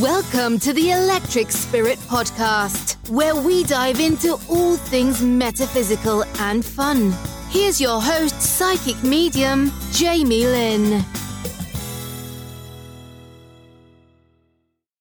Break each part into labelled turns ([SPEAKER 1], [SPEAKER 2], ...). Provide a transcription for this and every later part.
[SPEAKER 1] Welcome to the Electric Spirit Podcast, where we dive into all things metaphysical and fun. Here's your host, psychic medium, Jamie Lynn.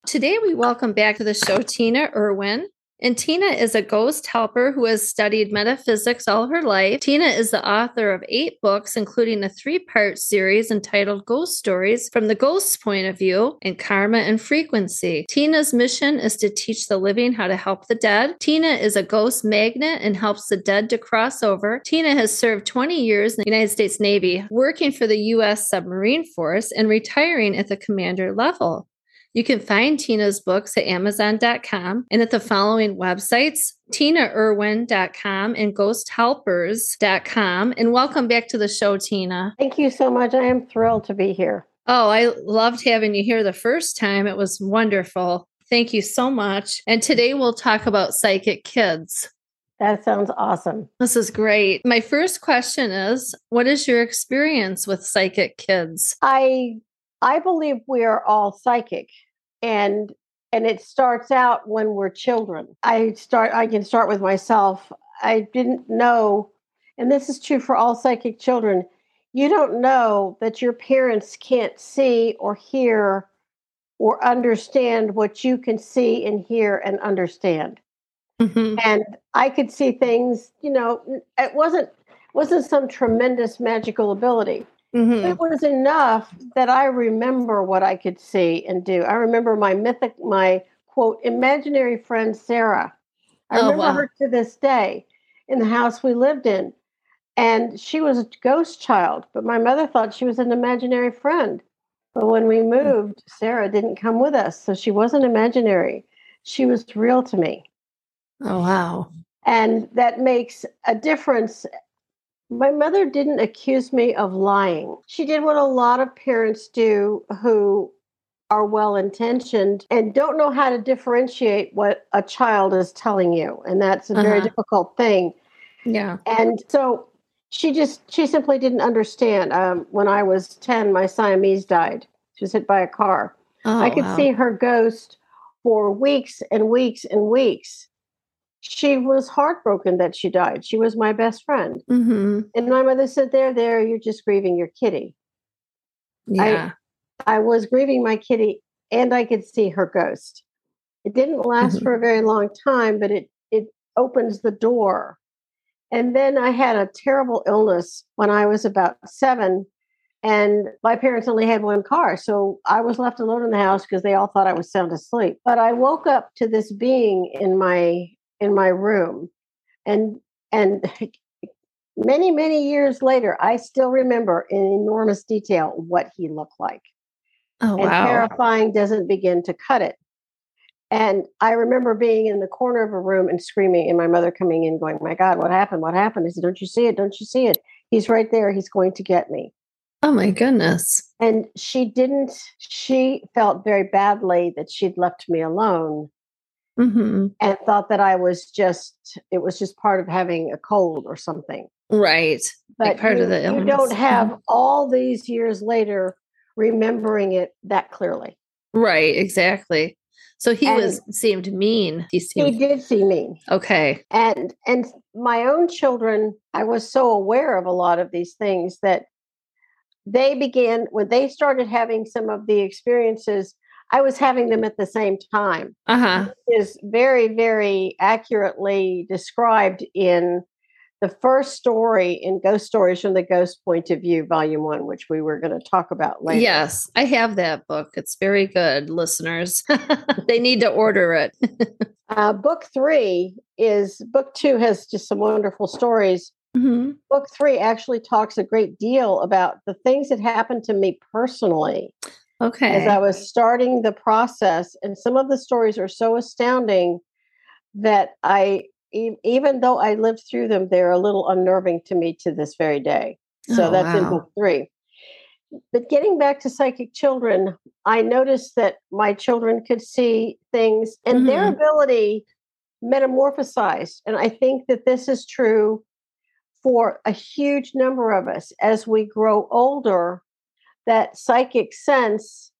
[SPEAKER 2] Today, we welcome back to the show Tina Erwin. And Tina is a ghost helper who has studied metaphysics all her life. Tina is the author of eight books, including a three part series entitled Ghost Stories from the Ghost's Point of View and Karma and Frequency. Tina's mission is to teach the living how to help the dead. Tina is a ghost magnet and helps the dead to cross over. Tina has served 20 years in the United States Navy, working for the U.S. Submarine Force and retiring at the commander level. You can find Tina's books at Amazon.com and at the following websites TinaErwin.com and GhostHelpers.com. And welcome back to the show, Tina.
[SPEAKER 3] Thank you so much. I am thrilled to be here.
[SPEAKER 2] Oh, I loved having you here the first time. It was wonderful. Thank you so much. And today we'll talk about psychic kids.
[SPEAKER 3] That sounds awesome.
[SPEAKER 2] This is great. My first question is What is your experience with psychic kids?
[SPEAKER 3] I I believe we are all psychic and and it starts out when we're children. I start I can start with myself. I didn't know and this is true for all psychic children. You don't know that your parents can't see or hear or understand what you can see and hear and understand. Mm-hmm. And I could see things, you know, it wasn't wasn't some tremendous magical ability. Mm-hmm. It was enough that I remember what I could see and do. I remember my mythic, my quote, imaginary friend Sarah. I oh, remember wow. her to this day in the house we lived in. And she was a ghost child, but my mother thought she was an imaginary friend. But when we hmm. moved, Sarah didn't come with us. So she wasn't imaginary. She was real to me.
[SPEAKER 2] Oh, wow.
[SPEAKER 3] And that makes a difference my mother didn't accuse me of lying. She did what a lot of parents do who are well intentioned and don't know how to differentiate what a child is telling you. And that's a uh-huh. very difficult thing.
[SPEAKER 2] Yeah.
[SPEAKER 3] And so she just, she simply didn't understand. Um, when I was 10, my Siamese died. She was hit by a car. Oh, I could wow. see her ghost for weeks and weeks and weeks she was heartbroken that she died. She was my best friend. Mm-hmm. And my mother said, There, there, you're just grieving your kitty.
[SPEAKER 2] Yeah.
[SPEAKER 3] I, I was grieving my kitty and I could see her ghost. It didn't last mm-hmm. for a very long time, but it it opens the door. And then I had a terrible illness when I was about seven, and my parents only had one car. So I was left alone in the house because they all thought I was sound asleep. But I woke up to this being in my in my room and and many many years later i still remember in enormous detail what he looked like
[SPEAKER 2] oh
[SPEAKER 3] and
[SPEAKER 2] wow.
[SPEAKER 3] terrifying doesn't begin to cut it. And i remember being in the corner of a room and screaming and my mother coming in going my god what happened? What happened? I said don't you see it? Don't you see it? He's right there. He's going to get me.
[SPEAKER 2] Oh my goodness.
[SPEAKER 3] And she didn't she felt very badly that she'd left me alone mm-hmm. and thought that I was just, it was just part of having a cold or something.
[SPEAKER 2] Right.
[SPEAKER 3] But like part you, of the illness. You don't have all these years later remembering it that clearly.
[SPEAKER 2] Right, exactly. So he and was seemed mean.
[SPEAKER 3] He, seemed, he did see mean.
[SPEAKER 2] Okay.
[SPEAKER 3] And and my own children, I was so aware of a lot of these things that they began when they started having some of the experiences I was having them at the same time.
[SPEAKER 2] Uh-huh.
[SPEAKER 3] Is very, very accurately described in the first story in Ghost Stories from the Ghost Point of View, Volume One, which we were going to talk about later.
[SPEAKER 2] Yes, I have that book. It's very good, listeners. they need to order it.
[SPEAKER 3] uh, book three is book two has just some wonderful stories. Mm-hmm. Book three actually talks a great deal about the things that happened to me personally
[SPEAKER 2] Okay.
[SPEAKER 3] As I was starting the process, and some of the stories are so astounding that I, even though I lived through them, they're a little unnerving to me to this very day. So oh, that's wow. in book three. But getting back to psychic children, I noticed that my children could see things and mm-hmm. their ability metamorphosized. And I think that this is true for a huge number of us as we grow older that psychic sense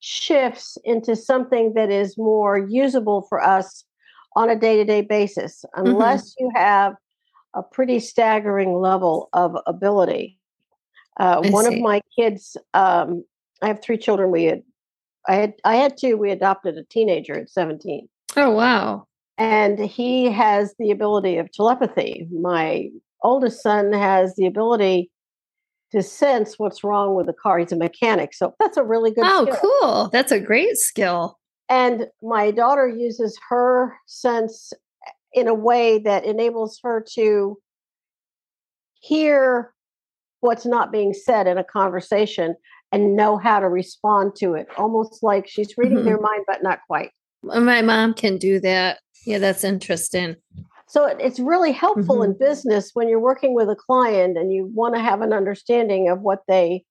[SPEAKER 3] shifts into something that is more usable for us on a day to day basis,
[SPEAKER 2] Mm-hmm.
[SPEAKER 3] unless you have a pretty staggering level of ability. Uh, one
[SPEAKER 2] see.
[SPEAKER 3] of my kids, um, I have three children. We had, I had, I had two. We adopted a teenager at seventeen.
[SPEAKER 2] Oh wow.
[SPEAKER 3] and he has the ability of telepathy. My oldest son has the ability to sense what's wrong with the car. He's a mechanic, so that's a really good.
[SPEAKER 2] Oh,
[SPEAKER 3] skill.
[SPEAKER 2] cool. That's a great skill.
[SPEAKER 3] And my daughter uses her sense eh, in a way that enables her to hear what's not being said in a conversation and know how to respond to it, almost like she's reading mm-hmm. their mind, but not quite.
[SPEAKER 2] My mom can do that. Yeah, that's interesting.
[SPEAKER 3] So it, it's really helpful in business when you're working with a client and you want to have an understanding of what they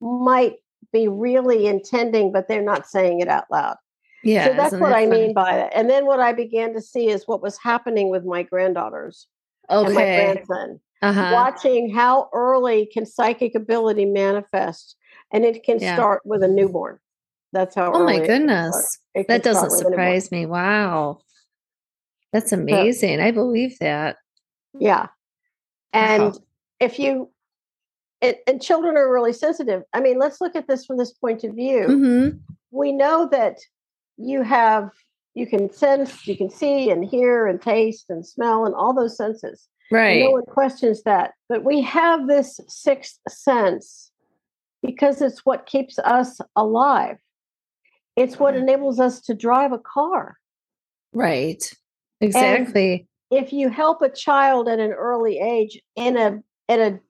[SPEAKER 3] might be really intending, but they're not saying it out loud.
[SPEAKER 2] Yeah.
[SPEAKER 3] so that's what
[SPEAKER 2] that
[SPEAKER 3] I
[SPEAKER 2] funny?
[SPEAKER 3] mean by that. And then what I began to see is what was happening with my granddaughters and my
[SPEAKER 2] Okay.
[SPEAKER 3] grandson.
[SPEAKER 2] Uh-huh.
[SPEAKER 3] Watching how early can psychic ability manifest, and it can
[SPEAKER 2] Yeah.
[SPEAKER 3] start with a newborn. That's how.
[SPEAKER 2] Oh my goodness. That doesn't
[SPEAKER 3] start with a newborn.
[SPEAKER 2] surprise me. Wow. That's amazing. I believe that.
[SPEAKER 3] Yeah, and
[SPEAKER 2] Wow.
[SPEAKER 3] if you and, and children are really sensitive. I mean, let's look at this from this point of view.
[SPEAKER 2] Mhm.
[SPEAKER 3] We know that you have you can sense, you can see and hear and taste and smell and all those senses.
[SPEAKER 2] Right.
[SPEAKER 3] No one questions that. But we have this sixth sense because it's what keeps us alive. It's what enables us to drive a car.
[SPEAKER 2] right. Exactly.
[SPEAKER 3] If you help a child at an early age in a in a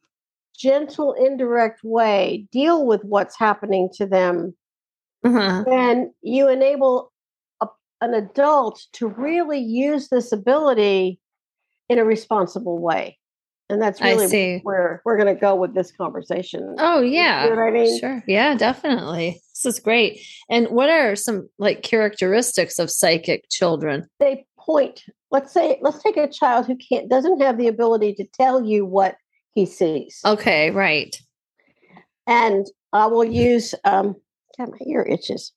[SPEAKER 3] gentle, indirect way, deal with what's happening to them,
[SPEAKER 2] uh-huh.
[SPEAKER 3] then you enable a, an adult to really use this ability in a responsible way. And that's really where we're going to go with this conversation.
[SPEAKER 2] Oh
[SPEAKER 3] You
[SPEAKER 2] yeah.
[SPEAKER 3] know what I mean?
[SPEAKER 2] Sure. Yeah, definitely. This is great. And what are some like characteristics of psychic children?
[SPEAKER 3] They point. Let's say, let's take a child who can't doesn't have the ability to tell you what he sees.
[SPEAKER 2] Okay, right.
[SPEAKER 3] And I will use. Um, God, my ear itches.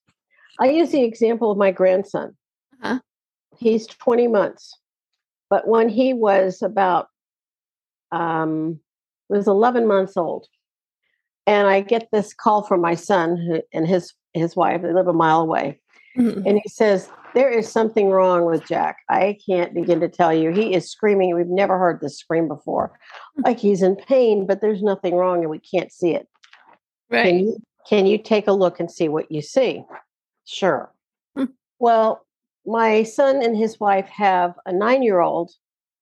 [SPEAKER 3] I use the example of my grandson.
[SPEAKER 2] Uh-huh.
[SPEAKER 3] He's 20 months, but when he was about um, was 11 months old, and I get this call from my son who, and his his wife. They live a mile away,
[SPEAKER 2] Mhm.
[SPEAKER 3] and he says there is something wrong with Jack. I can't begin to tell you. He is screaming. We've never heard this scream before. Like he's in pain, but there's nothing wrong, and we can't see it. Can
[SPEAKER 2] Right.
[SPEAKER 3] you can you take a look and see what you see? Sure.
[SPEAKER 2] Hmm.
[SPEAKER 3] Well, my son and his wife have a nine year old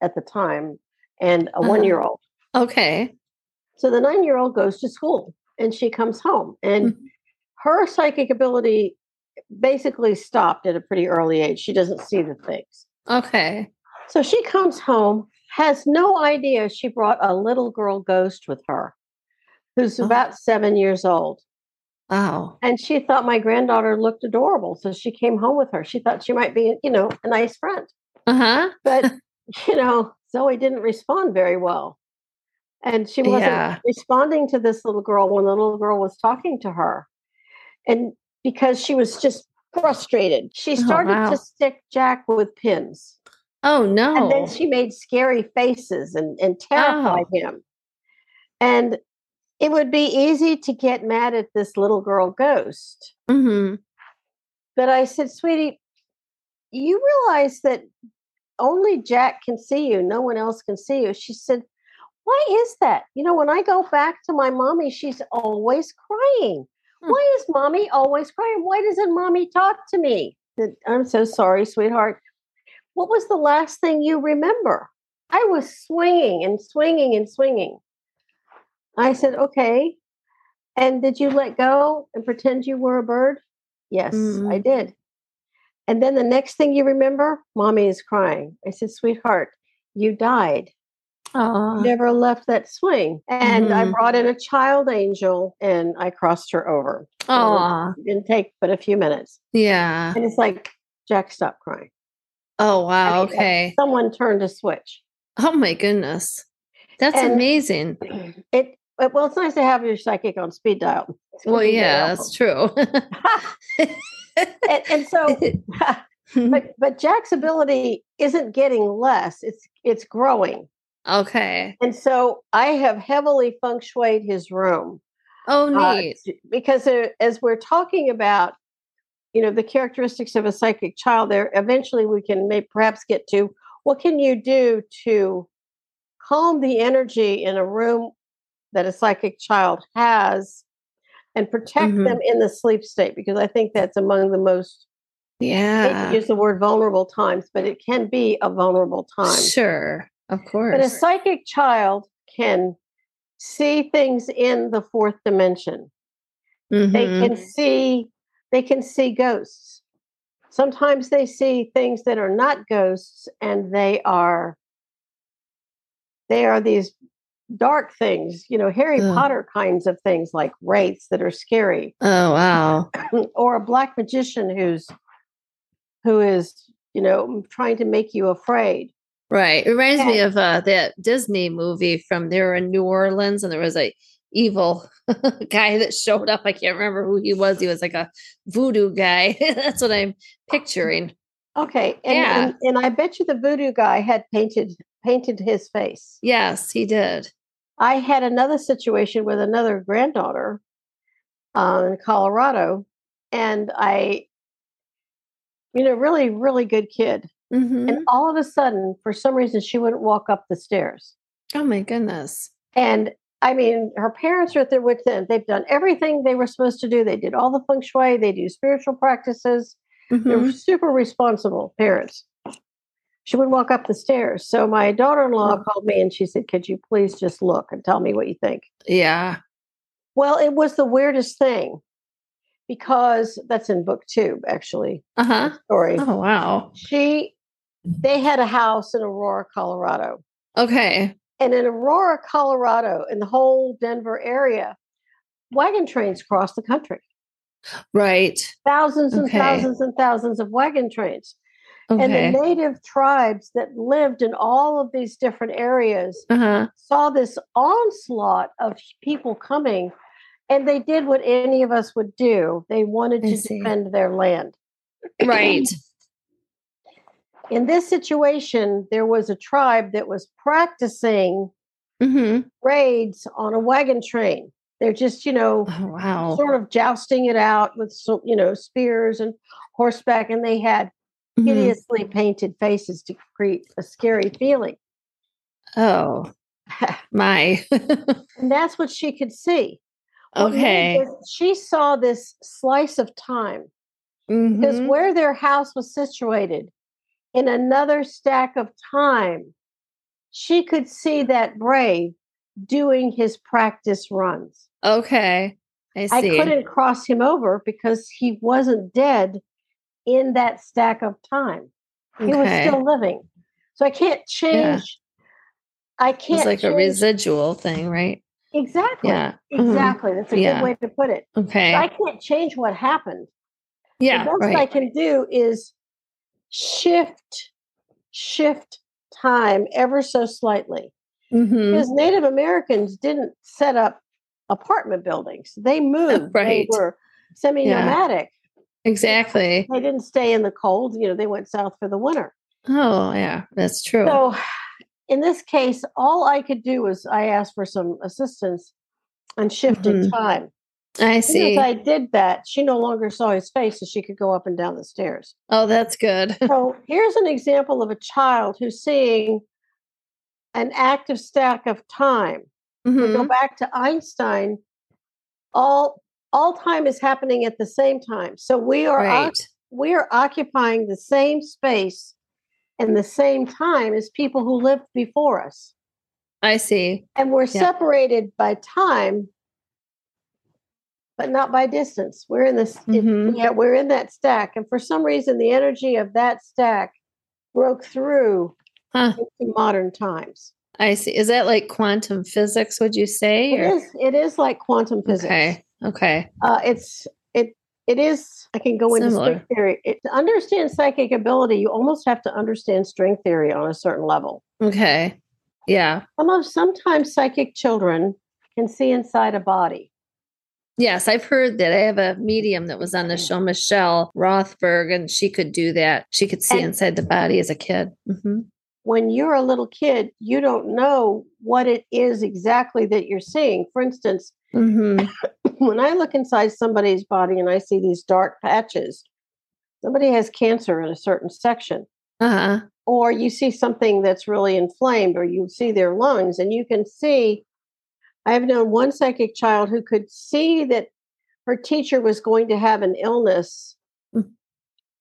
[SPEAKER 3] at the time and a
[SPEAKER 2] Uh-huh.
[SPEAKER 3] one year old.
[SPEAKER 2] Okay.
[SPEAKER 3] So the nine year old goes to school and she comes home, and
[SPEAKER 2] Mhm.
[SPEAKER 3] her psychic ability basically stopped at a pretty early age. She doesn't see the things.
[SPEAKER 2] Okay.
[SPEAKER 3] So she comes home, has no idea she brought a little girl ghost with her who's
[SPEAKER 2] Oh.
[SPEAKER 3] about seven years old.
[SPEAKER 2] Wow.
[SPEAKER 3] And she thought my granddaughter looked adorable. So she came home with her. She thought she might be, you know, a nice friend.
[SPEAKER 2] Uh-huh.
[SPEAKER 3] But, you know, Zoe didn't respond very well. And she wasn't
[SPEAKER 2] Yeah.
[SPEAKER 3] responding to this little girl when the little girl was talking to her. And because she was just frustrated, she
[SPEAKER 2] Oh,
[SPEAKER 3] started
[SPEAKER 2] wow.
[SPEAKER 3] to stick Jack with pins.
[SPEAKER 2] Oh no.
[SPEAKER 3] And then she made scary faces and, and terrified
[SPEAKER 2] Oh.
[SPEAKER 3] him. And it would be easy to get mad at this little girl ghost.
[SPEAKER 2] hmm
[SPEAKER 3] But I said, sweetie, you realize that only Jack can see you, no one else can see you. She said, Why is that? You know, when I go back to my mommy, she's always crying.
[SPEAKER 2] Hmm.
[SPEAKER 3] Why is mommy always crying? Why doesn't mommy talk to me? I I'm so sorry, sweetheart. What was the last thing you remember? I was swinging and swinging and swinging. I said, Okay. And did you let go and pretend you were a bird? Yes, I
[SPEAKER 2] Mm.
[SPEAKER 3] did. And then the next thing you remember, mommy is crying. I said, sweetheart, you died.
[SPEAKER 2] Oh.
[SPEAKER 3] Never left that swing. And I
[SPEAKER 2] Mhm.
[SPEAKER 3] brought in a child angel and I crossed her over.
[SPEAKER 2] Oh.
[SPEAKER 3] It didn't take but a few minutes.
[SPEAKER 2] Yeah.
[SPEAKER 3] And it's like, Jack, stop crying.
[SPEAKER 2] Oh wow.
[SPEAKER 3] I mean,
[SPEAKER 2] Okay.
[SPEAKER 3] Someone turned a switch.
[SPEAKER 2] Oh my goodness. That's
[SPEAKER 3] And-
[SPEAKER 2] amazing.
[SPEAKER 3] It well, it's nice to have your psychic on speed dial.
[SPEAKER 2] Well, yeah, that's true.
[SPEAKER 3] and, and so, but but Jack's ability isn't getting less; it's it's growing.
[SPEAKER 2] Okay.
[SPEAKER 3] And so I have heavily feng shuied his room.
[SPEAKER 2] Oh, neat.
[SPEAKER 3] Uh, because uh, as we're talking about, you know, the characteristics of a psychic child, there eventually we can may perhaps get to what can you do to calm the energy in a room that a psychic child has and protect mm-hmm. them in the sleep state because I think that's among the most
[SPEAKER 2] yeah
[SPEAKER 3] use the word vulnerable times, but it can be a vulnerable time.
[SPEAKER 2] Sure. Of course.
[SPEAKER 3] But a psychic child can see things in the fourth dimension. Mm-hmm. They can see they can see ghosts. Sometimes they see things that are not ghosts and they are they are these dark things, you know, Harry Ugh. Potter kinds of things like wraiths that are scary.
[SPEAKER 2] Oh wow.
[SPEAKER 3] or a black magician who's who is, you know, trying to make you afraid.
[SPEAKER 2] Right. It reminds me of uh, that Disney movie from there in New Orleans, and there was a evil guy that showed up. I can't remember who he was. He was like a voodoo guy. That's what I'm picturing.
[SPEAKER 3] Okay. And, yeah. and, and I bet you the voodoo guy had painted painted his face.
[SPEAKER 2] Yes, he did.
[SPEAKER 3] I had another situation with another granddaughter uh, in Colorado, and I, you know, really, really good kid. Mm-hmm. And all of a sudden, for some reason, she wouldn't walk up the stairs.
[SPEAKER 2] Oh my goodness.
[SPEAKER 3] And I mean, her parents are at their wits' end. They've done everything they were supposed to do. They did all the feng shui, they do spiritual practices. Mm-hmm. They're super responsible parents. She wouldn't walk up the stairs. So my daughter in law oh. called me and she said, Could you please just look and tell me what you think?
[SPEAKER 2] Yeah.
[SPEAKER 3] Well, it was the weirdest thing because that's in book two, actually.
[SPEAKER 2] Uh huh.
[SPEAKER 3] Story.
[SPEAKER 2] Oh, wow.
[SPEAKER 3] She they had a house in Aurora, Colorado.
[SPEAKER 2] Okay.
[SPEAKER 3] And in Aurora, Colorado, in the whole Denver area, wagon trains cross the country.
[SPEAKER 2] Right.
[SPEAKER 3] Thousands and okay. thousands and thousands of wagon trains. Okay. And the native tribes that lived in all of these different areas uh-huh. saw this onslaught of people coming, and they did what any of us would do. They wanted to defend their land.
[SPEAKER 2] Right.
[SPEAKER 3] In this situation, there was a tribe that was practicing mm-hmm. raids on a wagon train. They're just, you know,
[SPEAKER 2] oh, wow.
[SPEAKER 3] sort of jousting it out with, you know, spears and horseback, and they had mm-hmm. hideously painted faces to create a scary feeling.
[SPEAKER 2] Oh, my.
[SPEAKER 3] and that's what she could see.
[SPEAKER 2] Okay.
[SPEAKER 3] She saw this slice of time mm-hmm. because where their house was situated in another stack of time, she could see that brave doing his practice runs.
[SPEAKER 2] Okay. I see.
[SPEAKER 3] I couldn't cross him over because he wasn't dead in that stack of time. He okay. was still living. So I can't change. Yeah. I can't.
[SPEAKER 2] It's like
[SPEAKER 3] change.
[SPEAKER 2] a residual thing, right?
[SPEAKER 3] Exactly.
[SPEAKER 2] Yeah.
[SPEAKER 3] Exactly. Mm-hmm. That's a yeah. good way to put it.
[SPEAKER 2] Okay.
[SPEAKER 3] So I can't change what happened.
[SPEAKER 2] Yeah.
[SPEAKER 3] The best
[SPEAKER 2] right.
[SPEAKER 3] I can do is shift shift time ever so slightly. Mm-hmm. Because Native Americans didn't set up apartment buildings. They moved.
[SPEAKER 2] Right.
[SPEAKER 3] They were semi-nomadic.
[SPEAKER 2] Yeah. Exactly.
[SPEAKER 3] They didn't stay in the cold. You know, they went south for the winter.
[SPEAKER 2] Oh, yeah, that's true.
[SPEAKER 3] So in this case, all I could do was I asked for some assistance and shifted mm-hmm. time.
[SPEAKER 2] I see.
[SPEAKER 3] As I did that, she no longer saw his face, so she could go up and down the stairs.
[SPEAKER 2] Oh, that's good.
[SPEAKER 3] so here's an example of a child who's seeing an active stack of time. Mm-hmm. We go back to Einstein. All all time is happening at the same time. So we are right. we are occupying the same space and the same time as people who lived before us.
[SPEAKER 2] I see.
[SPEAKER 3] And we're yeah. separated by time, but not by distance. We're in this, mm-hmm. it, yeah, we're in that stack. And for some reason, the energy of that stack broke through huh. into modern times.
[SPEAKER 2] I see. Is that like quantum physics, would you say?
[SPEAKER 3] It is. It is like quantum physics.
[SPEAKER 2] Okay. Okay.
[SPEAKER 3] Uh, it's, it, it is, I can go Similar. into string theory. It, to understand psychic ability, you almost have to understand string theory on a certain level.
[SPEAKER 2] Okay. Yeah.
[SPEAKER 3] Some of, sometimes psychic children can see inside a body.
[SPEAKER 2] Yes, I've heard that. I have a medium that was on the show, Michelle Rothberg, and she could do that. She could see
[SPEAKER 3] And-
[SPEAKER 2] inside the body as a kid. hmm
[SPEAKER 3] When you're a little kid, you don't know what it is exactly that you're seeing. For instance,
[SPEAKER 2] hmm
[SPEAKER 3] when I look inside somebody's body and I see these dark patches, somebody has cancer in a certain section.
[SPEAKER 2] Uh-huh.
[SPEAKER 3] or you see something that's really inflamed or you see their lungs and you can see i have known one psychic child who could see that her teacher was going to have an illness
[SPEAKER 2] Mm.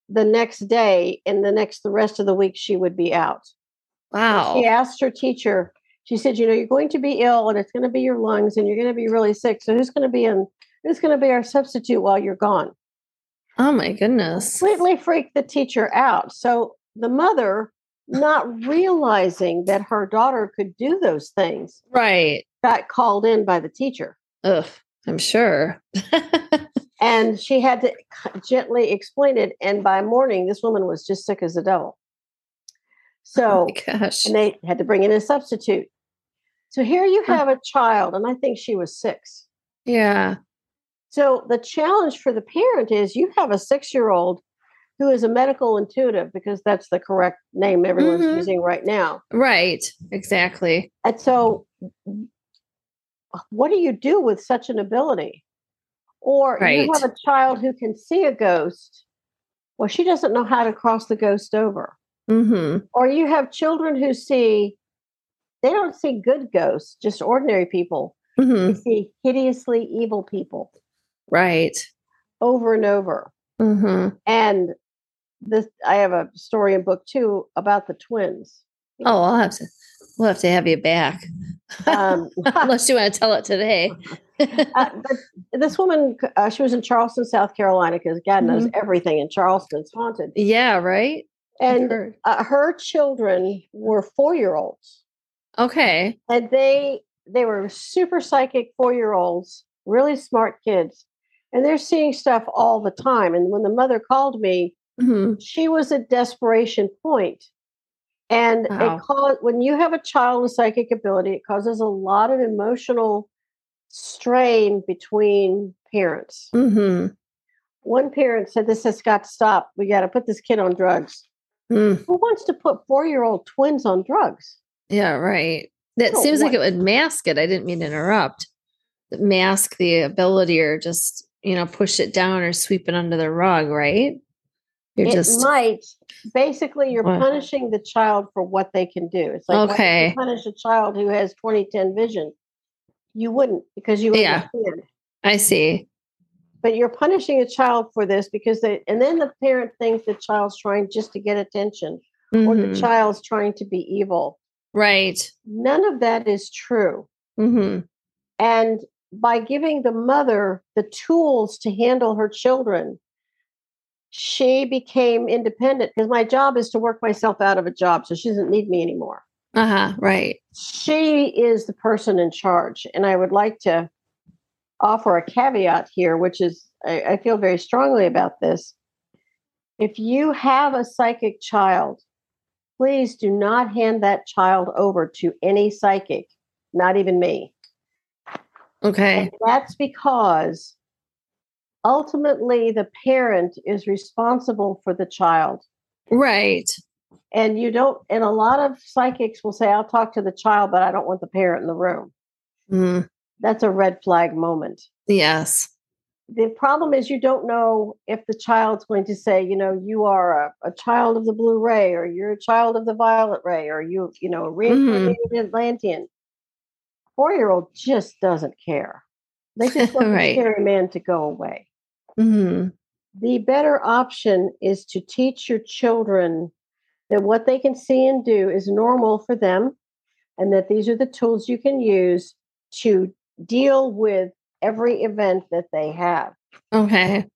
[SPEAKER 3] the next day and the next the rest of the week she would be out
[SPEAKER 2] Wow.
[SPEAKER 3] she asked her teacher she said you know you're going to be ill and it's going to be your lungs and you're going to be really sick so who's going to be in who's going to be our substitute while you're gone
[SPEAKER 2] Oh my goodness.
[SPEAKER 3] completely freaked the teacher out. So the mother, not realizing that her daughter could do those things,
[SPEAKER 2] Right.
[SPEAKER 3] Got called in by the teacher.
[SPEAKER 2] Ugh, I'm sure.
[SPEAKER 3] And she had to gently explain it. And by morning, this woman was just sick as a devil. So,
[SPEAKER 2] oh gosh.
[SPEAKER 3] and they had to bring in a substitute. So here you have a child, and I think she was six.
[SPEAKER 2] Yeah.
[SPEAKER 3] So the challenge for the parent is you have a six year old who is a medical intuitive because that's the correct name everyone's
[SPEAKER 2] Mhm.
[SPEAKER 3] using right now.
[SPEAKER 2] Right. Exactly.
[SPEAKER 3] And so, what do you do with such an ability? Or you have a child who can see a ghost. Well, she doesn't know how to cross the ghost over.
[SPEAKER 2] hmm
[SPEAKER 3] Or you have children who see, they don't see good ghosts, just ordinary people.
[SPEAKER 2] hmm
[SPEAKER 3] They see hideously evil people
[SPEAKER 2] Right.
[SPEAKER 3] over and over.
[SPEAKER 2] hmm
[SPEAKER 3] And this, I have a story in book two about the twins.
[SPEAKER 2] Oh, I'll have to. We'll have to have you back,
[SPEAKER 3] Um,
[SPEAKER 2] unless you want to tell it today.
[SPEAKER 3] uh, this woman, uh, she was in Charleston, South Carolina, because God knows everything in Charleston. It's haunted.
[SPEAKER 2] yeah. Right.
[SPEAKER 3] And uh, her children were four year olds,
[SPEAKER 2] Okay.
[SPEAKER 3] and they they were super psychic four year olds, really smart kids, and they're seeing stuff all the time. And when the mother called me,
[SPEAKER 2] hmm
[SPEAKER 3] she was at desperation point. And
[SPEAKER 2] Wow.
[SPEAKER 3] it caused when you have a child with psychic ability, it causes a lot of emotional strain between parents.
[SPEAKER 2] hmm
[SPEAKER 3] One parent said, This has got to stop. We got to put this kid on drugs.
[SPEAKER 2] Mm.
[SPEAKER 3] Who wants to put four year old twins on drugs?
[SPEAKER 2] Yeah. Right. That seems like it would mask it. I didn't mean to interrupt. Mask the ability, or just you know push it down or sweep it under the rug. Right. You're
[SPEAKER 3] it
[SPEAKER 2] just
[SPEAKER 3] might. Basically, you're
[SPEAKER 2] What?
[SPEAKER 3] punishing the child for what they can do. It's like why would you
[SPEAKER 2] Okay.
[SPEAKER 3] punish a child who has 2010 vision. You wouldn't because you
[SPEAKER 2] Yeah.
[SPEAKER 3] understand.
[SPEAKER 2] I see.
[SPEAKER 3] but you're punishing a child for this because they and then the parent thinks the child's trying just to get attention or the
[SPEAKER 2] Mhm.
[SPEAKER 3] child's trying to be evil
[SPEAKER 2] Right.
[SPEAKER 3] none of that is true
[SPEAKER 2] hmm
[SPEAKER 3] and by giving the mother the tools to handle her children she became independent because my job is to work myself out of a job so she doesn't need me anymore
[SPEAKER 2] Uh huh. Right.
[SPEAKER 3] she is the person in charge and i would like to offer a caveat here which is I, I feel very strongly about this if you have a psychic child please do not hand that child over to any psychic not even me
[SPEAKER 2] Okay.
[SPEAKER 3] and that's because ultimately the parent is responsible for the child
[SPEAKER 2] Right.
[SPEAKER 3] and you don't and a lot of psychics will say i'll talk to the child but i don't want the parent in the room
[SPEAKER 2] Mm,
[SPEAKER 3] that's a red flag moment.
[SPEAKER 2] yes.
[SPEAKER 3] The problem is you don't know if the child's going to say, you know, you are a, a child of the blue ray, or you're a child of the violet ray, or you, you know, a reincarnated Atlantean. Four year old just doesn't care. They just want
[SPEAKER 2] Right.
[SPEAKER 3] the scary man to go away.
[SPEAKER 2] Hmm
[SPEAKER 3] The better option is to teach your children that what they can see and do is normal for them, and that these are the tools you can use to deal with every event that they have.
[SPEAKER 2] Okay.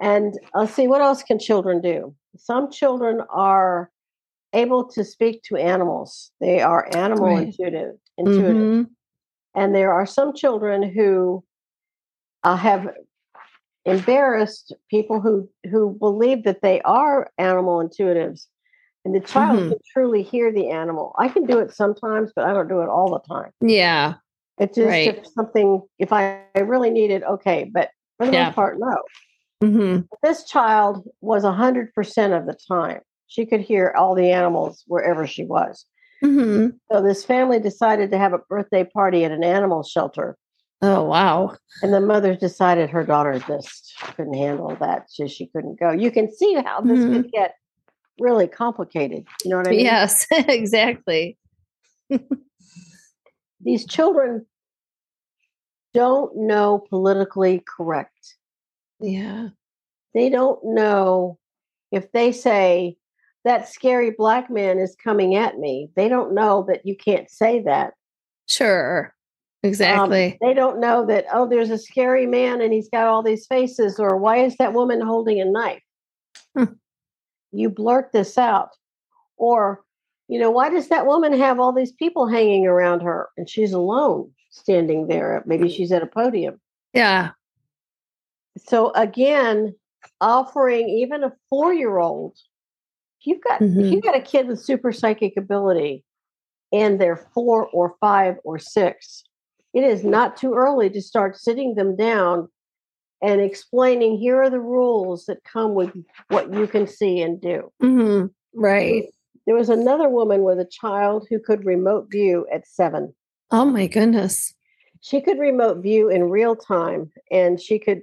[SPEAKER 3] And I'll see what else can children do. Some children are able to speak to animals. They are animal
[SPEAKER 2] Right.
[SPEAKER 3] intuitive, intuitive.
[SPEAKER 2] Mhm.
[SPEAKER 3] And there are some children who uh, have embarrassed people who who believe that they are animal intuitives. And the child
[SPEAKER 2] Mhm.
[SPEAKER 3] can truly hear the animal. I can do it sometimes, but I don't do it all the time.
[SPEAKER 2] Yeah.
[SPEAKER 3] It's just
[SPEAKER 2] Right.
[SPEAKER 3] if something, if I, I really need it, okay. But for the
[SPEAKER 2] Yeah.
[SPEAKER 3] most part, no.
[SPEAKER 2] hmm
[SPEAKER 3] This child was 100% of the time. She could hear all the animals wherever she was.
[SPEAKER 2] hmm
[SPEAKER 3] So this family decided to have a birthday party at an animal shelter.
[SPEAKER 2] Oh, wow.
[SPEAKER 3] And the mother decided her daughter just couldn't handle that. So she couldn't go. You can see how this
[SPEAKER 2] Mhm.
[SPEAKER 3] could get really complicated. You know what I mean?
[SPEAKER 2] Yes, exactly.
[SPEAKER 3] These children don't know politically correct.
[SPEAKER 2] Yeah.
[SPEAKER 3] They don't know if they say that scary black man is coming at me. They don't know that you can't say that.
[SPEAKER 2] Sure.
[SPEAKER 3] Um,
[SPEAKER 2] Exactly.
[SPEAKER 3] they don't know that, oh, there's a scary man and he's got all these faces, or why is that woman holding a knife?
[SPEAKER 2] Hmm.
[SPEAKER 3] You blurt this out. Or, you know, why does that woman have all these people hanging around her and she's alone standing there? Maybe she's at a podium.
[SPEAKER 2] yeah.
[SPEAKER 3] So, again, offering even a four year old, you've got if
[SPEAKER 2] Mhm.
[SPEAKER 3] you've got a kid with super psychic ability and they're four or five or six, it is not too early to start sitting them down and explaining here are the rules that come with what you can see and do.
[SPEAKER 2] hmm Right.
[SPEAKER 3] There was another woman with a child who could remote view at seven.
[SPEAKER 2] Oh, my goodness.
[SPEAKER 3] She could remote view in real time and she could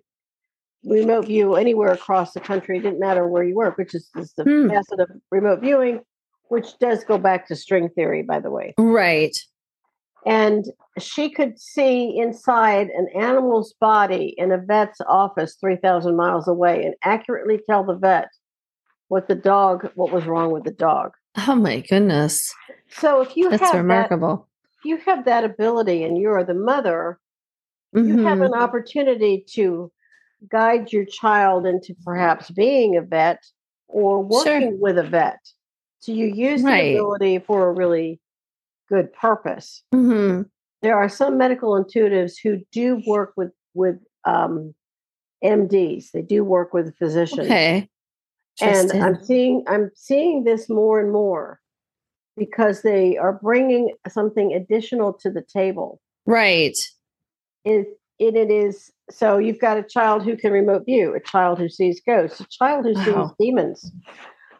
[SPEAKER 3] remote view anywhere across the country. It didn't matter where you were, which is, is the
[SPEAKER 2] Hmm.
[SPEAKER 3] facet of remote viewing, which does go back to string theory, by the way.
[SPEAKER 2] Right.
[SPEAKER 3] And she could see inside an animal's body in a vet's office 3,000 miles away and accurately tell the vet what the dog, what was wrong with the dog.
[SPEAKER 2] Oh, my goodness.
[SPEAKER 3] So if you
[SPEAKER 2] That's
[SPEAKER 3] have that,
[SPEAKER 2] remarkable.
[SPEAKER 3] if you have that ability and you're the mother, you have an mm-hmm. opportunity to guide your child into perhaps being a vet or
[SPEAKER 2] Sure.
[SPEAKER 3] working with a vet. So you use
[SPEAKER 2] Right.
[SPEAKER 3] the ability for a really good purpose.
[SPEAKER 2] Mhm.
[SPEAKER 3] There are some medical intuitives who do work with with um, MDs. They do work with physicians,
[SPEAKER 2] Okay.
[SPEAKER 3] and I'm seeing I'm seeing this more and more because they are bringing something additional to the table.
[SPEAKER 2] right.
[SPEAKER 3] it, it it is so you've got a child who can remote view, a child who sees ghosts, a child who sees
[SPEAKER 2] Wow.
[SPEAKER 3] demons,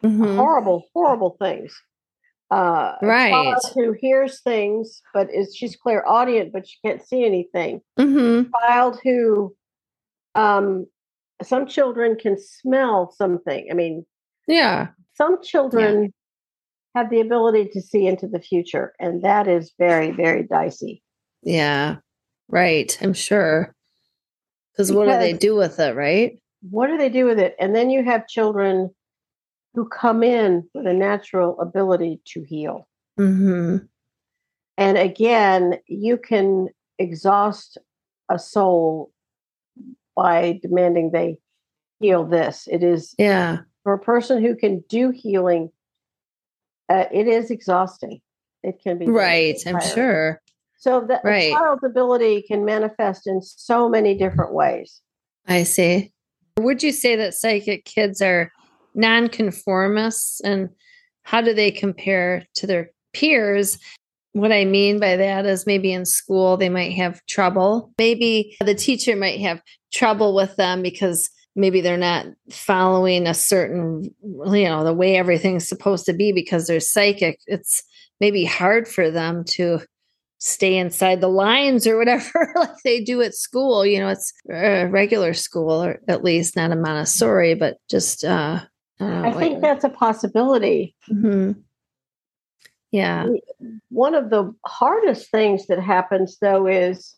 [SPEAKER 2] Mhm.
[SPEAKER 3] horrible, horrible things. Uh,
[SPEAKER 2] Right.
[SPEAKER 3] child who hears things, but is she's clairaudient, but she can't see anything.
[SPEAKER 2] Mhm.
[SPEAKER 3] Child who, um, some children can smell something. I mean,
[SPEAKER 2] Yeah.
[SPEAKER 3] some children have the ability to see into the future, and that is very, very dicey.
[SPEAKER 2] Yeah. Right. I'm sure. Because what do they do with it, right?
[SPEAKER 3] what do they do with it? And then you have children who come in with a natural ability to heal.
[SPEAKER 2] hmm
[SPEAKER 3] And again, you can exhaust a soul by demanding they heal this. It is
[SPEAKER 2] Yeah.
[SPEAKER 3] for a person who can do healing, uh, it is exhausting. It can be
[SPEAKER 2] Right. I'm sure.
[SPEAKER 3] So the a
[SPEAKER 2] Right.
[SPEAKER 3] child's ability can manifest in so many different ways.
[SPEAKER 2] I see. Would you say that psychic kids are nonconformists and how do they compare to their peers? What I mean by that is maybe in school they might have trouble. Maybe the teacher might have trouble with them because maybe they're not following a certain, you know, the way everything's supposed to be because they're psychic. It's maybe hard for them to stay inside the lines or whatever like they do at school you know it's a regular school or at least not a montessori but just uh i,
[SPEAKER 3] I think that's a possibility.
[SPEAKER 2] Mhm. yeah
[SPEAKER 3] one of the hardest things that happens though is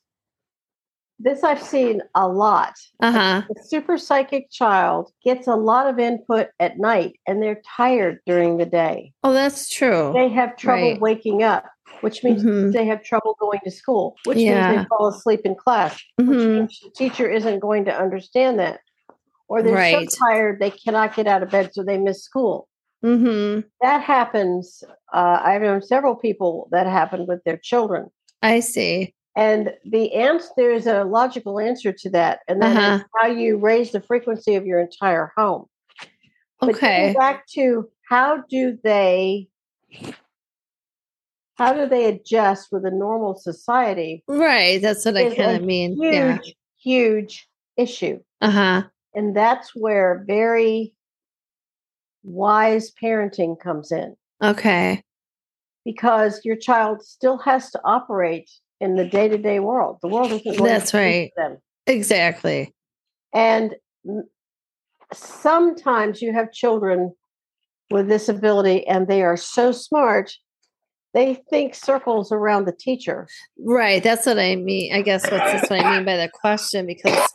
[SPEAKER 3] this I've seen a lot.
[SPEAKER 2] uh-huh
[SPEAKER 3] A super psychic child gets a lot of input at night and they're tired during the day.
[SPEAKER 2] oh that's true
[SPEAKER 3] They have trouble
[SPEAKER 2] Right.
[SPEAKER 3] waking up, which means
[SPEAKER 2] Mhm.
[SPEAKER 3] they have trouble going to school, which means they fall asleep in class, which
[SPEAKER 2] Mhm.
[SPEAKER 3] means the teacher isn't going to understand that. Or they're
[SPEAKER 2] Right.
[SPEAKER 3] so tired they cannot get out of bed, so they miss school.
[SPEAKER 2] hmm
[SPEAKER 3] That happens. Uh, I've known several people that happened with their children.
[SPEAKER 2] i see
[SPEAKER 3] And the answer, there's a logical answer to that, and that is
[SPEAKER 2] Uh-huh.
[SPEAKER 3] how you raise the frequency of your entire home. But
[SPEAKER 2] okay
[SPEAKER 3] back to how do they how do they adjust with a normal society?
[SPEAKER 2] Right. That's what I kind of mean.
[SPEAKER 3] Huge,
[SPEAKER 2] Yeah.
[SPEAKER 3] huge issue.
[SPEAKER 2] Uh huh.
[SPEAKER 3] And that's where very wise parenting comes in
[SPEAKER 2] Okay.
[SPEAKER 3] because your child still has to operate in the day to day world. The world isn't
[SPEAKER 2] That's right.
[SPEAKER 3] them.
[SPEAKER 2] Exactly.
[SPEAKER 3] And sometimes you have children with disability and they are so smart, they think circles around the teacher.
[SPEAKER 2] Right. That's what I mean. I guess what's that's what I mean by the question because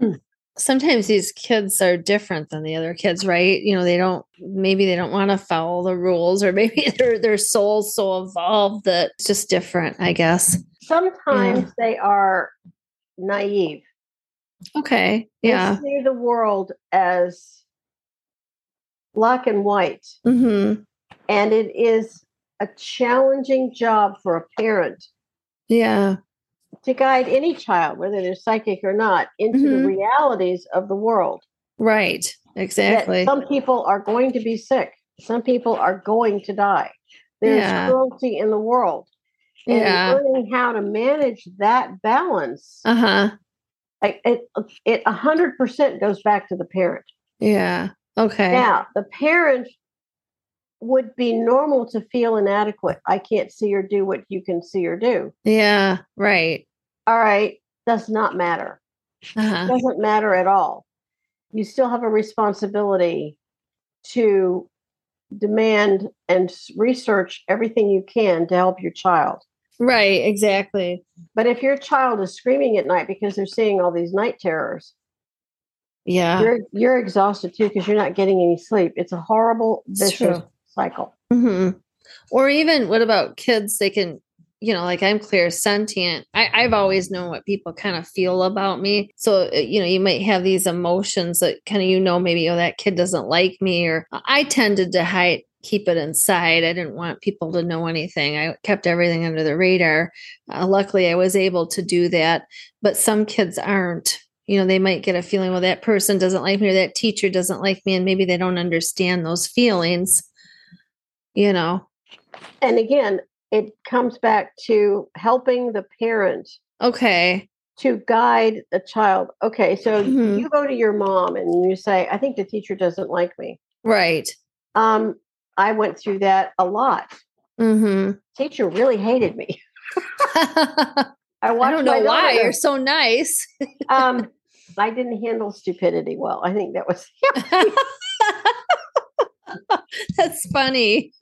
[SPEAKER 2] sometimes these kids are different than the other kids, right? You know, they don't maybe they don't want to follow the rules or maybe their their soul's so evolved that it's just different, I guess.
[SPEAKER 3] Sometimes they are naive.
[SPEAKER 2] Okay.
[SPEAKER 3] They
[SPEAKER 2] Yeah.
[SPEAKER 3] see the world as black and white.
[SPEAKER 2] Mm-hmm.
[SPEAKER 3] And it is a challenging job for a parent
[SPEAKER 2] Yeah.
[SPEAKER 3] To guide any child, whether they're psychic or not, into
[SPEAKER 2] Mhm.
[SPEAKER 3] the realities of the world.
[SPEAKER 2] Right.
[SPEAKER 3] That
[SPEAKER 2] Exactly.
[SPEAKER 3] some people are going to be sick, some people are going to die. There's
[SPEAKER 2] Yeah.
[SPEAKER 3] cruelty in the world. And
[SPEAKER 2] Yeah.
[SPEAKER 3] learning how to manage that balance,
[SPEAKER 2] Uh-huh.
[SPEAKER 3] like, it it a hundred percent goes back to the parent.
[SPEAKER 2] Yeah. Okay.
[SPEAKER 3] Now, the parent would be normal to feel inadequate. I can't see or do what you can see or do.
[SPEAKER 2] Yeah. Right.
[SPEAKER 3] All right, does not matter.
[SPEAKER 2] Uh-huh.
[SPEAKER 3] Doesn't matter at all. You still have a responsibility to demand and research everything you can to help your child.
[SPEAKER 2] Right. Exactly.
[SPEAKER 3] But if your child is screaming at night because they're seeing all these night terrors,
[SPEAKER 2] Yeah.
[SPEAKER 3] you're you're exhausted too because you're not getting any sleep. It's a horrible vicious cycle.
[SPEAKER 2] hmm Or even what about kids? They can, you know, like I'm clairsentient. I, I've always known what people kind of feel about me. So, uh, you know, you might have these emotions that kind of, you know, maybe, oh, that kid doesn't like me. Or I tended to hide, keep it inside. I didn't want people to know anything. I kept everything under the radar. Uh, luckily, I was able to do that. But some kids aren't. You know, they might get a feeling, well, that person doesn't like me or that teacher doesn't like me. And maybe they don't understand those feelings you know
[SPEAKER 3] And again, it comes back to helping the parent
[SPEAKER 2] okay
[SPEAKER 3] to guide the child. Okay, so
[SPEAKER 2] Mhm.
[SPEAKER 3] you go to your mom and you say, "I think the teacher doesn't like me."
[SPEAKER 2] right
[SPEAKER 3] Um, I went through that a lot.
[SPEAKER 2] mm-hmm.
[SPEAKER 3] Teacher really hated me.
[SPEAKER 2] i
[SPEAKER 3] I
[SPEAKER 2] don't know why
[SPEAKER 3] daughter-
[SPEAKER 2] you're so nice
[SPEAKER 3] um, I didn't handle stupidity well. I think that was
[SPEAKER 2] that's funny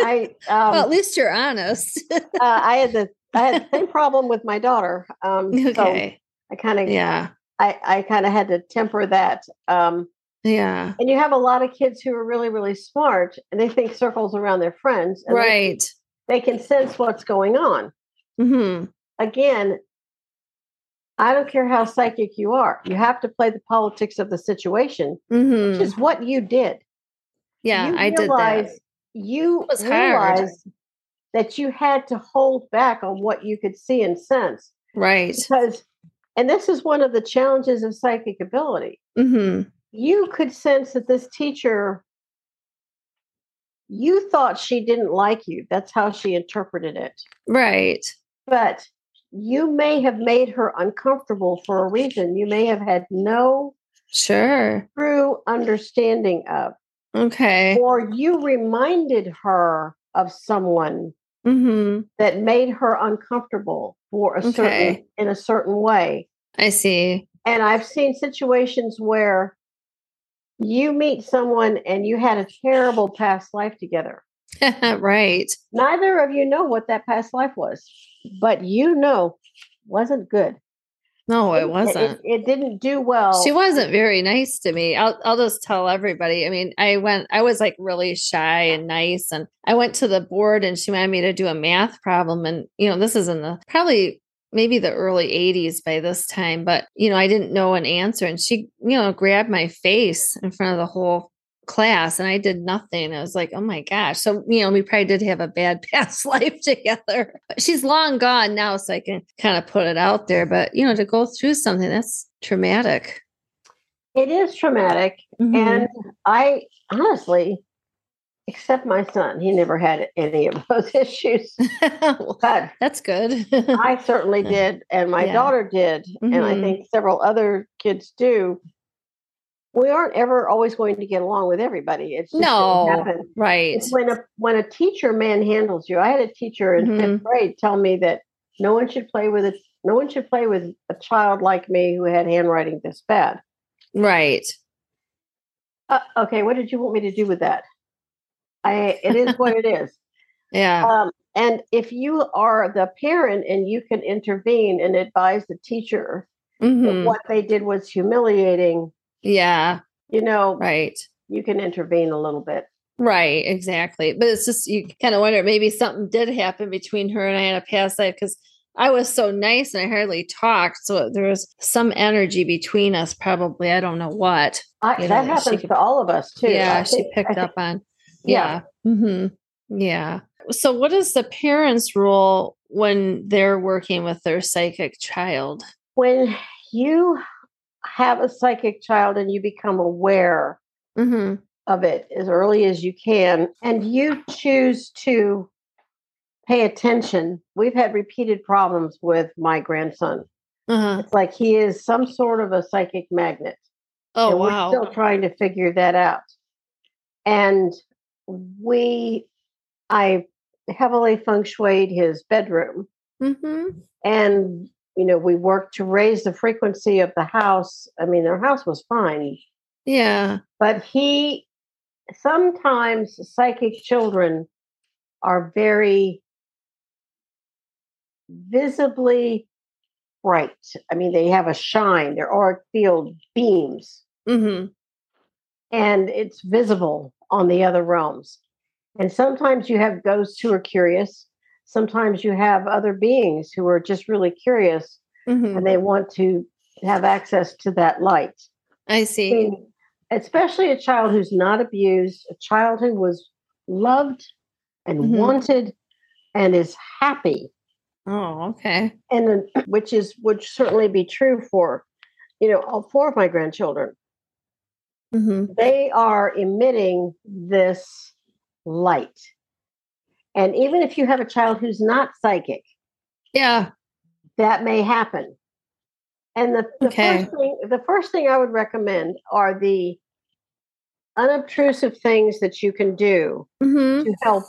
[SPEAKER 3] I. Um,
[SPEAKER 2] well at least you're honest
[SPEAKER 3] uh, I had the I had the same problem with my daughter. Um, So I kind of
[SPEAKER 2] yeah
[SPEAKER 3] I, I kind of had to temper that. Um,
[SPEAKER 2] yeah
[SPEAKER 3] and you have a lot of kids who are really really smart and they think circles around their friends. and they-
[SPEAKER 2] right
[SPEAKER 3] They, can sense what's going on.
[SPEAKER 2] mm-hmm.
[SPEAKER 3] Again, I don't care how psychic you are. You have to play the politics of the situation,
[SPEAKER 2] Mm-hmm.
[SPEAKER 3] which is what you did.
[SPEAKER 2] yeah
[SPEAKER 3] you
[SPEAKER 2] i did that
[SPEAKER 3] You
[SPEAKER 2] was hard.
[SPEAKER 3] realized that you had to hold back on what you could see and sense
[SPEAKER 2] right
[SPEAKER 3] because, and this is one of the challenges of psychic ability.
[SPEAKER 2] mm-hmm.
[SPEAKER 3] You could sense that this teacher, you thought she didn't like you. That's how she interpreted it.
[SPEAKER 2] right
[SPEAKER 3] But you may have made her uncomfortable for a reason you may have had no
[SPEAKER 2] sure
[SPEAKER 3] true understanding of.
[SPEAKER 2] Okay
[SPEAKER 3] Or you reminded her of someone
[SPEAKER 2] mm-hmm.
[SPEAKER 3] that made her uncomfortable for a certain
[SPEAKER 2] Okay.
[SPEAKER 3] in a certain way.
[SPEAKER 2] i see
[SPEAKER 3] And I've seen situations where you meet someone and you had a terrible past life together.
[SPEAKER 2] right
[SPEAKER 3] Neither of you know what that past life was, but you know wasn't good.
[SPEAKER 2] No it wasn't
[SPEAKER 3] It, it didn't do well.
[SPEAKER 2] She wasn't very nice to me. I'll I'll just tell everybody. I mean, I went I was like really shy and nice and I went to the board and she wanted me to do a math problem and you know, this is in the probably maybe the early 80s by this time, but you know, I didn't know an answer and she, you know, grabbed my face in front of the whole class and I did nothing. I was like, oh my gosh. So, you know, we probably did have a bad past life together. But she's long gone now, so I can kind of put it out there. But, you know, to go through something that's traumatic.
[SPEAKER 3] it is traumatic.
[SPEAKER 2] Mhm.
[SPEAKER 3] And I honestly, except my son. He never had any of those issues. but
[SPEAKER 2] That's good.
[SPEAKER 3] I certainly did, and my
[SPEAKER 2] Yeah.
[SPEAKER 3] daughter did, and I
[SPEAKER 2] Mhm.
[SPEAKER 3] think several other kids do. We aren't ever always going to get along with everybody. It's just
[SPEAKER 2] No.
[SPEAKER 3] happen.
[SPEAKER 2] right.
[SPEAKER 3] It's when a when a teacher manhandles you. I had a teacher in
[SPEAKER 2] Mhm.
[SPEAKER 3] fifth grade tell me that no one should play with it. No one should play with a child like me who had handwriting this bad.
[SPEAKER 2] Right.
[SPEAKER 3] Uh, okay, what did you want me to do with that? I it is what it is.
[SPEAKER 2] Yeah.
[SPEAKER 3] Um, and if you are the parent and you can intervene and advise the teacher that
[SPEAKER 2] Mhm.
[SPEAKER 3] what they did was humiliating,
[SPEAKER 2] Yeah.
[SPEAKER 3] you know,
[SPEAKER 2] Right.
[SPEAKER 3] you can intervene a little bit.
[SPEAKER 2] Right, exactly. But it's just you kind of wonder maybe something did happen between her and I in a past life because I was so nice and I hardly talked. So there was some energy between us, probably. I don't know what.
[SPEAKER 3] I,
[SPEAKER 2] You
[SPEAKER 3] that
[SPEAKER 2] know, she
[SPEAKER 3] happens
[SPEAKER 2] could-
[SPEAKER 3] to all of us too.
[SPEAKER 2] yeah,
[SPEAKER 3] I
[SPEAKER 2] she
[SPEAKER 3] think- I
[SPEAKER 2] picked
[SPEAKER 3] think-
[SPEAKER 2] up on.
[SPEAKER 3] Yeah.
[SPEAKER 2] Yeah. hmm Yeah. So, what is the parents' role when they're working with their psychic child?
[SPEAKER 3] when you have a psychic child and you become aware
[SPEAKER 2] hmm
[SPEAKER 3] of it as early as you can and you choose to pay attention. We've had repeated problems with my grandson.
[SPEAKER 2] Uh-huh.
[SPEAKER 3] it's like he is some sort of a psychic magnet
[SPEAKER 2] Oh,
[SPEAKER 3] and we're
[SPEAKER 2] wow.
[SPEAKER 3] still trying to figure that out. And we i heavily feng shuied his bedroom
[SPEAKER 2] hmm
[SPEAKER 3] and you know we worked to raise the frequency of the house. I mean their house was fine.
[SPEAKER 2] Yeah.
[SPEAKER 3] but he sometimes psychic children are very visibly bright. I mean they have a shine. Their auric field beams.
[SPEAKER 2] Hmm
[SPEAKER 3] and it's visible on the other realms. And sometimes you have ghosts who are curious sometimes you have other beings who are just really curious
[SPEAKER 2] hmm
[SPEAKER 3] and they want to have access to that light
[SPEAKER 2] I
[SPEAKER 3] I
[SPEAKER 2] see.
[SPEAKER 3] mean, especially a child who's not abused, a child who was loved and
[SPEAKER 2] Mhm.
[SPEAKER 3] wanted and is happy,
[SPEAKER 2] Oh, okay.
[SPEAKER 3] and then- which is would certainly be true for, you know, all four of my grandchildren.
[SPEAKER 2] hmm
[SPEAKER 3] They are emitting this light, and even if you have a child who's not psychic,
[SPEAKER 2] Yeah.
[SPEAKER 3] that may happen. And the, the
[SPEAKER 2] Okay.
[SPEAKER 3] first thing the first thing I would recommend are the unobtrusive things that you can do
[SPEAKER 2] hmm
[SPEAKER 3] to help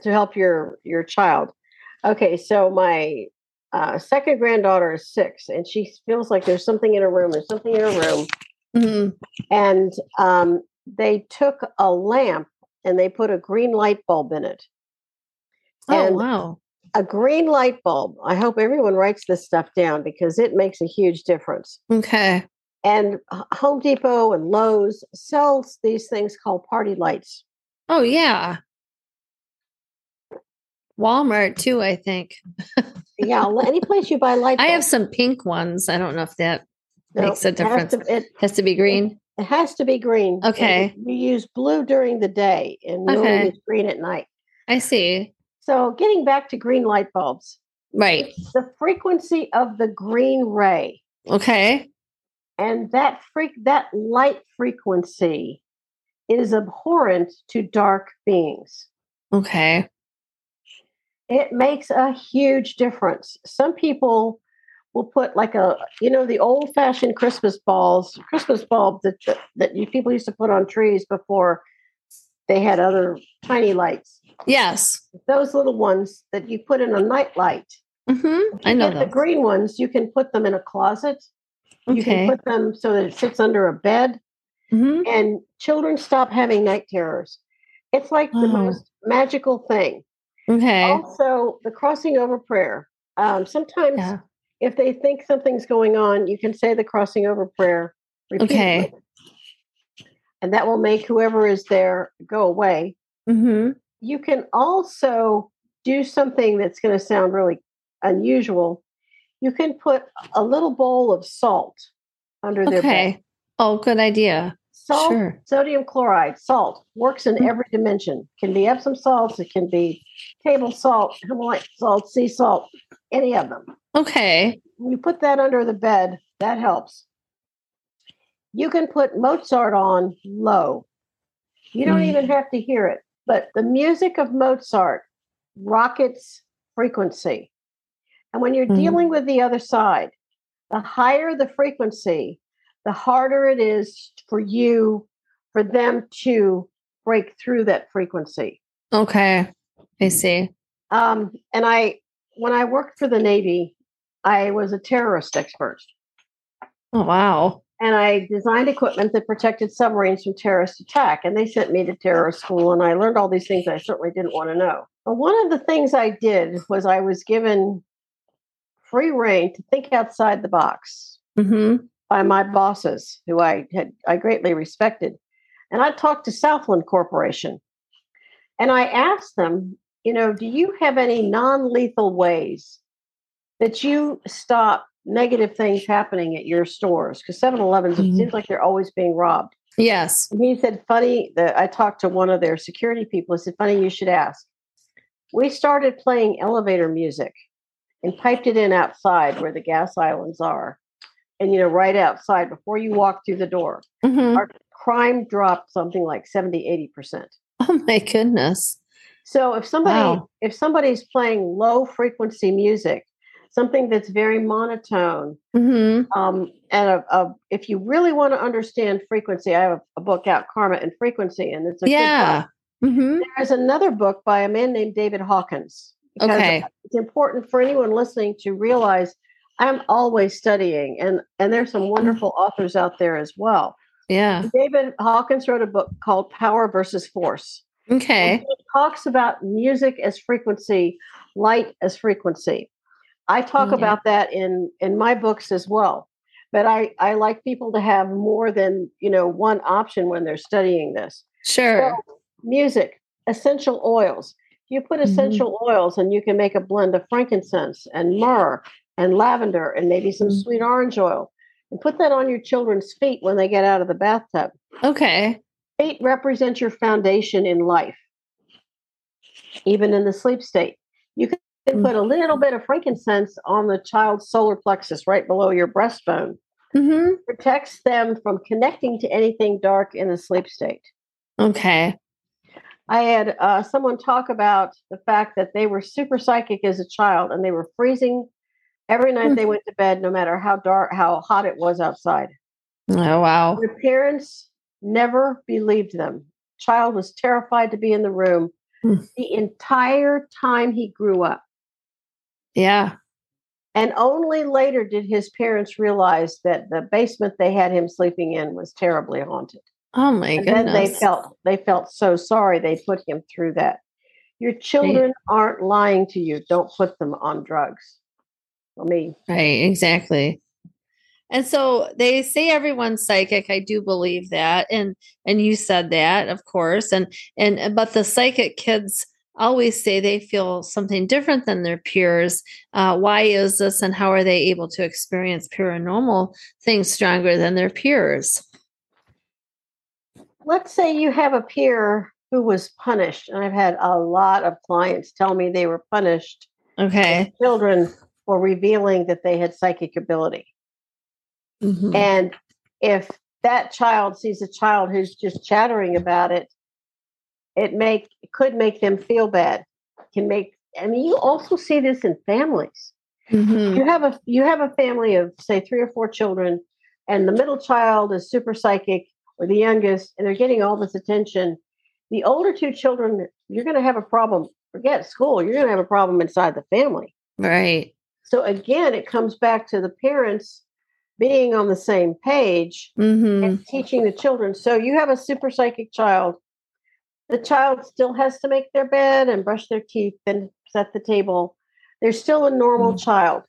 [SPEAKER 3] to help your your child. Okay, so my uh, second granddaughter is six, and she feels like there's something in her room. There's something in her room,
[SPEAKER 2] hmm
[SPEAKER 3] and um, they took a lamp and they put a green light bulb in it.
[SPEAKER 2] Oh,
[SPEAKER 3] And
[SPEAKER 2] wow.
[SPEAKER 3] a green light bulb. I hope everyone writes this stuff down because it makes a huge difference.
[SPEAKER 2] Okay.
[SPEAKER 3] And Home Depot and Lowe's sells these things called party lights.
[SPEAKER 2] Oh, yeah. Walmart too, I think.
[SPEAKER 3] Yeah, any place you buy light
[SPEAKER 2] I have some pink ones. I don't know if that
[SPEAKER 3] no,
[SPEAKER 2] makes a
[SPEAKER 3] it has
[SPEAKER 2] difference.
[SPEAKER 3] to- It,
[SPEAKER 2] has to be green.
[SPEAKER 3] it has to be green.
[SPEAKER 2] Okay.
[SPEAKER 3] You use blue during the day and
[SPEAKER 2] Okay.
[SPEAKER 3] green at night.
[SPEAKER 2] I see.
[SPEAKER 3] So getting back to green light bulbs,
[SPEAKER 2] Right.
[SPEAKER 3] the frequency of the green ray
[SPEAKER 2] Okay.
[SPEAKER 3] and that freak that light frequency is abhorrent to dark beings.
[SPEAKER 2] Okay.
[SPEAKER 3] It makes a huge difference. Some people will put like a, you know, the old fashioned Christmas balls, Christmas bulb that that you people used to put on trees before they had other tiny lights.
[SPEAKER 2] Yes.
[SPEAKER 3] Those little ones that you put in a night light.
[SPEAKER 2] hmm I know
[SPEAKER 3] the green ones. You can put them in a closet.
[SPEAKER 2] Okay.
[SPEAKER 3] You can put them so that it sits under a bed,
[SPEAKER 2] hmm
[SPEAKER 3] and children stop having night terrors. It's like the
[SPEAKER 2] Oh.
[SPEAKER 3] most magical thing.
[SPEAKER 2] Okay.
[SPEAKER 3] Also, the crossing over prayer. Um, sometimes,
[SPEAKER 2] Yeah.
[SPEAKER 3] if they think something's going on, you can say the crossing over prayer.
[SPEAKER 2] Okay.
[SPEAKER 3] And that will make whoever is there go away.
[SPEAKER 2] hmm
[SPEAKER 3] You can also do something that's going to sound really unusual. You can put a little bowl of salt under their bed.
[SPEAKER 2] Okay. Oh, good idea.
[SPEAKER 3] Salt,
[SPEAKER 2] Sure.
[SPEAKER 3] sodium chloride, salt works in
[SPEAKER 2] Mm.
[SPEAKER 3] every dimension. Can be Epsom salts, it can be table salt, Himalayan salt, sea salt, any of them.
[SPEAKER 2] Okay.
[SPEAKER 3] When you put that under the bed, that helps. You can put Mozart on low. You don't
[SPEAKER 2] Mm.
[SPEAKER 3] even have to hear it. But the music of Mozart rockets frequency. And when you're
[SPEAKER 2] Mhm.
[SPEAKER 3] dealing with the other side, the higher the frequency, the harder it is for you, for them to break through that frequency.
[SPEAKER 2] Okay. I see.
[SPEAKER 3] Um, and I, when I worked for the Navy, I was a terrorist expert.
[SPEAKER 2] Oh, wow.
[SPEAKER 3] And I designed equipment that protected submarines from terrorist attack. And they sent me to terrorist school, and I learned all these things I certainly didn't want to know. But one of the things I did was I was given free rein to think outside the box
[SPEAKER 2] Mm-hmm.
[SPEAKER 3] by my bosses, who I had I greatly respected. And I talked to Southland Corporation, and I asked them, you know, do you have any non-lethal ways that you stop negative things happening at your stores? Because 7-Elevens,
[SPEAKER 2] Mhm.
[SPEAKER 3] it seems like they're always being robbed.
[SPEAKER 2] Yes.
[SPEAKER 3] And he said, funny that I talked to one of their security people. He said, funny you should ask. We started playing elevator music and piped it in outside where the gas islands are. And, you know, right outside before you walk through the door.
[SPEAKER 2] Mhm.
[SPEAKER 3] Our crime dropped something like 70, 80%.
[SPEAKER 2] Oh, my goodness.
[SPEAKER 3] So if somebody
[SPEAKER 2] Wow.
[SPEAKER 3] if somebody's playing low frequency music, something that's very monotone,
[SPEAKER 2] Mm-hmm.
[SPEAKER 3] um, and a, a, if you really want to understand frequency, I have a, book out, Karma and Frequency, and it's a.
[SPEAKER 2] Yeah. Mm-hmm.
[SPEAKER 3] There's another book by a man named David Hawkins.
[SPEAKER 2] Okay.
[SPEAKER 3] It's important for anyone listening to realize I'm always studying, and and there's some wonderful authors out there as well.
[SPEAKER 2] Yeah.
[SPEAKER 3] David Hawkins wrote a book called Power versus Force.
[SPEAKER 2] Okay.
[SPEAKER 3] talks about music as frequency, light as frequency. I talk
[SPEAKER 2] Yeah.
[SPEAKER 3] about that in in my books as well. But I I like people to have more than you know one option when they're studying this.
[SPEAKER 2] Sure.
[SPEAKER 3] Music, essential oils. You put
[SPEAKER 2] Mhm.
[SPEAKER 3] essential oils, and you can make a blend of frankincense and myrrh and lavender and maybe some
[SPEAKER 2] Mm.
[SPEAKER 3] sweet orange oil, and put that on your children's feet when they get out of the bathtub.
[SPEAKER 2] Okay.
[SPEAKER 3] Feet represent your foundation in life, even in the sleep state. You can Put a little bit of frankincense on the child's solar plexus right below your breastbone.
[SPEAKER 2] Mm-hmm.
[SPEAKER 3] Protects them from connecting to anything dark in the sleep state.
[SPEAKER 2] Okay.
[SPEAKER 3] I had uh, someone talk about the fact that they were super psychic as a child and they were freezing every night
[SPEAKER 2] Hmm.
[SPEAKER 3] they went to bed, no matter how dark, how hot it was outside.
[SPEAKER 2] Oh, wow.
[SPEAKER 3] Their parents never believed them. Child was terrified to be in the room
[SPEAKER 2] Hmm.
[SPEAKER 3] the entire time he grew up.
[SPEAKER 2] Yeah.
[SPEAKER 3] And only later did his parents realize that the basement they had him sleeping in was terribly haunted.
[SPEAKER 2] Oh, my
[SPEAKER 3] and
[SPEAKER 2] goodness.
[SPEAKER 3] they felt they felt so sorry they put him through that. Your children aren't lying to you. Don't put them on drugs. I mean,
[SPEAKER 2] Right, exactly. And so they say everyone's psychic. I do believe that. And and you said that, of course. And and but the psychic kids always say they feel something different than their peers. Uh, why is this and how are they able to experience paranormal things stronger than their peers?
[SPEAKER 3] let's say you have a peer who was punished, and I've had a lot of clients tell me they were punished
[SPEAKER 2] Okay.
[SPEAKER 3] children for revealing that they had psychic ability.
[SPEAKER 2] Mhm.
[SPEAKER 3] And if that child sees a child who's just chattering about it, it make it could make them feel bad. Can make I mean you also see this in families.
[SPEAKER 2] Mhm.
[SPEAKER 3] You have a you have a family of say three or four children, and the middle child is super psychic or the youngest, and they're getting all this attention. The older two children, you're gonna have a problem. Forget school, you're gonna have a problem inside the family.
[SPEAKER 2] Right.
[SPEAKER 3] So again, it comes back to the parents being on the same page
[SPEAKER 2] hmm
[SPEAKER 3] and teaching the children. So you have a super psychic child. The child still has to make their bed and brush their teeth and set the table. They're still a normal
[SPEAKER 2] Mm.
[SPEAKER 3] child.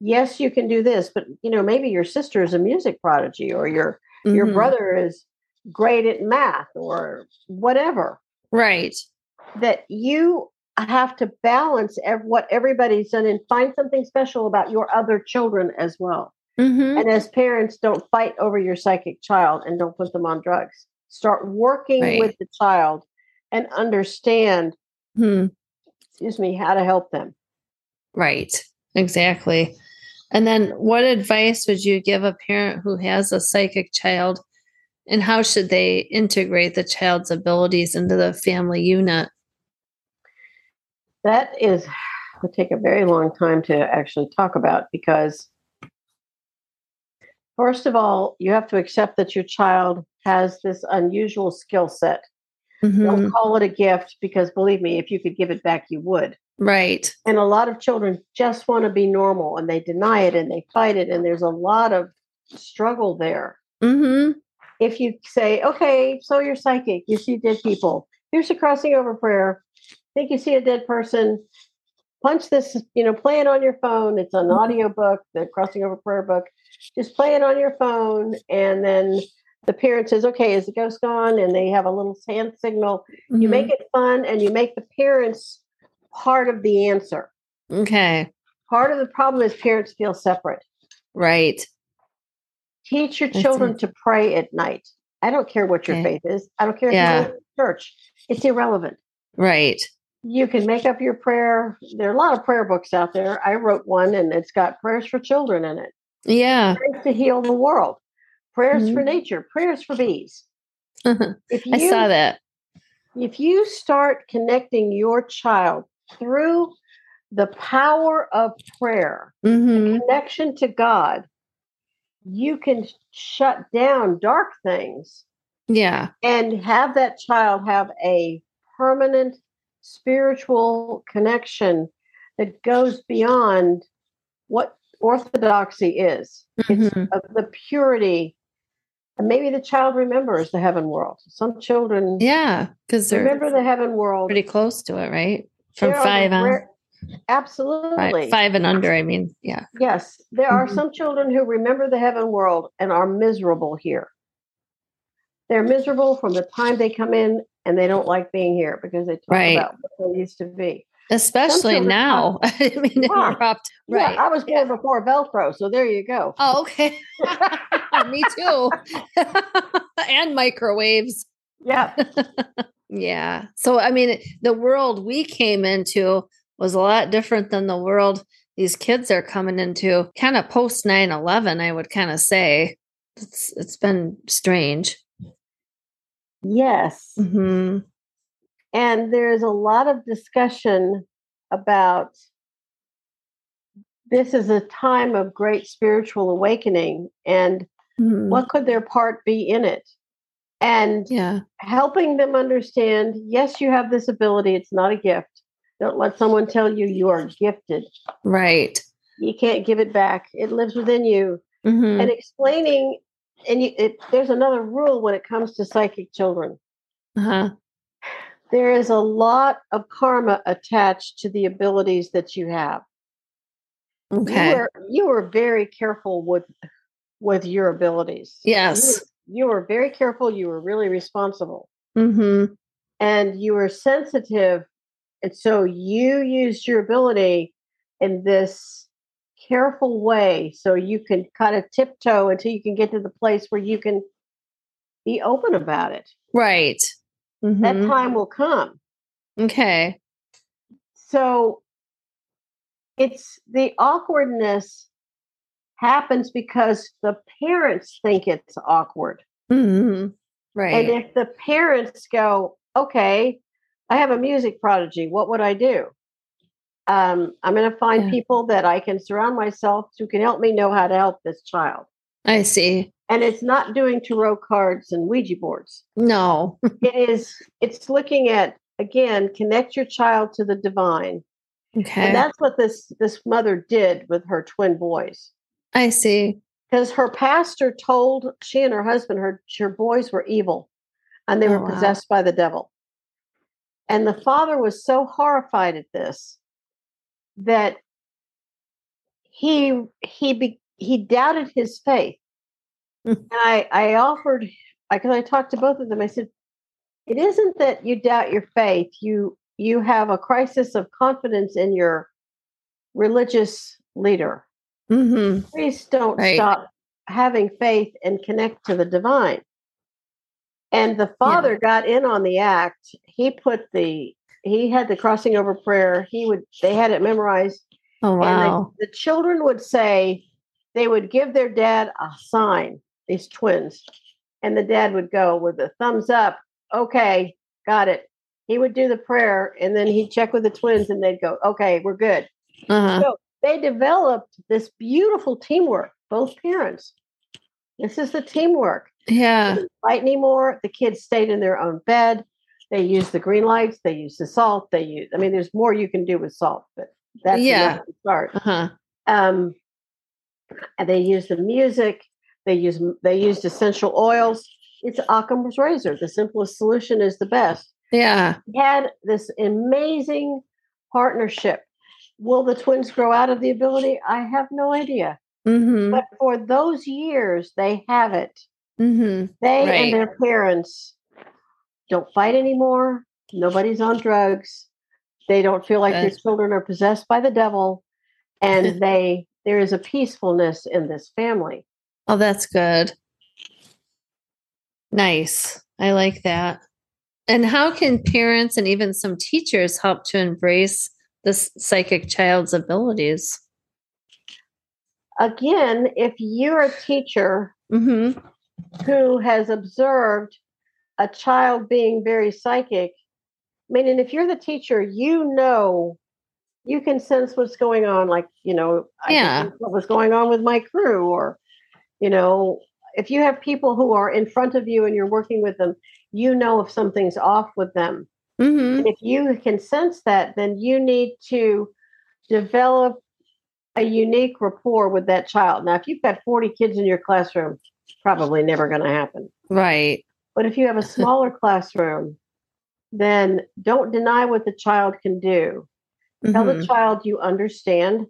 [SPEAKER 3] Yes, you can do this, but you know, maybe your sister is a music prodigy or your your
[SPEAKER 2] Mhm.
[SPEAKER 3] brother is great at math or whatever.
[SPEAKER 2] Right.
[SPEAKER 3] That you have to balance ev- what everybody's done and find something special about your other children as well.
[SPEAKER 2] hmm
[SPEAKER 3] And as parents, don't fight over your psychic child and don't put them on drugs. Start working
[SPEAKER 2] Right.
[SPEAKER 3] with the child and understand,
[SPEAKER 2] Hmm.
[SPEAKER 3] excuse me, how to help them.
[SPEAKER 2] Right. Exactly. And then what advice would you give a parent who has a psychic child And how should they integrate the child's abilities into the family unit?
[SPEAKER 3] That is would take a very long time to actually talk about because first of all, you have to accept that your child has this unusual skill set.
[SPEAKER 2] Mhm.
[SPEAKER 3] Don't call it a gift because believe me, if you could give it back, you would.
[SPEAKER 2] Right.
[SPEAKER 3] And a lot of children just want to be normal and they deny it and they fight it. And there's a lot of struggle there.
[SPEAKER 2] hmm
[SPEAKER 3] If you say, okay, so you're psychic, you see dead people, here's a crossing over prayer. Think you see a dead person, punch this, you know, play it on your phone. It's an audio book, the crossing over prayer book. Just play it on your phone. And then the parent says, okay, is the ghost gone? And they have a little hand signal. You make mm-hmm. it fun and you make the parents part of the answer.
[SPEAKER 2] Okay.
[SPEAKER 3] Part of the problem is parents feel separate.
[SPEAKER 2] Right.
[SPEAKER 3] Teach your children to pray at night. I don't care what your
[SPEAKER 2] Okay.
[SPEAKER 3] faith is. I don't care if
[SPEAKER 2] Yeah.
[SPEAKER 3] you go to church. It's irrelevant.
[SPEAKER 2] Right.
[SPEAKER 3] You can make up your prayer. There are a lot of prayer books out there. I wrote one and it's got prayers for children in it.
[SPEAKER 2] Yeah.
[SPEAKER 3] Prayers to heal the world. Prayers for
[SPEAKER 2] Mhm.
[SPEAKER 3] nature. Prayers for bees.
[SPEAKER 2] I
[SPEAKER 3] If you
[SPEAKER 2] saw that.
[SPEAKER 3] if you start connecting your child through the power of prayer,
[SPEAKER 2] hmm
[SPEAKER 3] connection to God, you can shut down dark things
[SPEAKER 2] Yeah.
[SPEAKER 3] and have that child have a permanent spiritual connection that goes beyond what orthodoxy is. It's
[SPEAKER 2] Mhm.
[SPEAKER 3] of the purity. And maybe the child remembers the heaven world. Some children
[SPEAKER 2] Yeah. Because they're
[SPEAKER 3] remember the heaven world.
[SPEAKER 2] pretty close to it, right? From
[SPEAKER 3] There
[SPEAKER 2] five on.
[SPEAKER 3] rare- Absolutely.
[SPEAKER 2] Five, five and under, I mean. Yeah.
[SPEAKER 3] Yes, there are
[SPEAKER 2] Mhm.
[SPEAKER 3] some children who remember the heaven world and are miserable here. They're miserable from the time they come in and they don't like being here because they talk
[SPEAKER 2] Right.
[SPEAKER 3] about what they used to be.
[SPEAKER 2] Especially now. I mean
[SPEAKER 3] Yeah.
[SPEAKER 2] Right.
[SPEAKER 3] Yeah, I was born before Velcro, so there you go.
[SPEAKER 2] Oh, okay. Me too. and microwaves.
[SPEAKER 3] Yeah.
[SPEAKER 2] Yeah. So, I mean, the world we came into was a lot different than the world these kids are coming into, kind of post 9 11, I would kind of say. It's, it's been strange.
[SPEAKER 3] yes.
[SPEAKER 2] hmm
[SPEAKER 3] And there's a lot of discussion about this is a time of great spiritual awakening and what could their part be in it? And
[SPEAKER 2] Yeah.
[SPEAKER 3] helping them understand yes, you have this ability, it's not a gift. Don't let someone tell you you are gifted.
[SPEAKER 2] Right.
[SPEAKER 3] You can't give it back, it lives within you.
[SPEAKER 2] hmm
[SPEAKER 3] And explaining, and you, it, there's another rule when it comes to psychic children.
[SPEAKER 2] Uh-huh.
[SPEAKER 3] There is a lot of karma attached to the abilities that you have.
[SPEAKER 2] Okay.
[SPEAKER 3] You were you were very careful with with your abilities.
[SPEAKER 2] Yes.
[SPEAKER 3] You, you were very careful, you were really responsible.
[SPEAKER 2] Mm-hmm.
[SPEAKER 3] and you were sensitive and so you used your ability in this careful way so you can kind of tiptoe until you can get to the place where you can be open about it
[SPEAKER 2] Right.
[SPEAKER 3] That
[SPEAKER 2] Mhm.
[SPEAKER 3] time will come
[SPEAKER 2] Okay.
[SPEAKER 3] so it's the awkwardness happens because the parents think it's awkward
[SPEAKER 2] hmm Right.
[SPEAKER 3] And if the parents go, okay, I have a music prodigy, what would I do? Um, I'm going to find
[SPEAKER 2] Yeah.
[SPEAKER 3] people that I can surround myself who can help me know how to help this child.
[SPEAKER 2] I see.
[SPEAKER 3] And it's not doing tarot cards and Ouija boards.
[SPEAKER 2] No.
[SPEAKER 3] It is, it's looking at, again, connect your child to the divine.
[SPEAKER 2] Okay.
[SPEAKER 3] And that's what this, this mother did with her twin boys.
[SPEAKER 2] I see.
[SPEAKER 3] Because her pastor told she and her husband her, her boys were evil and they
[SPEAKER 2] Oh,
[SPEAKER 3] were
[SPEAKER 2] wow.
[SPEAKER 3] possessed by the devil. And the father was so horrified at this that he he be, he doubted his faith. And I I offered because I talked to both of them. I said, "It isn't that you doubt your faith. You you have a crisis of confidence in your religious leader.
[SPEAKER 2] hmm
[SPEAKER 3] Please don't
[SPEAKER 2] Right.
[SPEAKER 3] stop having faith and connect to the divine." And the father got in on the act. He put the he had the crossing over prayer. He would they had it memorized.
[SPEAKER 2] Oh, wow.
[SPEAKER 3] And the, the children would say they would give their dad a sign, these twins, and the dad would go with a thumbs up, okay, got it. He would do the prayer and then he'd check with the twins and they'd go, okay, we're good.
[SPEAKER 2] Uh-huh.
[SPEAKER 3] So they developed this beautiful teamwork, both parents. This is the teamwork.
[SPEAKER 2] Yeah.
[SPEAKER 3] Didn't fight anymore. The kids stayed in their own bed. They used the green lights. They used the salt. They use. I mean, there's more you can do with salt, but that's
[SPEAKER 2] Yeah.
[SPEAKER 3] start.
[SPEAKER 2] Uh-huh.
[SPEAKER 3] Um, and they use the music. They use they used essential oils. It's Occam's razor. The simplest solution is the best.
[SPEAKER 2] Yeah.
[SPEAKER 3] We had this amazing partnership. Will the twins grow out of the ability? I have no idea.
[SPEAKER 2] Mm-hmm.
[SPEAKER 3] But for those years, they have it.
[SPEAKER 2] Mm-hmm.
[SPEAKER 3] They
[SPEAKER 2] Right.
[SPEAKER 3] and their parents don't fight anymore. Nobody's on drugs. They don't feel like their children are possessed by the devil. And they there is a peacefulness in this family.
[SPEAKER 2] Oh, that's good. Nice. I like that. And how can parents and even some teachers help to embrace this psychic child's abilities?
[SPEAKER 3] Again, if you're a teacher
[SPEAKER 2] Mm-hmm.
[SPEAKER 3] who has observed a child being very psychic, I mean, and if you're the teacher, you know, you can sense what's going on. Like, you know,
[SPEAKER 2] Yeah.
[SPEAKER 3] what was going on with my crew, or, you know, if you have people who are in front of you and you're working with them, you know if something's off with them.
[SPEAKER 2] Mm-hmm.
[SPEAKER 3] If you can sense that, then you need to develop a unique rapport with that child. Now, if you've got 40 kids in your classroom, probably never going to happen.
[SPEAKER 2] Right.
[SPEAKER 3] But if you have a smaller classroom, then don't deny what the child can do. Tell
[SPEAKER 2] Mhm.
[SPEAKER 3] the child you understand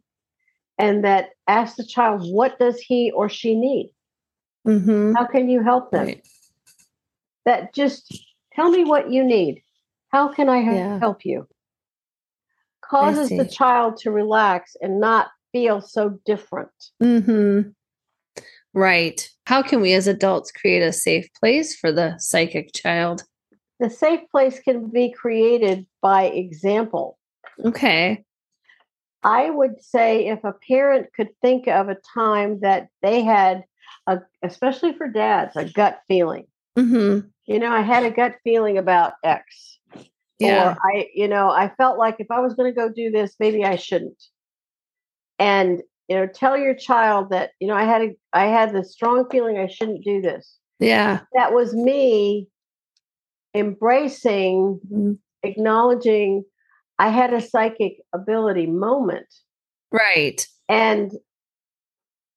[SPEAKER 3] and that ask the child what does he or she need?
[SPEAKER 2] Mhm.
[SPEAKER 3] How can you help them?
[SPEAKER 2] Right.
[SPEAKER 3] That just tell me what you need. How can I
[SPEAKER 2] Yeah.
[SPEAKER 3] help you? Causes the child to relax and not feel so different.
[SPEAKER 2] Mm-hmm. Right. How can we as adults create a safe place for the psychic child?
[SPEAKER 3] The safe place can be created by example.
[SPEAKER 2] Okay.
[SPEAKER 3] I would say if a parent could think of a time that they had, a, especially for dads, a gut feeling.
[SPEAKER 2] Mm-hmm.
[SPEAKER 3] You know, I had a gut feeling about X.
[SPEAKER 2] Yeah.
[SPEAKER 3] Or I, you know, I felt like if I was going to go do this, maybe I shouldn't. And you know, tell your child that you know I had a, I had this strong feeling I shouldn't do this.
[SPEAKER 2] yeah.
[SPEAKER 3] That was me embracing,
[SPEAKER 2] Mhm.
[SPEAKER 3] acknowledging I had a psychic ability moment.
[SPEAKER 2] Right.
[SPEAKER 3] And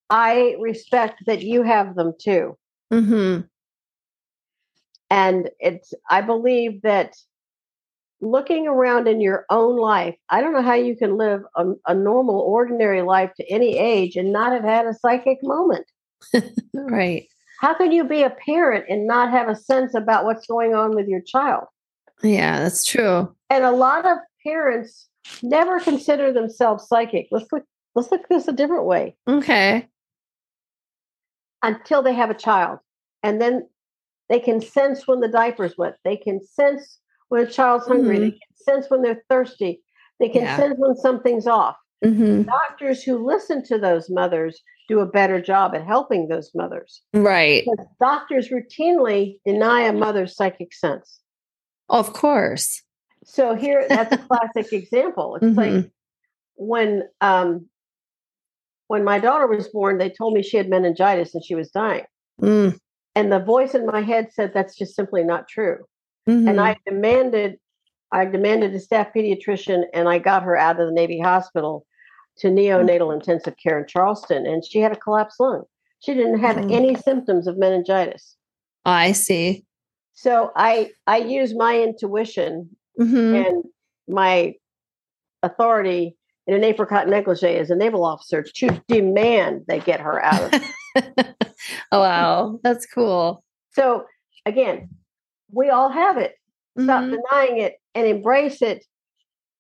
[SPEAKER 3] I respect that you have them too.
[SPEAKER 2] Mm-hmm.
[SPEAKER 3] And it's, I believe that looking around in your own life, I don't know how you can live a, a normal, ordinary life to any age and not have had a psychic moment.
[SPEAKER 2] Right.
[SPEAKER 3] How can you be a parent and not have a sense about what's going on with your child?
[SPEAKER 2] Yeah, that's true.
[SPEAKER 3] And a lot of parents never consider themselves psychic. Let's look, let's look at this a different way.
[SPEAKER 2] Okay.
[SPEAKER 3] until they have a child. And then they can sense when the diaper's wet. They can sense when a child's hungry. They can sense when they're thirsty. They can
[SPEAKER 2] Yeah.
[SPEAKER 3] sense when something's off.
[SPEAKER 2] Mm-hmm.
[SPEAKER 3] Doctors who listen to those mothers do a better job at helping those mothers.
[SPEAKER 2] Right.
[SPEAKER 3] But doctors routinely deny a mother's psychic sense.
[SPEAKER 2] Of course.
[SPEAKER 3] So here, that's a classic example. It's
[SPEAKER 2] Mhm.
[SPEAKER 3] like when um, when my daughter was born, they told me she had meningitis and she was dying.
[SPEAKER 2] Mm.
[SPEAKER 3] And the voice in my head said that's just simply not true.
[SPEAKER 2] Mhm.
[SPEAKER 3] And I demanded, I demanded a staff pediatrician, and I got her out of the Navy Hospital to neonatal intensive care in Charleston, and she had a collapsed lung. She didn't have
[SPEAKER 2] Mhm.
[SPEAKER 3] any symptoms of meningitis.
[SPEAKER 2] I see.
[SPEAKER 3] So I I use my intuition
[SPEAKER 2] Mm-hmm.
[SPEAKER 3] and my authority in an apricot negligee as a naval officer to demand they get her out of
[SPEAKER 2] oh, wow. That's cool.
[SPEAKER 3] So again, we all have it. Stop
[SPEAKER 2] Mhm.
[SPEAKER 3] denying it and embrace it.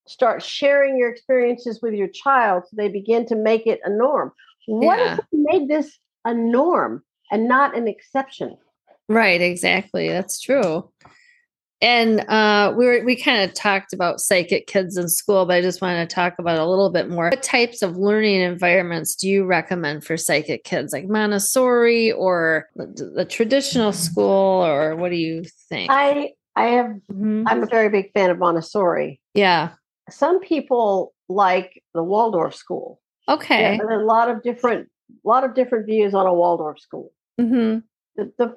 [SPEAKER 3] Start sharing your experiences with your child so they begin to make it a norm. What
[SPEAKER 2] Yeah.
[SPEAKER 3] if we made this a norm and not an exception?
[SPEAKER 2] Right. Exactly. That's true. And uh, we were we kind of talked about psychic kids in school, but I just want to talk about a little bit more. What types of learning environments do you recommend for psychic kids, like Montessori or the, the traditional school, or what do you think?
[SPEAKER 3] I I have
[SPEAKER 2] Mhm.
[SPEAKER 3] I'm a very big fan of Montessori.
[SPEAKER 2] Yeah.
[SPEAKER 3] Some people like the Waldorf school.
[SPEAKER 2] Okay.
[SPEAKER 3] Yeah, there are a lot of different lot of different views on a Waldorf school.
[SPEAKER 2] hmm
[SPEAKER 3] The, the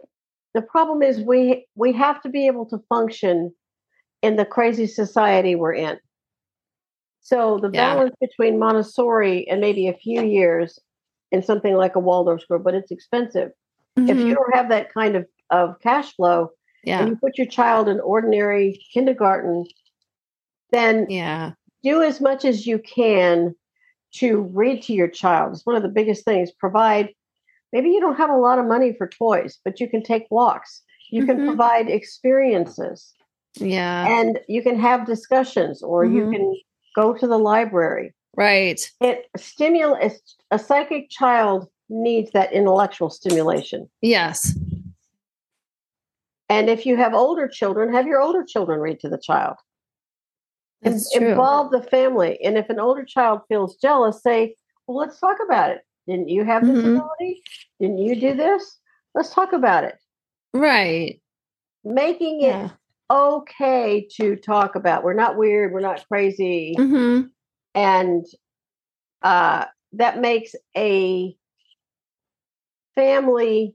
[SPEAKER 3] the problem is we we have to be able to function in the crazy society we're in. So the
[SPEAKER 2] Yeah.
[SPEAKER 3] balance between Montessori and maybe a few years in something like a Waldorf school, but it's expensive. If mm-hmm. you don't have that kind of, of cash flow
[SPEAKER 2] yeah.
[SPEAKER 3] and you put your child in ordinary kindergarten, then
[SPEAKER 2] Yeah.
[SPEAKER 3] do as much as you can to read to your child. It's one of the biggest things. Provide, maybe you don't have a lot of money for toys, but you can take walks. You can
[SPEAKER 2] Mhm.
[SPEAKER 3] provide experiences
[SPEAKER 2] Yeah.
[SPEAKER 3] and you can have discussions or you
[SPEAKER 2] Mhm.
[SPEAKER 3] can go to the library.
[SPEAKER 2] Right.
[SPEAKER 3] It stimulates a psychic child needs that intellectual stimulation.
[SPEAKER 2] Yes.
[SPEAKER 3] And if you have older children, have your older children read to the child.
[SPEAKER 2] That's true.
[SPEAKER 3] involve the family. And if an older child feels jealous, say, well, let's talk about it. Didn't you have this
[SPEAKER 2] Mhm.
[SPEAKER 3] ability? Didn't you do this? Let's talk about it.
[SPEAKER 2] Right.
[SPEAKER 3] Making it
[SPEAKER 2] Yeah.
[SPEAKER 3] okay to talk about. We're not weird. We're not crazy.
[SPEAKER 2] hmm
[SPEAKER 3] And uh, that makes a family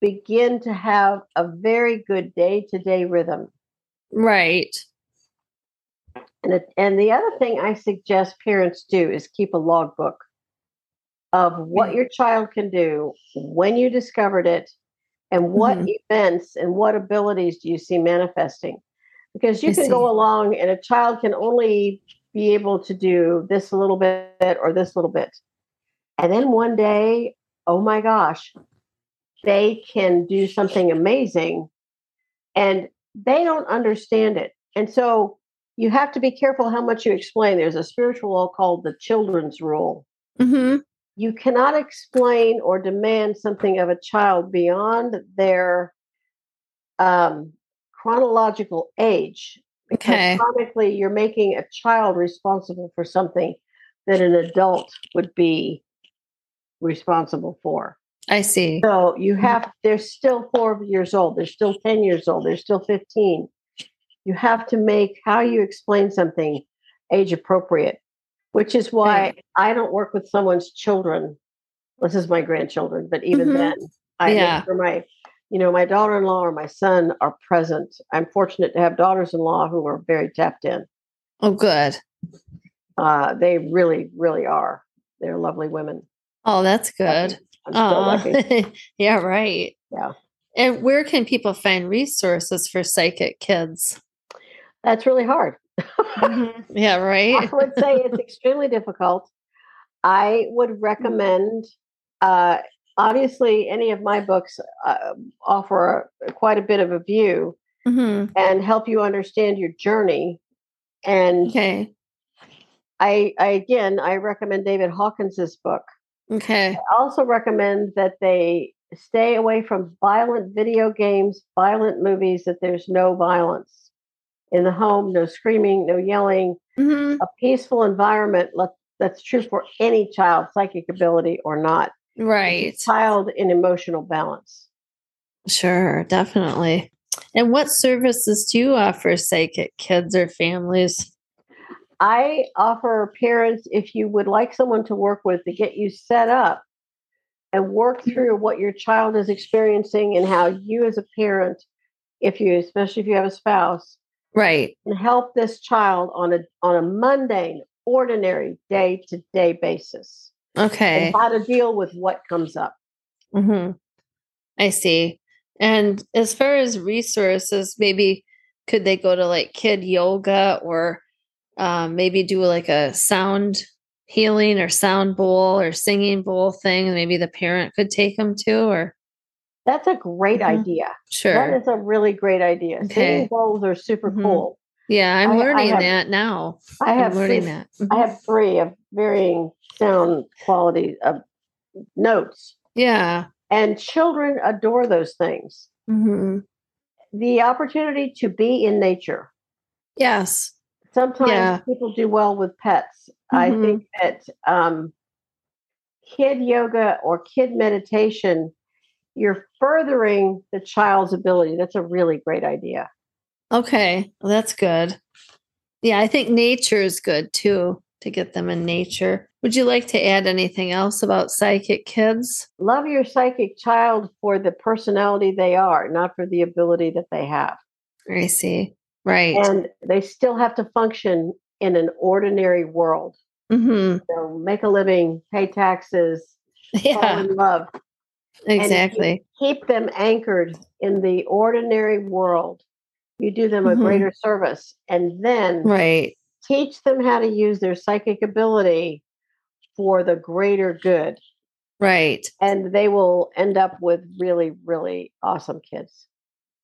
[SPEAKER 3] begin to have a very good day to day rhythm.
[SPEAKER 2] Right.
[SPEAKER 3] And it, and the other thing I suggest parents do is keep a logbook of what your child can do, when you discovered it, and what
[SPEAKER 2] Mhm.
[SPEAKER 3] events and what abilities do you see manifesting? Because you
[SPEAKER 2] I
[SPEAKER 3] can
[SPEAKER 2] see.
[SPEAKER 3] go along and a child can only be able to do this a little bit or this little bit. And then one day, oh my gosh, they can do something amazing and they don't understand it. And so you have to be careful how much you explain. There's a spiritual law called the children's rule.
[SPEAKER 2] hmm
[SPEAKER 3] You cannot explain or demand something of a child beyond their um, chronological age. Because
[SPEAKER 2] Okay.
[SPEAKER 3] chronically, you're making a child responsible for something that an adult would be responsible for.
[SPEAKER 2] I see.
[SPEAKER 3] So you have, they're still four years old, they're still 10 years old, they're still 15. You have to make how you explain something age appropriate, which is why
[SPEAKER 2] Right.
[SPEAKER 3] I don't work with someone's children. This is my grandchildren, but even
[SPEAKER 2] Mhm.
[SPEAKER 3] then, I
[SPEAKER 2] Yeah.
[SPEAKER 3] sure my, you know, my daughter-in-law or my son are present. I'm fortunate to have daughters-in-law who are very tapped in.
[SPEAKER 2] Oh, good.
[SPEAKER 3] Uh, they really, really are. They're lovely women.
[SPEAKER 2] Oh, that's good.
[SPEAKER 3] I'm still lucky.
[SPEAKER 2] Oh, yeah, right.
[SPEAKER 3] Yeah.
[SPEAKER 2] And where can people find resources for psychic kids?
[SPEAKER 3] That's really hard.
[SPEAKER 2] Yeah, right.
[SPEAKER 3] I would say it's extremely difficult. I would recommend, uh, obviously, any of my books uh, offer a, quite a bit of a view
[SPEAKER 2] hmm
[SPEAKER 3] and help you understand your journey. And
[SPEAKER 2] Okay.
[SPEAKER 3] I, I, again, I recommend David Hawkins's book.
[SPEAKER 2] Okay.
[SPEAKER 3] I also recommend that they stay away from violent video games, violent movies, that there's no violence in the home, no screaming, no yelling,
[SPEAKER 2] hmm
[SPEAKER 3] a peaceful environment. That's true for any child, psychic ability or not.
[SPEAKER 2] Right.
[SPEAKER 3] Child in emotional balance.
[SPEAKER 2] Sure, definitely. And what services do you offer psychic kids or families?
[SPEAKER 3] I offer parents, if you would like someone to work with to get you set up and work through what your child is experiencing and how you, as a parent, if you, especially if you have a spouse,
[SPEAKER 2] Right.
[SPEAKER 3] and help this child on a on a mundane, ordinary, day to day basis,
[SPEAKER 2] Okay.
[SPEAKER 3] and how to deal with what comes up.
[SPEAKER 2] hmm I see. And as far as resources, maybe could they go to like kid yoga or um, maybe do like a sound healing or sound bowl or singing bowl thing? Maybe the parent could take them to, or
[SPEAKER 3] That's a great
[SPEAKER 2] Mhm.
[SPEAKER 3] idea.
[SPEAKER 2] Sure.
[SPEAKER 3] That is a really great idea.
[SPEAKER 2] Okay.
[SPEAKER 3] Singing bowls are super
[SPEAKER 2] Mhm.
[SPEAKER 3] cool.
[SPEAKER 2] Yeah, I'm
[SPEAKER 3] I- I
[SPEAKER 2] learning
[SPEAKER 3] have-
[SPEAKER 2] that now.
[SPEAKER 3] I have
[SPEAKER 2] I'm learning
[SPEAKER 3] three,
[SPEAKER 2] that.
[SPEAKER 3] I
[SPEAKER 2] Mhm.
[SPEAKER 3] have three of varying sound quality of notes,
[SPEAKER 2] Yeah.
[SPEAKER 3] and children adore those things.
[SPEAKER 2] hmm
[SPEAKER 3] the opportunity to be in nature.
[SPEAKER 2] Yes.
[SPEAKER 3] Sometimes
[SPEAKER 2] Yeah.
[SPEAKER 3] people do well with pets. I
[SPEAKER 2] Mhm.
[SPEAKER 3] think that um, kid yoga or kid meditation, you're furthering the child's ability. That's a really great idea.
[SPEAKER 2] Okay. Well, that's good. Yeah, I think nature is good too to get them in nature. Would you like to add anything else about psychic kids?
[SPEAKER 3] Love your psychic child for the personality they are, not for the ability that they have.
[SPEAKER 2] I see. Right.
[SPEAKER 3] And they still have to function in an ordinary world.
[SPEAKER 2] hmm
[SPEAKER 3] So make a living, pay taxes, fall in love.
[SPEAKER 2] Exactly.
[SPEAKER 3] keep them anchored in the ordinary world. You do them a
[SPEAKER 2] Mhm.
[SPEAKER 3] greater service and then
[SPEAKER 2] Right.
[SPEAKER 3] teach them how to use their psychic ability for the greater good.
[SPEAKER 2] Right.
[SPEAKER 3] And they will end up with really, really awesome kids.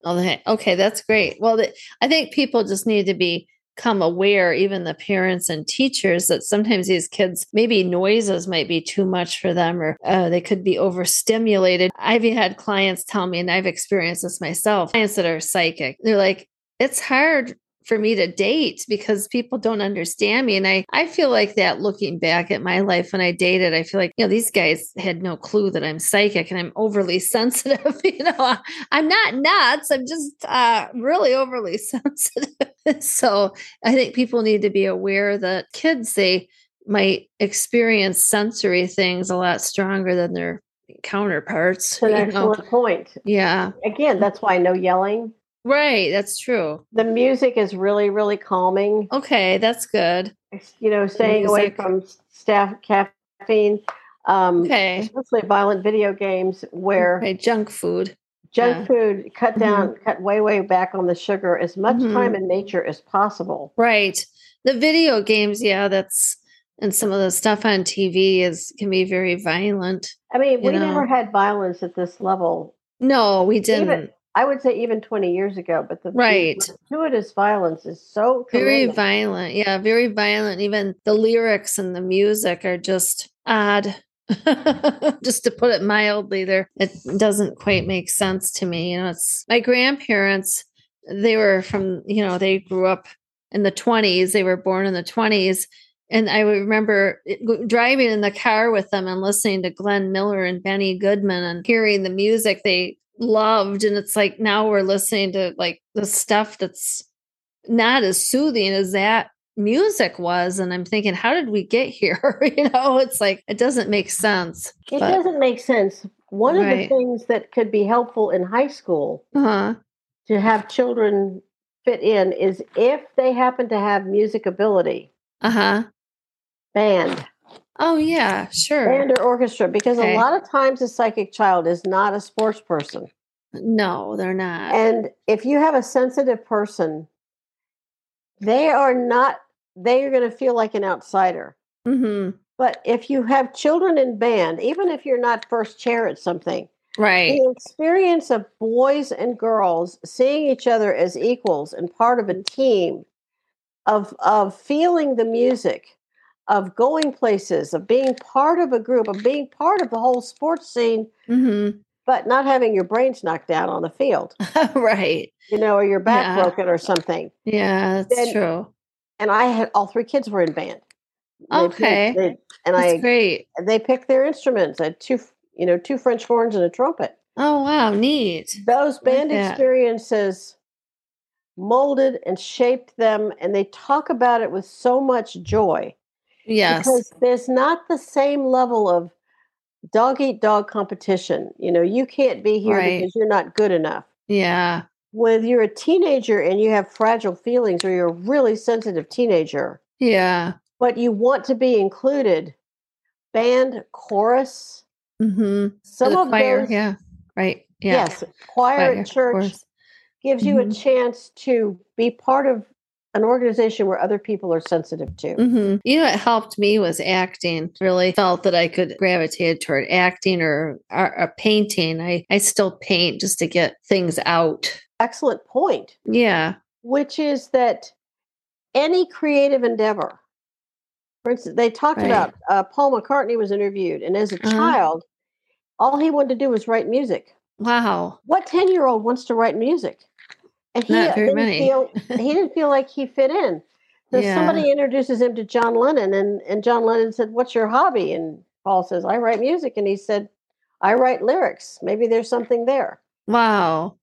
[SPEAKER 2] Okay. Okay, that's great. Well, I think people just need to be become aware, even the parents and teachers, that sometimes these kids maybe noises might be too much for them, or uh, they could be overstimulated. I've had clients tell me, and I've experienced this myself. Clients that are psychic, they're like, "It's hard." For me to date because people don't understand me. And I, I feel like that looking back at my life when I dated, I feel like, you know, these guys had no clue that I'm psychic and I'm overly sensitive. you know, I'm not nuts. I'm just uh, really overly sensitive. so I think people need to be aware that kids, they might experience sensory things a lot stronger than their counterparts.
[SPEAKER 3] An
[SPEAKER 2] know?
[SPEAKER 3] excellent point.
[SPEAKER 2] Yeah.
[SPEAKER 3] Again, that's why no yelling.
[SPEAKER 2] Right. That's true.
[SPEAKER 3] The music is really, really calming.
[SPEAKER 2] Okay. That's good.
[SPEAKER 3] You know, staying away from staff caffeine, um,
[SPEAKER 2] Okay.
[SPEAKER 3] especially violent video games where
[SPEAKER 2] Okay. Junk food.
[SPEAKER 3] junk
[SPEAKER 2] Yeah.
[SPEAKER 3] food cut down, cut way, way back on the sugar. As much
[SPEAKER 2] Mhm.
[SPEAKER 3] time in nature as possible.
[SPEAKER 2] Right. The video games. Yeah. That's, and some of the stuff on TV is, can be very violent.
[SPEAKER 3] I mean, we never had violence at this level.
[SPEAKER 2] No, we didn't.
[SPEAKER 3] I would say even 20 years ago, but the,
[SPEAKER 2] Right.
[SPEAKER 3] gratuitous violence is so
[SPEAKER 2] very
[SPEAKER 3] tremendous.
[SPEAKER 2] violent. Yeah very violent. Even the lyrics and the music are just odd. Just to put it mildly there it doesn't quite make sense to me. You know it's my grandparents they were from you know they grew up in the 20s they were born in the 20s and I remember eh, driving in the car with them and listening to Glenn Miller and Benny Goodman and hearing the music they loved. And it's like now we're listening to like the stuff that's not as soothing as that music was. And I'm thinking, how did we get here? you know, it's like it doesn't make sense.
[SPEAKER 3] It
[SPEAKER 2] But-
[SPEAKER 3] doesn't make sense. One of the things that could be helpful in high school
[SPEAKER 2] Uh-huh.
[SPEAKER 3] to have children fit in is if they happen to have music ability,
[SPEAKER 2] Uh-huh.
[SPEAKER 3] band,
[SPEAKER 2] Oh yeah, sure.
[SPEAKER 3] band or orchestra, because
[SPEAKER 2] Okay.
[SPEAKER 3] a lot of times a psychic child is not a sports person.
[SPEAKER 2] no, they're not.
[SPEAKER 3] And if you have a sensitive person, they are not, they are going to feel like an outsider.
[SPEAKER 2] hmm
[SPEAKER 3] But if you have children in band, even if you're not first chair at something,
[SPEAKER 2] Right.
[SPEAKER 3] the experience of boys and girls seeing each other as equals and part of a team, of of feeling the music, of going places, of being part of a group, of being part of the whole sports scene,
[SPEAKER 2] hmm
[SPEAKER 3] but not having your brains knocked out on the field,
[SPEAKER 2] right.
[SPEAKER 3] you know, or your back
[SPEAKER 2] Yeah.
[SPEAKER 3] broken or something.
[SPEAKER 2] Yeah, that's
[SPEAKER 3] Then-
[SPEAKER 2] true.
[SPEAKER 3] And I had all three kids were in band.
[SPEAKER 2] Okay.
[SPEAKER 3] they- and
[SPEAKER 2] That's
[SPEAKER 3] I
[SPEAKER 2] great.
[SPEAKER 3] they picked their instruments. I had two, you know, two French horns and a trumpet.
[SPEAKER 2] Oh wow, neat.
[SPEAKER 3] those band
[SPEAKER 2] that.
[SPEAKER 3] experiences molded and shaped them and they talk about it with so much joy
[SPEAKER 2] Yes.
[SPEAKER 3] because there's not the same level of dog eat dog competition you know you can't be here
[SPEAKER 2] Right.
[SPEAKER 3] because you're not good enough
[SPEAKER 2] yeah.
[SPEAKER 3] when you're a teenager and you have fragile feelings or you're a really sensitive teenager
[SPEAKER 2] Yeah.
[SPEAKER 3] but you want to be included band chorus
[SPEAKER 2] Mm-hmm.
[SPEAKER 3] some
[SPEAKER 2] the
[SPEAKER 3] of
[SPEAKER 2] choir.
[SPEAKER 3] those
[SPEAKER 2] Yeah. Right. Yeah.
[SPEAKER 3] yes choir
[SPEAKER 2] Choir,
[SPEAKER 3] at church gives you a
[SPEAKER 2] Mhm.
[SPEAKER 3] chance to be part of an organization where other people are sensitive to.
[SPEAKER 2] hmm You know, what helped me was acting. Really felt that I could gravitate toward acting or, or, or painting. I, I still paint just to get things out.
[SPEAKER 3] Excellent point,
[SPEAKER 2] Yeah.
[SPEAKER 3] which is that any creative endeavor, for instance, they talked
[SPEAKER 2] Right.
[SPEAKER 3] about uh, Paul McCartney was interviewed, and as a
[SPEAKER 2] Uh-huh.
[SPEAKER 3] child, all he wanted to do was write music.
[SPEAKER 2] Wow.
[SPEAKER 3] What 10 year old wants to write music? And he
[SPEAKER 2] Not very
[SPEAKER 3] didn't
[SPEAKER 2] many.
[SPEAKER 3] feel he didn't feel like he fit in. So
[SPEAKER 2] Yeah.
[SPEAKER 3] somebody introduces him to John Lennon, and and John Lennon said, "What's your hobby?" And Paul says, "I write music," and he said, "I write lyrics. Maybe there's something there."
[SPEAKER 2] Wow.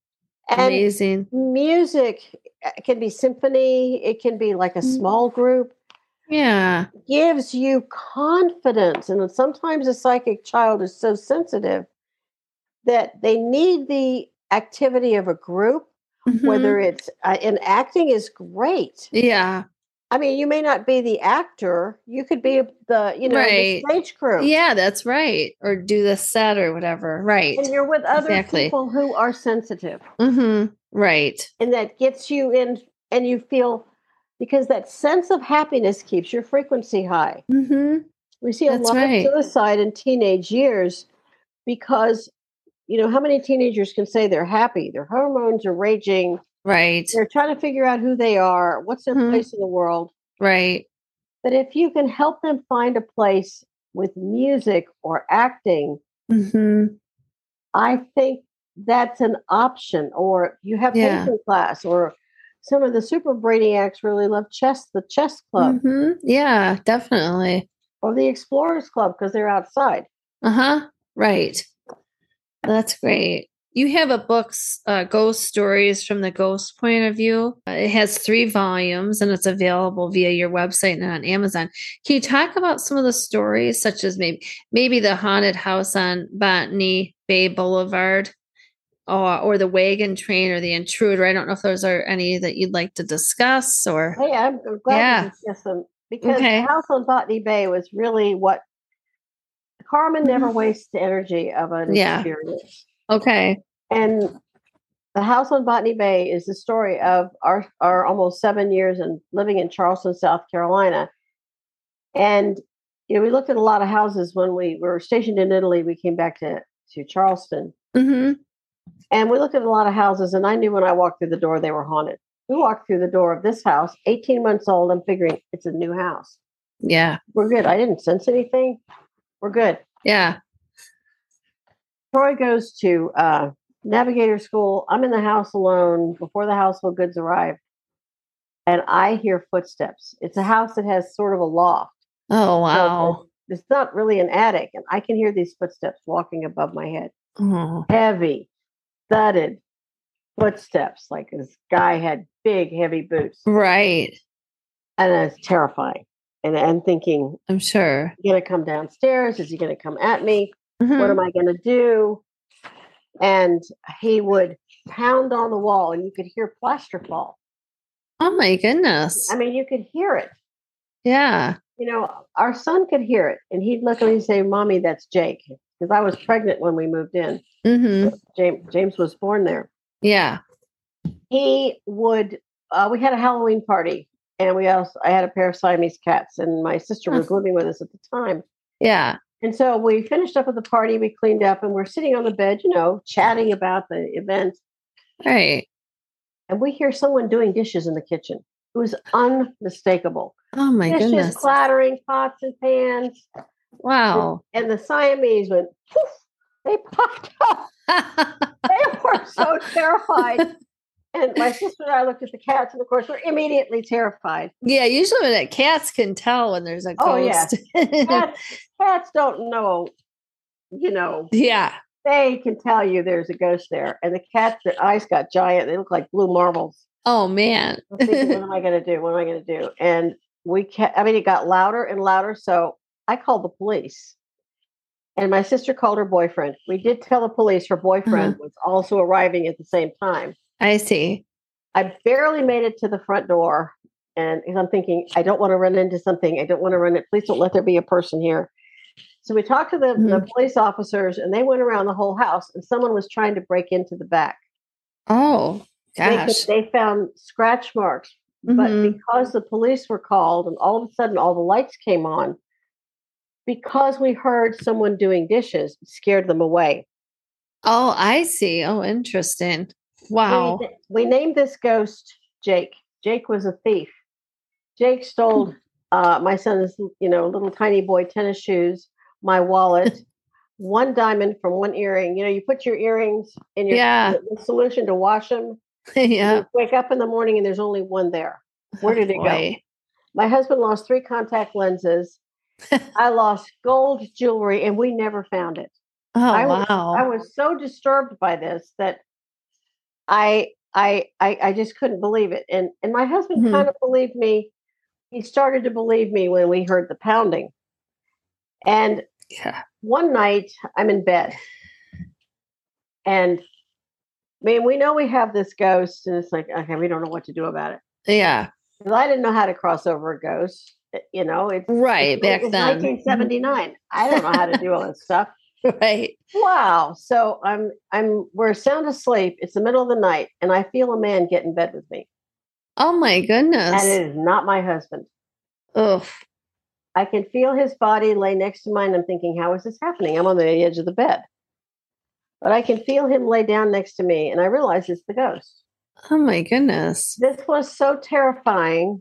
[SPEAKER 3] And
[SPEAKER 2] Amazing.
[SPEAKER 3] music uh, can be symphony. It can be like a
[SPEAKER 2] Mm.
[SPEAKER 3] small group.
[SPEAKER 2] Yeah.
[SPEAKER 3] Gives you confidence, and sometimes a psychic child is so sensitive that they need the activity of a group whether
[SPEAKER 2] Mhm.
[SPEAKER 3] it's uh, and acting is great.
[SPEAKER 2] Yeah.
[SPEAKER 3] I mean, you may not be the actor; you could be the you know
[SPEAKER 2] Right.
[SPEAKER 3] the stage crew.
[SPEAKER 2] Yeah, that's right. Or do the set or whatever. Right.
[SPEAKER 3] and you're with other
[SPEAKER 2] Exactly.
[SPEAKER 3] people who are sensitive,
[SPEAKER 2] Mm-hmm. Right.
[SPEAKER 3] and that gets you in, and you feel because that sense of happiness keeps your frequency high.
[SPEAKER 2] Mm-hmm.
[SPEAKER 3] We see a
[SPEAKER 2] That's
[SPEAKER 3] lot
[SPEAKER 2] right.
[SPEAKER 3] of suicide in teenage years because you know how many teenagers can say they're happy, their hormones are raging,
[SPEAKER 2] Right.
[SPEAKER 3] they're trying to figure out who they are, what's their
[SPEAKER 2] Mhm.
[SPEAKER 3] place in the world.
[SPEAKER 2] Right.
[SPEAKER 3] But if you can help them find a place with music or acting,
[SPEAKER 2] Mm-hmm.
[SPEAKER 3] I think that's an option. Or you have
[SPEAKER 2] Yeah.
[SPEAKER 3] painting class, or some of the super brainiacs really love chess, the chess club,
[SPEAKER 2] hmm Yeah, definitely.
[SPEAKER 3] or the explorers club because they're outside.
[SPEAKER 2] Uh-huh. Right. That's great. You have a book's uh, ghost stories from the ghost point of view. Uh, it has three volumes and it's available via your website and on Amazon. Can you talk about some of the stories, such as maybe maybe the haunted house on Botany Bay Boulevard, or or the wagon train, or the intruder? I don't know if those are any that you'd like to discuss, or
[SPEAKER 3] Hey, I'm glad
[SPEAKER 2] Yeah.
[SPEAKER 3] you discussed them because
[SPEAKER 2] Okay.
[SPEAKER 3] the house on Botany Bay was really what Karma never
[SPEAKER 2] Mhm.
[SPEAKER 3] wastes the energy of an
[SPEAKER 2] Yeah.
[SPEAKER 3] experience.
[SPEAKER 2] okay,
[SPEAKER 3] And the house on Botany Bay is the story of our, our almost seven years and living in Charleston, South Carolina. And you know, we looked at a lot of houses when we were stationed in Italy. We came back to, to Charleston
[SPEAKER 2] hmm
[SPEAKER 3] and we looked at a lot of houses. And I knew when I walked through the door, they were haunted. We walked through the door of this house, 18 months old. I'm figuring it's a new house.
[SPEAKER 2] yeah,
[SPEAKER 3] We're good. I didn't sense anything. We're good.
[SPEAKER 2] yeah,
[SPEAKER 3] Troy goes to uh, navigator school. I'm in the house alone before the household goods arrive. And I hear footsteps. It's a house that has sort of a loft.
[SPEAKER 2] oh wow,
[SPEAKER 3] It's it's not really an attic. And I can hear these footsteps walking above my head.
[SPEAKER 2] oh,
[SPEAKER 3] Heavy, thudded footsteps. Like this guy had big, heavy boots.
[SPEAKER 2] right.
[SPEAKER 3] And it's terrifying. And I'm thinking,
[SPEAKER 2] I'm sure.
[SPEAKER 3] is he going to come downstairs? Is he going to come at me?
[SPEAKER 2] Mhm.
[SPEAKER 3] what am I going to do? And he would pound on the wall, and you could hear plaster fall.
[SPEAKER 2] Oh my goodness.
[SPEAKER 3] I mean, you could hear it.
[SPEAKER 2] Yeah.
[SPEAKER 3] You know, our son could hear it, and he'd look at me and say, "Mommy, that's Jake," because I was pregnant when we moved in.
[SPEAKER 2] hmm
[SPEAKER 3] James James was born there.
[SPEAKER 2] Yeah.
[SPEAKER 3] He would. Uh, we had a Halloween party, and we also I had a pair of Siamese cats, and my sister was living with us at the time.
[SPEAKER 2] Yeah.
[SPEAKER 3] And so we finished up with the party. We cleaned up, and we're sitting on the bed, you know, chatting about the event.
[SPEAKER 2] Right.
[SPEAKER 3] and we hear someone doing dishes in the kitchen. It was unmistakable.
[SPEAKER 2] Oh my
[SPEAKER 3] dishes
[SPEAKER 2] goodness.
[SPEAKER 3] clattering, pots and pans,
[SPEAKER 2] Wow.
[SPEAKER 3] and the Siamese went poof. They popped up. They were so terrified. And my sister and I looked at the cats, and of course, we're immediately terrified.
[SPEAKER 2] yeah. Usually when that cats can tell when there's a
[SPEAKER 3] Oh, yeah.
[SPEAKER 2] ghost.
[SPEAKER 3] Cats, cats don't know, you know,
[SPEAKER 2] yeah.
[SPEAKER 3] they can tell you there's a ghost there. And the cats, their eyes got giant. They look like blue marbles.
[SPEAKER 2] Oh man.
[SPEAKER 3] Thinking, what am I going to do? What am I going to do? And we kept, I mean, it got louder and louder. So I called the police. And my sister called her boyfriend. We did tell the police her boyfriend uh-huh. was also arriving at the same time.
[SPEAKER 2] I see.
[SPEAKER 3] I barely made it to the front door. And I'm thinking, I don't want to run into something. I don't want to run it. Please don't let there be a person here. So we talked to the, the police officers and they went around the whole house and someone was trying to break into the back.
[SPEAKER 2] Oh
[SPEAKER 3] They,
[SPEAKER 2] gosh.
[SPEAKER 3] they found scratch marks but
[SPEAKER 2] Mhm.
[SPEAKER 3] because the police were called and all of a sudden all the lights came on because we heard someone doing dishes scared them away
[SPEAKER 2] Oh, I see. Oh, interesting. Wow.
[SPEAKER 3] we, we named this ghost jake jake was a thief jake stole uh, my son's you know little tiny boy tennis shoes my wallet one diamond from one earring you know you put your earrings in your
[SPEAKER 2] Yeah.
[SPEAKER 3] solution to wash them
[SPEAKER 2] yeah.
[SPEAKER 3] Wake up in the morning and there's only one there. Where did it go? My husband lost three contact lenses. I lost gold jewelry and we never found it.
[SPEAKER 2] Oh
[SPEAKER 3] I was-
[SPEAKER 2] wow.
[SPEAKER 3] I was so disturbed by this that I I I, I just couldn't believe it. And and my husband
[SPEAKER 2] Mhm.
[SPEAKER 3] kind of believed me. He started to believe me when we heard the pounding. And
[SPEAKER 2] yeah.
[SPEAKER 3] one night I'm in bed. And I mean, we know we have this ghost, and it's like, okay, we don't know what to do about it.
[SPEAKER 2] Yeah.
[SPEAKER 3] I didn't know how to cross over a ghost. uh, You know, it's
[SPEAKER 2] Right.
[SPEAKER 3] it's,
[SPEAKER 2] Back
[SPEAKER 3] it's
[SPEAKER 2] then.
[SPEAKER 3] 1979. I don't know how to do all this stuff.
[SPEAKER 2] Right.
[SPEAKER 3] Wow. So I'm I'm we're sound asleep. It's the middle of the night, and I feel a man get in bed with me.
[SPEAKER 2] Oh my goodness And
[SPEAKER 3] it is not my husband.
[SPEAKER 2] ugh
[SPEAKER 3] I can feel his body lay next to mine. I'm thinking, how is this happening? I'm on the edge of the bed. But I can feel him lay down next to me, and I realize it's the ghost.
[SPEAKER 2] Oh my goodness.
[SPEAKER 3] This was so terrifying.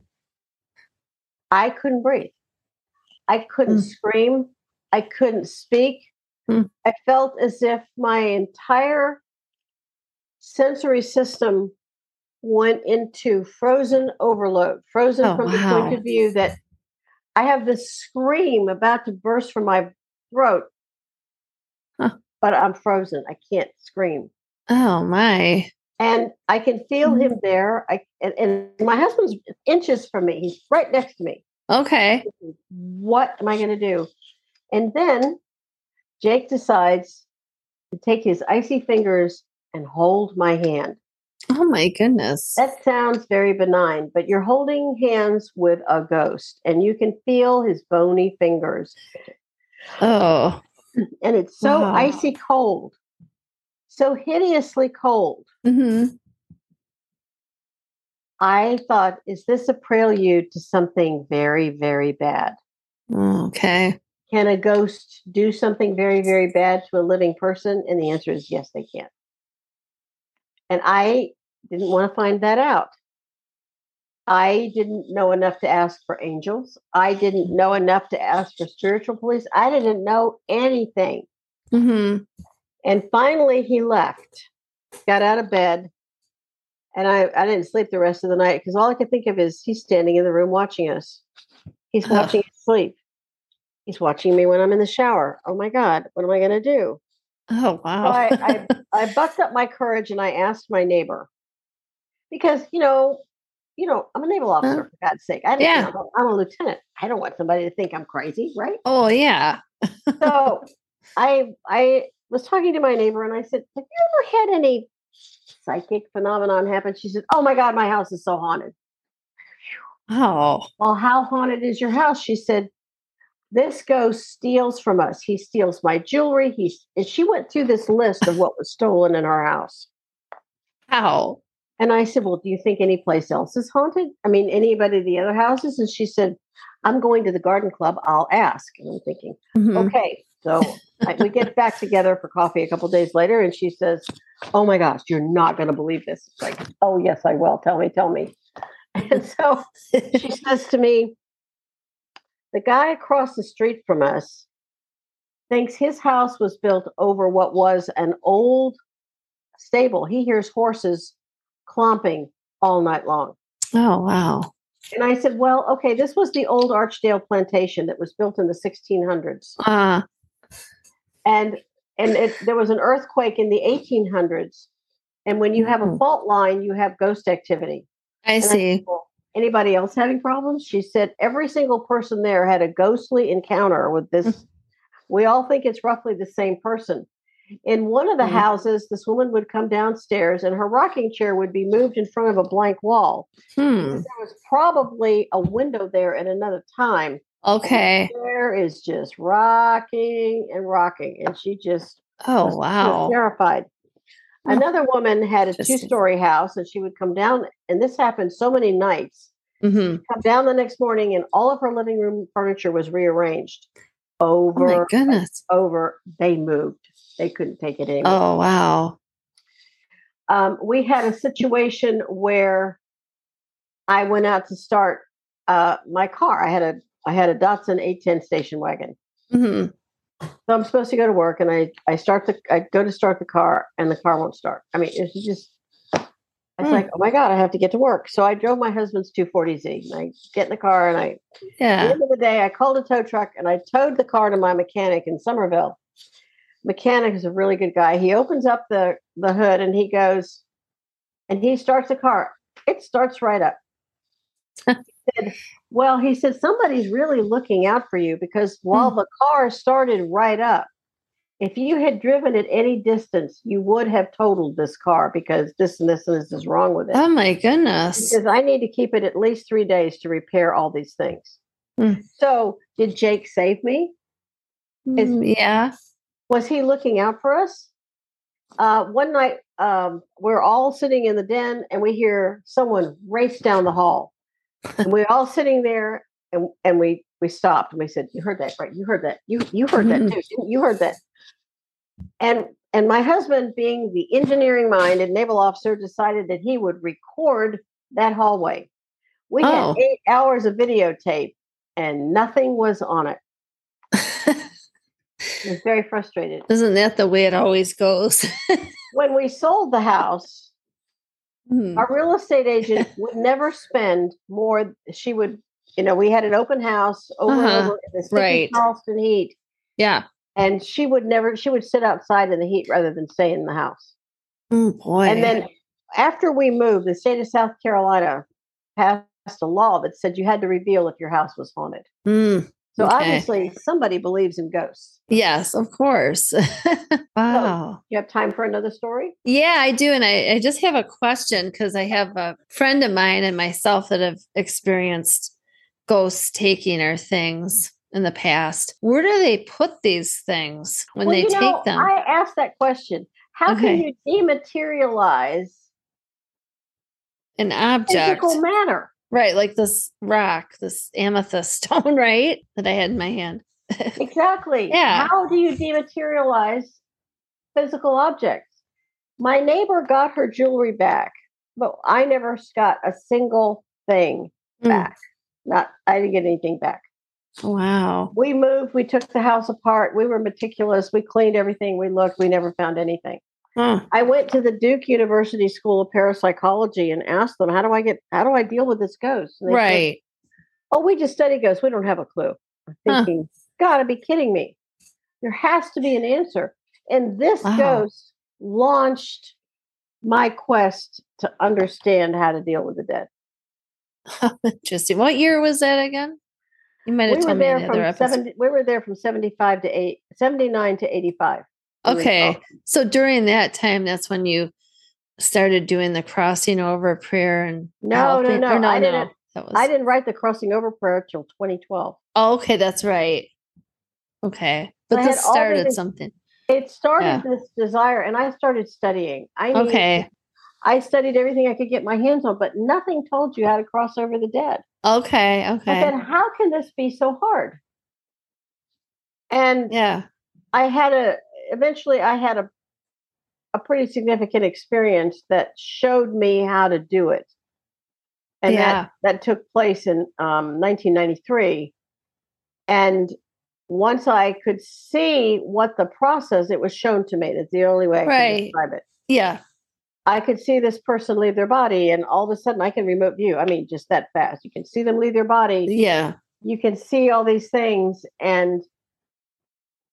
[SPEAKER 3] I couldn't breathe. I couldn't
[SPEAKER 2] Mm.
[SPEAKER 3] scream. I couldn't speak.
[SPEAKER 2] Mm.
[SPEAKER 3] I felt as if my entire sensory system went into frozen overload, frozen
[SPEAKER 2] Oh,
[SPEAKER 3] from the
[SPEAKER 2] wow.
[SPEAKER 3] point of view that I have this scream about to burst from my throat,
[SPEAKER 2] Huh.
[SPEAKER 3] but I'm frozen. I can't scream
[SPEAKER 2] Oh my.
[SPEAKER 3] and I can feel
[SPEAKER 2] Mm-hmm.
[SPEAKER 3] him there. I and, and my husband's inches from me. He's right next to me.
[SPEAKER 2] Okay.
[SPEAKER 3] What am I going to do? And then Jake decides to take his icy fingers and hold my hand.
[SPEAKER 2] Oh my goodness.
[SPEAKER 3] That sounds very benign, but you're holding hands with a ghost, and you can feel his bony fingers,
[SPEAKER 2] Oh.
[SPEAKER 3] and it's so
[SPEAKER 2] Wow.
[SPEAKER 3] icy cold, so hideously cold.
[SPEAKER 2] hmm
[SPEAKER 3] I thought, is this a prelude to something very, very bad?
[SPEAKER 2] Okay.
[SPEAKER 3] Can a ghost do something very, very bad to a living person? And the answer is yes, they can. And I didn't want to find that out. I didn't know enough to ask for angels. I didn't know enough to ask for spiritual police. I didn't know anything.
[SPEAKER 2] hmm
[SPEAKER 3] And finally, he left, got out of bed, and I, I didn't sleep the rest of the night because all I could think of is he's standing in the room watching us. He's watching us sleep. He's watching me when I'm in the shower. Oh my God, what am I going to do?
[SPEAKER 2] Oh
[SPEAKER 3] So
[SPEAKER 2] wow.
[SPEAKER 3] I, I, I bucked up my courage and I asked my neighbor because, you know, you know, I'm a naval officer, for God's sake. I didn't,
[SPEAKER 2] Yeah.
[SPEAKER 3] know, I'm a lieutenant. I don't want somebody to think I'm crazy, right?
[SPEAKER 2] oh yeah.
[SPEAKER 3] so I I was talking to my neighbor and I said, Have you ever had any psychic phenomenon happen? She said, Oh my God, my house is so haunted.
[SPEAKER 2] Oh.
[SPEAKER 3] Well, how haunted is your house? She said, This ghost steals from us. He steals my jewelry. He's and she went through this list of what was stolen in our house.
[SPEAKER 2] How?
[SPEAKER 3] And I said, Well, do you think any place else is haunted? I mean, anybody the other houses? And she said, I'm going to the garden club. I'll ask. And I'm thinking,
[SPEAKER 2] Mhm.
[SPEAKER 3] okay. So I, we get back together for coffee a couple days later, and she says, "Oh my gosh, you're not going to believe this." It's like, "Oh yes, I will. Tell me, tell me." And so she says to me, "The guy across the street from us thinks his house was built over what was an old stable. He hears horses clomping all night long."
[SPEAKER 2] Oh wow.
[SPEAKER 3] And I said, "Well, okay, this was the old Archdale plantation that was built in the 1600s."
[SPEAKER 2] Uh
[SPEAKER 3] and and it, there was an earthquake in the 1800s and when you have a
[SPEAKER 2] Mhm.
[SPEAKER 3] fault line you have ghost activity
[SPEAKER 2] I
[SPEAKER 3] And I said,
[SPEAKER 2] see.
[SPEAKER 3] "Well, anybody else having problems she said every single person there had a ghostly encounter with this we all think it's roughly the same person in one of the
[SPEAKER 2] Mhm.
[SPEAKER 3] houses this woman would come downstairs and her rocking chair would be moved in front of a blank wall
[SPEAKER 2] Hmm.
[SPEAKER 3] there was probably a window there at another time
[SPEAKER 2] Okay.
[SPEAKER 3] chair is just rocking and rocking and she just
[SPEAKER 2] Oh wow.
[SPEAKER 3] terrified. Another woman had a two-story house, and she would come down, and this happened so many nights.
[SPEAKER 2] hmm
[SPEAKER 3] Come down the next morning, and all of her living room furniture was rearranged.
[SPEAKER 2] Oh my
[SPEAKER 3] Over,
[SPEAKER 2] goodness.
[SPEAKER 3] over. They moved. They couldn't take it anymore.
[SPEAKER 2] Oh wow.
[SPEAKER 3] Um, we had a situation where I went out to start uh, my car. I had a I had a Datsun 810 station wagon.
[SPEAKER 2] hmm
[SPEAKER 3] So I'm supposed to go to work, and I I start the I go to start the car, and the car won't start. I mean, it's just I was
[SPEAKER 2] Hmm.
[SPEAKER 3] like, oh my God, I have to get to work. So I drove my husband's 240Z and I get in the car and I, at the
[SPEAKER 2] Yeah.
[SPEAKER 3] end of the day, I called a tow truck and I towed the car to my mechanic in Summerville. Mechanic is a really good guy. He opens up the, the hood and he goes, and he starts the car. It starts right up. said, well, he said, somebody's really looking out for you because while the car started right up, if you had driven at any distance, you would have totaled this car because this and this and this is wrong with it.
[SPEAKER 2] Oh my goodness.
[SPEAKER 3] Because I need to keep it at least three days to repair all these things.
[SPEAKER 2] Hmm.
[SPEAKER 3] So, did Jake save me? is-
[SPEAKER 2] Mm, yeah.
[SPEAKER 3] Was he looking out for us? Uh, one night, um, we're all sitting in the den and we hear someone race down the hall. And we're all sitting there and, and we, we stopped and we said, You heard that, right? You heard that. You, you heard that mm-hmm. too. didn't You You heard that. And and my husband, being the engineering mind and naval officer, decided that he would record that hallway. We
[SPEAKER 2] Oh.
[SPEAKER 3] had eight hours of videotape and nothing was on it. I was very frustrated.
[SPEAKER 2] Isn't that the way it always goes?
[SPEAKER 3] When we sold the house,
[SPEAKER 2] Hmm.
[SPEAKER 3] our real estate agent would never spend more. She would, you know, we had an open house over and
[SPEAKER 2] Uh-huh.
[SPEAKER 3] over in the sticky
[SPEAKER 2] Right.
[SPEAKER 3] Charleston heat,
[SPEAKER 2] yeah.
[SPEAKER 3] and she would never. She would sit outside in the heat rather than stay in the house.
[SPEAKER 2] Oh boy.
[SPEAKER 3] And then after we moved, the state of South Carolina passed a law that said you had to reveal if your house was haunted.
[SPEAKER 2] Mm,
[SPEAKER 3] So
[SPEAKER 2] Okay.
[SPEAKER 3] obviously, somebody believes in ghosts.
[SPEAKER 2] yes, of course. wow.
[SPEAKER 3] You have time for another story?
[SPEAKER 2] Yeah, I do. And I, I just have a question because I have a friend of mine and myself that have experienced ghosts taking our things in the past. Where do they put these things when
[SPEAKER 3] Well,
[SPEAKER 2] they take
[SPEAKER 3] know,
[SPEAKER 2] them?
[SPEAKER 3] I asked that question. How can you dematerialize
[SPEAKER 2] An object.
[SPEAKER 3] physical matter?
[SPEAKER 2] Right, like this rock, this amethyst stone, right? That I had in my hand.
[SPEAKER 3] Exactly.
[SPEAKER 2] Yeah.
[SPEAKER 3] How do you dematerialize physical objects? My neighbor got her jewelry back, but I never got a single thing
[SPEAKER 2] Mm.
[SPEAKER 3] back. Not I didn't get anything back.
[SPEAKER 2] Wow.
[SPEAKER 3] We moved, we took the house apart, we were meticulous, we cleaned everything, we looked, we never found anything.
[SPEAKER 2] Huh.
[SPEAKER 3] I went to the Duke University School of Parapsychology and asked them, how do I get how do I deal with this ghost? They said,
[SPEAKER 2] Right.
[SPEAKER 3] oh, we just study ghosts. We don't have a clue. I'm
[SPEAKER 2] Huh.
[SPEAKER 3] thinking, gotta be kidding me. There has to be an answer. And this
[SPEAKER 2] Wow.
[SPEAKER 3] ghost launched my quest to understand how to deal with the dead.
[SPEAKER 2] Interesting. What year was that again? You might have
[SPEAKER 3] We
[SPEAKER 2] told me in
[SPEAKER 3] there
[SPEAKER 2] the other episode.
[SPEAKER 3] 70, we were there from 75 to 8 79 to 85.
[SPEAKER 2] Okay. So during that time, that's when you started doing the crossing over prayer and
[SPEAKER 3] No, no, no,
[SPEAKER 2] no,
[SPEAKER 3] I
[SPEAKER 2] no.
[SPEAKER 3] didn't-
[SPEAKER 2] That was
[SPEAKER 3] I didn't write the crossing over prayer till 2012.
[SPEAKER 2] Oh, okay, that's right. Okay. But
[SPEAKER 3] I
[SPEAKER 2] this started something.
[SPEAKER 3] It started
[SPEAKER 2] Yeah.
[SPEAKER 3] this desire, and I started studying. I needed-
[SPEAKER 2] Okay.
[SPEAKER 3] I studied everything I could get my hands on, but nothing told you how to cross over the dead.
[SPEAKER 2] Okay.
[SPEAKER 3] I
[SPEAKER 2] Okay.
[SPEAKER 3] said, how can this be so hard? And
[SPEAKER 2] Yeah.
[SPEAKER 3] I had a eventually I had a a pretty significant experience that showed me how to do it. And
[SPEAKER 2] Yeah.
[SPEAKER 3] that that took place in um, 1993. And once I could see what the process, it was shown to me. That's the only way I
[SPEAKER 2] Right.
[SPEAKER 3] can describe it.
[SPEAKER 2] Yeah.
[SPEAKER 3] I could see this person leave their body, and all of a sudden I can remote view. I mean, just that fast. You can see them leave their body.
[SPEAKER 2] Yeah.
[SPEAKER 3] You can see all these things, and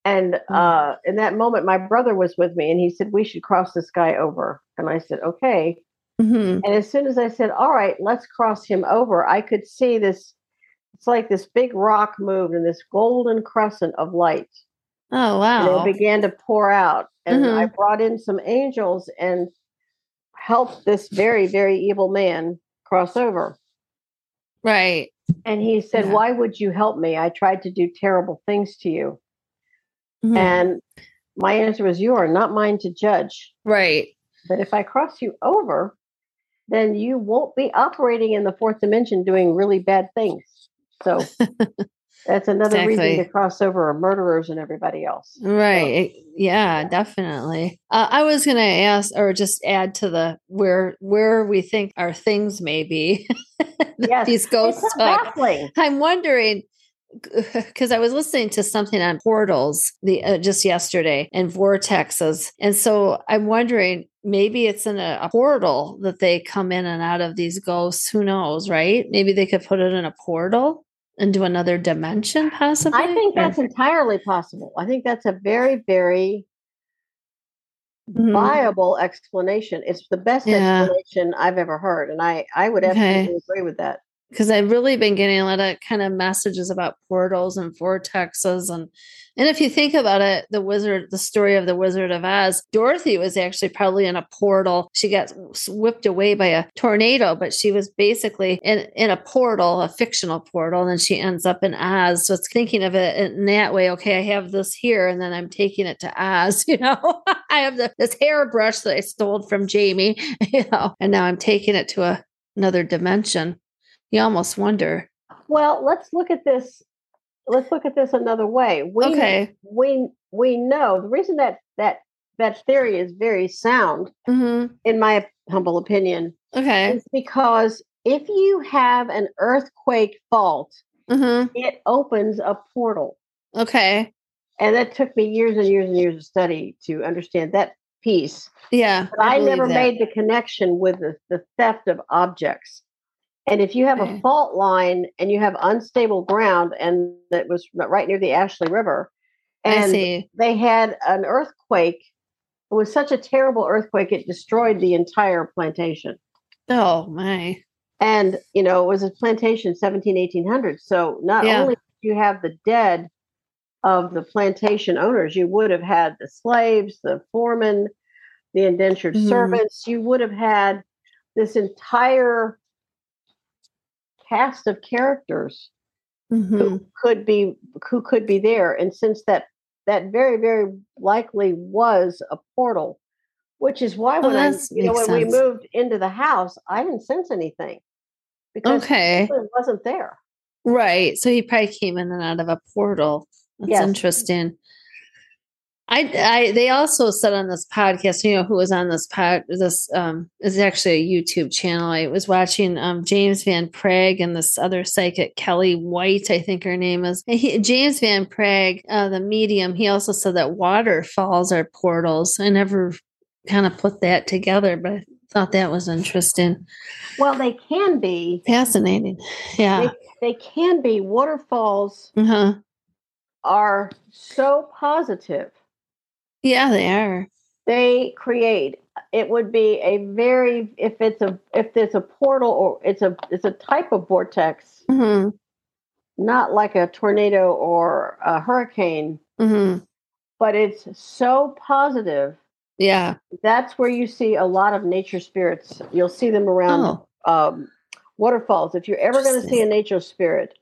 [SPEAKER 3] and
[SPEAKER 2] Mm.
[SPEAKER 3] uh, in that moment, my brother was with me, and he said we should cross this guy over, and I said okay.
[SPEAKER 2] hmm
[SPEAKER 3] And as soon as I said, "All right, let's cross him over," I could see this. It's like this big rock moved, and this golden crescent of light
[SPEAKER 2] Oh,
[SPEAKER 3] and
[SPEAKER 2] wow.
[SPEAKER 3] it began to pour out. And I
[SPEAKER 2] Mhm.
[SPEAKER 3] brought in some angels and helped this very, very evil man cross over.
[SPEAKER 2] right.
[SPEAKER 3] And he said,
[SPEAKER 2] Yeah.
[SPEAKER 3] Why would you help me? I tried to do terrible things to you.
[SPEAKER 2] Mhm.
[SPEAKER 3] And my answer was, You are not mine to judge.
[SPEAKER 2] right.
[SPEAKER 3] But if I cross you over, then you won't be operating in the fourth dimension doing really bad things. So that's another reason to cross over murderers and everybody else.
[SPEAKER 2] Right. Yeah, definitely. Uh, I was going to ask or just add to the where where we think our things may be.
[SPEAKER 3] Yes.
[SPEAKER 2] These ghosts
[SPEAKER 3] so baffling.
[SPEAKER 2] I'm wondering because I was listening to something on portals the uh, just yesterday and vortexes, and so I'm wondering maybe it's in a, a, portal that they come in and out of these ghosts. Who knows, right? Maybe they could put it in a portal into another dimension, possibly.
[SPEAKER 3] I think that's or? entirely possible. I think that's a very, very mm-hmm. viable explanation. It's the best yeah. explanation I've ever heard, and I I would absolutely okay. agree with that
[SPEAKER 2] because I've really been getting a lot of kind of messages about portals and vortexes and and if you think about it, the wizard, the story of the Wizard of Oz, Dorothy was actually probably in a portal. She got whipped away by a tornado, but she was basically in, in a portal, a fictional portal, and then she ends up in Oz. So it's thinking of it in that way. Okay, I have this here, and then I'm taking it to Oz. You know, I have the, this hairbrush that I stole from Jamie. You know, and now I'm taking it to a, another dimension you almost wonder.
[SPEAKER 3] Well, let's look at this. Let's look at this another way. We, okay. We we know the reason that that that theory is very sound, mm-hmm. in my humble opinion.
[SPEAKER 2] Okay.
[SPEAKER 3] Is because if you have an earthquake fault, mm-hmm. it opens a portal.
[SPEAKER 2] Okay.
[SPEAKER 3] And that took me years and years and years of study to understand that piece.
[SPEAKER 2] Yeah.
[SPEAKER 3] But I, I never that. made the connection with the, the theft of objects. And if you have a fault line and you have unstable ground, and that was right near the Ashley River, and they had an earthquake, it was such a terrible earthquake, it destroyed the entire plantation.
[SPEAKER 2] Oh, my.
[SPEAKER 3] And, you know, it was a plantation 17, 1800. So not yeah. only did you have the dead of the plantation owners, you would have had the slaves, the foremen, the indentured mm-hmm. servants. You would have had this entire cast of characters mm-hmm. who could be who could be there and since that that very very likely was a portal which is why oh, when I you know when sense. we moved into the house I didn't sense anything
[SPEAKER 2] because okay.
[SPEAKER 3] it wasn't there
[SPEAKER 2] right so he probably came in and out of a portal that's yes. interesting I, I, they also said on this podcast, you know, who was on this pod, this um is actually a YouTube channel. I was watching um James Van Praagh and this other psychic Kelly White, I think her name is. He, James Van Praagh, uh, the medium, he also said that waterfalls are portals. I never kind of put that together, but I thought that was interesting.
[SPEAKER 3] Well, they can be
[SPEAKER 2] fascinating. Yeah,
[SPEAKER 3] they, they can be. Waterfalls uh-huh. are so positive
[SPEAKER 2] yeah, they are.
[SPEAKER 3] They create. It would be a very if it's a if there's a portal or it's a it's a type of vortex, mm-hmm. not like a tornado or a hurricane, mm-hmm. but it's so positive.
[SPEAKER 2] Yeah,
[SPEAKER 3] that's where you see a lot of nature spirits. You'll see them around oh. um, waterfalls. If you're ever going to see a nature spirit,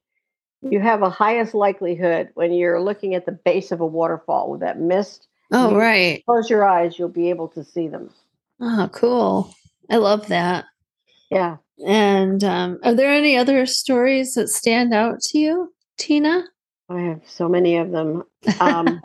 [SPEAKER 3] you have a highest likelihood when you're looking at the base of a waterfall with that mist
[SPEAKER 2] Oh, you right.
[SPEAKER 3] Close your eyes, you'll be able to see them.
[SPEAKER 2] Oh, cool. I love that.
[SPEAKER 3] Yeah.
[SPEAKER 2] And um, are there any other stories that stand out to you, Tina?
[SPEAKER 3] I have so many of them. Um,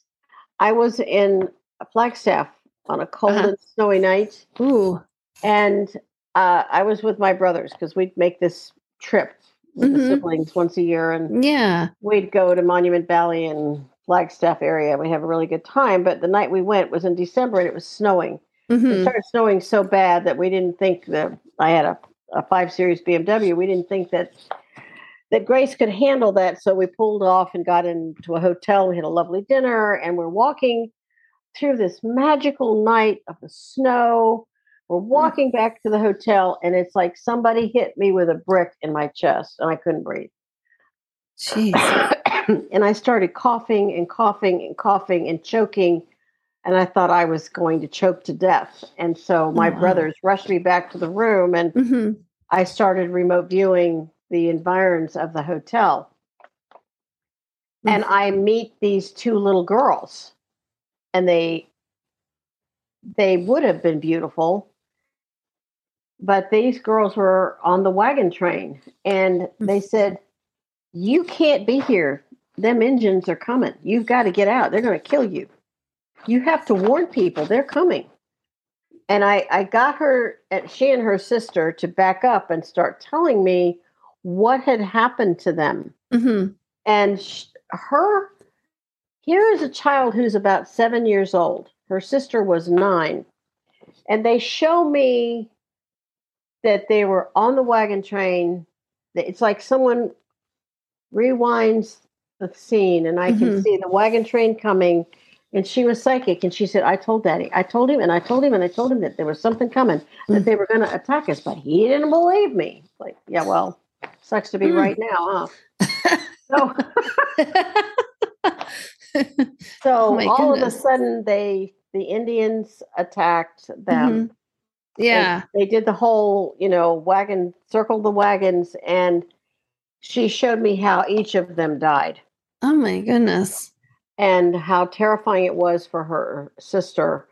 [SPEAKER 3] I was in Flagstaff on a cold uh-huh. and snowy night.
[SPEAKER 2] Ooh.
[SPEAKER 3] And uh, I was with my brothers because we'd make this trip with mm-hmm. the siblings once a year. And
[SPEAKER 2] yeah,
[SPEAKER 3] we'd go to Monument Valley and Flagstaff area. We have a really good time. But the night we went was in December and it was snowing. Mm-hmm. It started snowing so bad that we didn't think that I had a, a five series BMW. We didn't think that that Grace could handle that. So we pulled off and got into a hotel. We had a lovely dinner and we're walking through this magical night of the snow. We're mm. walking back to the hotel and it's like somebody hit me with a brick in my chest and I couldn't breathe.
[SPEAKER 2] Jeez.
[SPEAKER 3] and I started coughing and coughing and coughing and choking. And I thought I was going to choke to death. And so my oh, brothers rushed me back to the room and mm-hmm. I started remote viewing the environs of the hotel. Mm-hmm. And I meet these two little girls. And they they would have been beautiful, but these girls were on the wagon train and they mm. said, You can't be here them engines are coming. You've got to get out. They're going to kill you. You have to warn people. They're coming. And I, I got her, she and her sister, to back up and start telling me what had happened to them. Mm-hmm. and sh- her here is a child who's about seven years old. Her sister was nine, and they show me that they were on the wagon train. It's like someone rewinds the scene, and I can
[SPEAKER 2] Mhm.
[SPEAKER 3] see the wagon train coming. And she was psychic, and she said, "I told Daddy, I told him, and I told him, and I told him that there was something coming, that
[SPEAKER 2] Mm.
[SPEAKER 3] they were going to attack us, but he didn't believe me." Like, yeah, well, sucks to be
[SPEAKER 2] Mm.
[SPEAKER 3] right now, huh? So, so
[SPEAKER 2] Oh
[SPEAKER 3] all of a sudden, they the Indians attacked them. They-
[SPEAKER 2] yeah.
[SPEAKER 3] they, did the whole, you know, wagon circled the wagons, and she showed me how each of them died
[SPEAKER 2] Oh my goodness.
[SPEAKER 3] and how terrifying it was for her sister.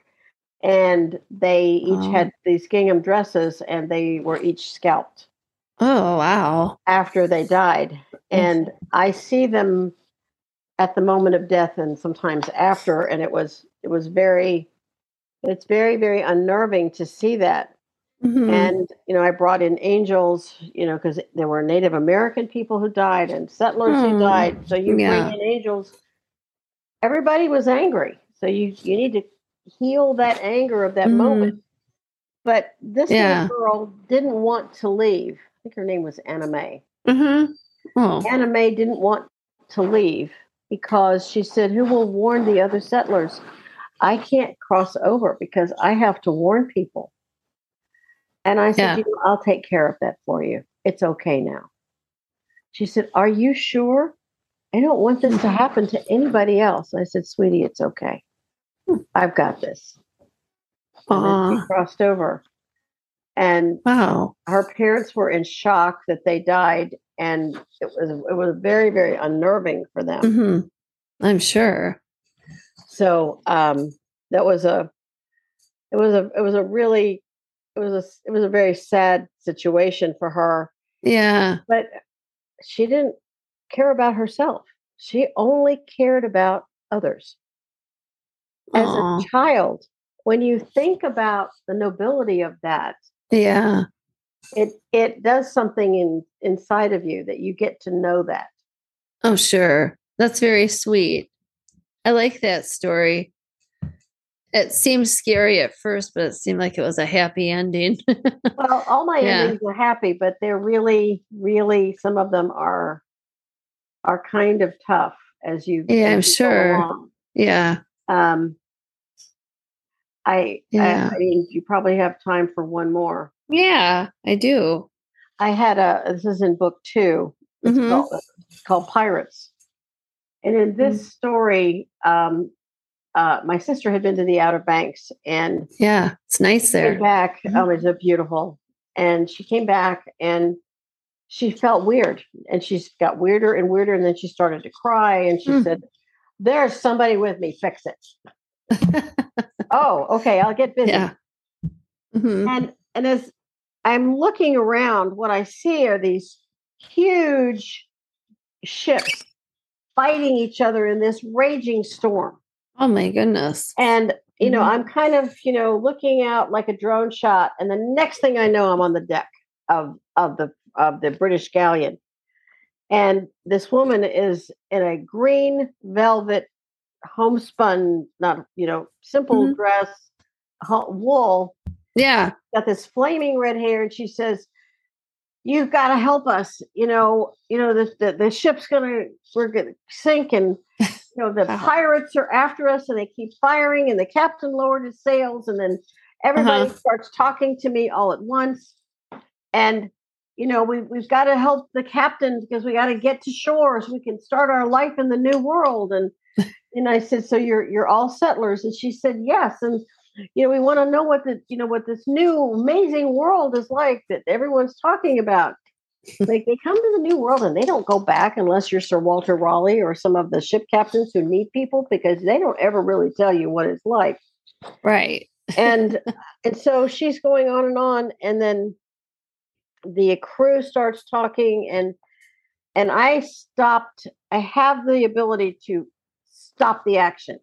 [SPEAKER 3] And they each
[SPEAKER 2] Oh.
[SPEAKER 3] had these gingham dresses, and they were each scalped
[SPEAKER 2] Oh wow.
[SPEAKER 3] after they died. And I see them at the moment of death, and sometimes after. And it was it was very, it's very very unnerving to see that.
[SPEAKER 2] Mhm.
[SPEAKER 3] And you know, I brought in angels, you know, because there were Native American people who died and settlers
[SPEAKER 2] Hmm.
[SPEAKER 3] who died. So you
[SPEAKER 2] Yeah.
[SPEAKER 3] bring in angels. Everybody was angry, so you you need to heal that anger of that
[SPEAKER 2] Mhm.
[SPEAKER 3] moment. But this
[SPEAKER 2] Yeah.
[SPEAKER 3] girl didn't want to leave. I think her name was Anna Mae.
[SPEAKER 2] Mhm. Oh.
[SPEAKER 3] Anna Mae didn't want to leave because she said, Who will warn the other settlers? I can't cross over because I have to warn people. And I said,
[SPEAKER 2] Yeah.
[SPEAKER 3] you know, I'll take care of that for you. It's okay now. She said, Are you sure? I don't want this to happen to anybody else. I said, Sweetie, it's okay. I've got this. And she crossed over. And
[SPEAKER 2] Wow.
[SPEAKER 3] her parents were in shock that they died and it was it was very very unnerving for them
[SPEAKER 2] hmm I'm sure.
[SPEAKER 3] so um that was a it was a it was a really it was a it was a very sad situation for her
[SPEAKER 2] Yeah.
[SPEAKER 3] but she didn't care about herself she only cared about others as
[SPEAKER 2] Aw.
[SPEAKER 3] a child when you think about the nobility of that
[SPEAKER 2] Yeah.
[SPEAKER 3] it it does something in inside of you that you get to know that
[SPEAKER 2] Oh, sure. That's very sweet. I like that story. It seemed scary at first, but it seemed like it was a happy ending.
[SPEAKER 3] well all my
[SPEAKER 2] Yeah.
[SPEAKER 3] endings are happy but they're really really some of them are are kind of tough as you
[SPEAKER 2] Yeah,
[SPEAKER 3] as
[SPEAKER 2] I'm
[SPEAKER 3] you
[SPEAKER 2] sure. yeah.
[SPEAKER 3] um I,
[SPEAKER 2] Yeah.
[SPEAKER 3] I I mean you probably have time for one more
[SPEAKER 2] Yeah, I do.
[SPEAKER 3] I had a this is in book two it's
[SPEAKER 2] Mhm.
[SPEAKER 3] called, it's called Pirates and in this
[SPEAKER 2] Mm.
[SPEAKER 3] story um uh, my sister had been to the Outer Banks and
[SPEAKER 2] Yeah. It's nice there.
[SPEAKER 3] back.
[SPEAKER 2] Mhm.
[SPEAKER 3] Oh, it's beautiful. And she came back and she felt weird. And she got weirder and weirder. And then she started to cry. And she
[SPEAKER 2] Mm.
[SPEAKER 3] said, There's somebody with me. Fix it. oh, okay. I'll get busy.
[SPEAKER 2] yeah. Mhm.
[SPEAKER 3] And and as I'm looking around, what I see are these huge ships fighting each other in this raging storm.
[SPEAKER 2] Oh my goodness.
[SPEAKER 3] And you know,
[SPEAKER 2] Mhm.
[SPEAKER 3] I'm kind of, you know, looking out like a drone shot, and the next thing I know, I'm on the deck of of the of the British galleon. And this woman is in a green velvet homespun, not you know, simple
[SPEAKER 2] Mhm.
[SPEAKER 3] dress, wool,
[SPEAKER 2] Yeah.
[SPEAKER 3] got this flaming red hair, and she says, "You've got to help us. You know, you know the the, the ship's gonna we're gonna sink, and you know the
[SPEAKER 2] Wow.
[SPEAKER 3] pirates are after us, and they keep firing, and the captain lowered his sails, and then everybody
[SPEAKER 2] Uh-huh.
[SPEAKER 3] starts talking to me all at once, and." You know, we, we've got to help the captain because we got to get to shore so we can start our life in the new world. And and I said, so you're you're all settlers, and she said yes. And you know, we want to know what the you know what this new amazing world is like that everyone's talking about. Like they come to the new world and they don't go back unless you're Sir Walter Raleigh or some of the ship captains who meet people because they don't ever really tell you what it's like.
[SPEAKER 2] Right.
[SPEAKER 3] And and so she's going on and on, and then the crew starts talking and and I stopped. I have the ability to stop the action.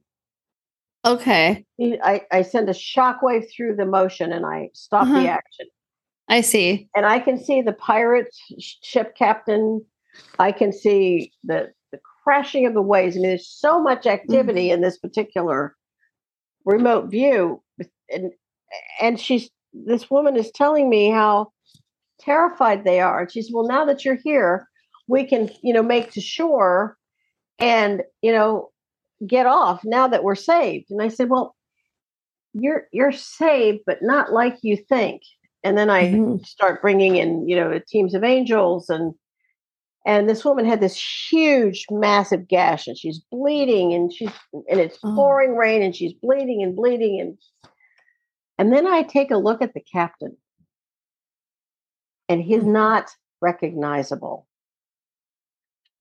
[SPEAKER 2] Okay.
[SPEAKER 3] I, I send a shockwave through the motion and I stop
[SPEAKER 2] Uh-huh.
[SPEAKER 3] the action.
[SPEAKER 2] I see.
[SPEAKER 3] And I can see the pirate ship captain. I can see the, the crashing of the waves. I mean, there's so much activity mm-hmm. in this particular remote view, and and she's this woman is telling me how terrified they are. And she said, "Well, now that you're here, we can you know make to shore, and you know get off now that we're saved." And I said, "Well." You're you're saved, but not like you think. And then I mm-hmm. start bringing in, you know, teams of angels and and this woman had this huge massive gash and she's bleeding and she's and it's oh. pouring rain and she's bleeding and bleeding and and then i take a look at the captain and he's mm. not recognizable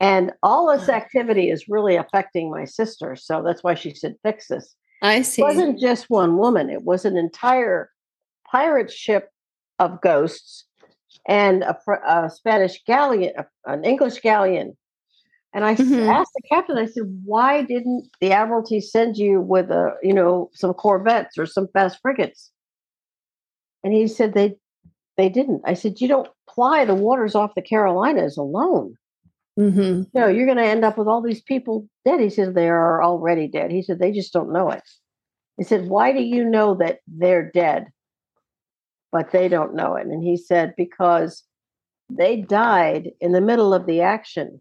[SPEAKER 3] and all this activity is really affecting my sister so that's why she said fix this
[SPEAKER 2] i see
[SPEAKER 3] it wasn't just one woman it was an entire pirate ship of ghosts and a, a Spanish galleon, an English galleon. And I mm-hmm. asked the captain, I said, why didn't the Admiralty send you with a, you know, some corvettes or some fast frigates? And he said they they didn't. I said, you don't ply the waters off the Carolinas alone. Mm-hmm. No, you're going to end up with all these people dead. He said they are already dead. He said they just don't know it. He said, why do you know that they're dead? But they don't know it. And he said, because they died in the middle of the action.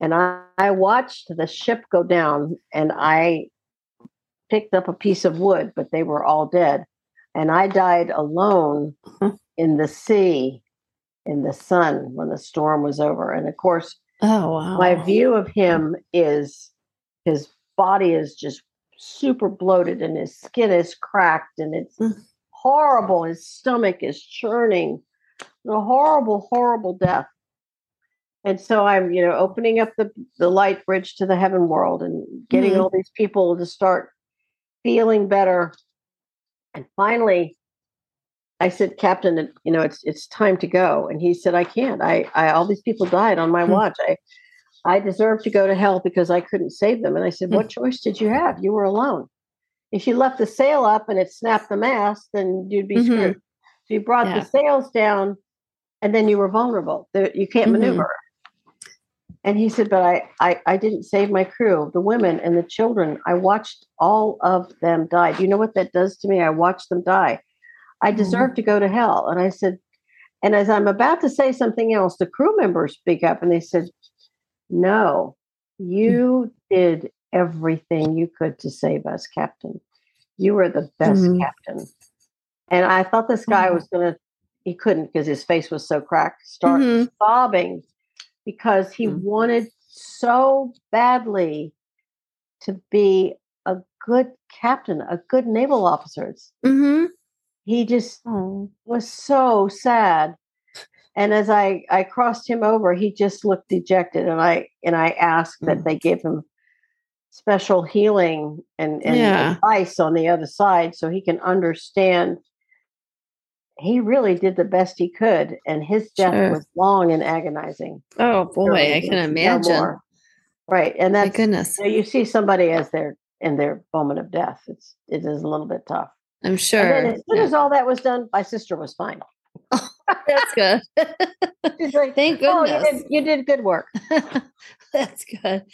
[SPEAKER 3] And I, I watched the ship go down and I picked up a piece of wood, but they were all dead. And I died alone in the sea in the sun when the storm was over. And of course,
[SPEAKER 2] oh, wow.
[SPEAKER 3] my view of him is his body is just super bloated and his skin is cracked and it's mm horrible. His stomach is churning. A horrible, horrible death. And so I'm, you know, opening up the, the light bridge to the heaven world and getting mm-hmm. all these people to start feeling better. And finally, I said, Captain, you know, it's it's time to go. And he said, I can't. I, I all these people died on my mm-hmm. watch. I I deserve to go to hell because I couldn't save them. And I said, mm-hmm. What choice did you have? You were alone if you left the sail up and it snapped the mast, then you'd be mm-hmm. screwed. So you brought yeah. the sails down, and then you were vulnerable. You can't mm-hmm. maneuver. And he said, "But I, I, I didn't save my crew, the women and the children. I watched all of them die. Do you know what that does to me? I watched them die. I mm-hmm. deserve mm-hmm. to go to hell." And I said, and as I'm about to say something else, the crew members speak up and they said, "No, hmm. you did everything you could to save us, Captain. You were the best mm-hmm. captain. And I thought this guy mm-hmm. was going to, he couldn't because his face was so cracked, start mm-hmm. sobbing because he mm. wanted so badly to be a good captain, a good naval officer. Mm-hmm. He just oh. was so sad. And as I, I crossed him over, he just looked dejected. And I and I asked mm. that they give him special healing and, and yeah. advice on the other side so he can understand he really did the best he could and his death sure. was long and agonizing.
[SPEAKER 2] Oh boy i can imagine.
[SPEAKER 3] right and that's
[SPEAKER 2] My goodness.
[SPEAKER 3] you, know, you see somebody as they're in their moment of death it's it is a little bit tough.
[SPEAKER 2] I'm sure
[SPEAKER 3] as soon yeah. as all that was done my sister was fine.
[SPEAKER 2] Oh, that's good. Like, thank goodness oh,
[SPEAKER 3] you, did, you did good work.
[SPEAKER 2] That's good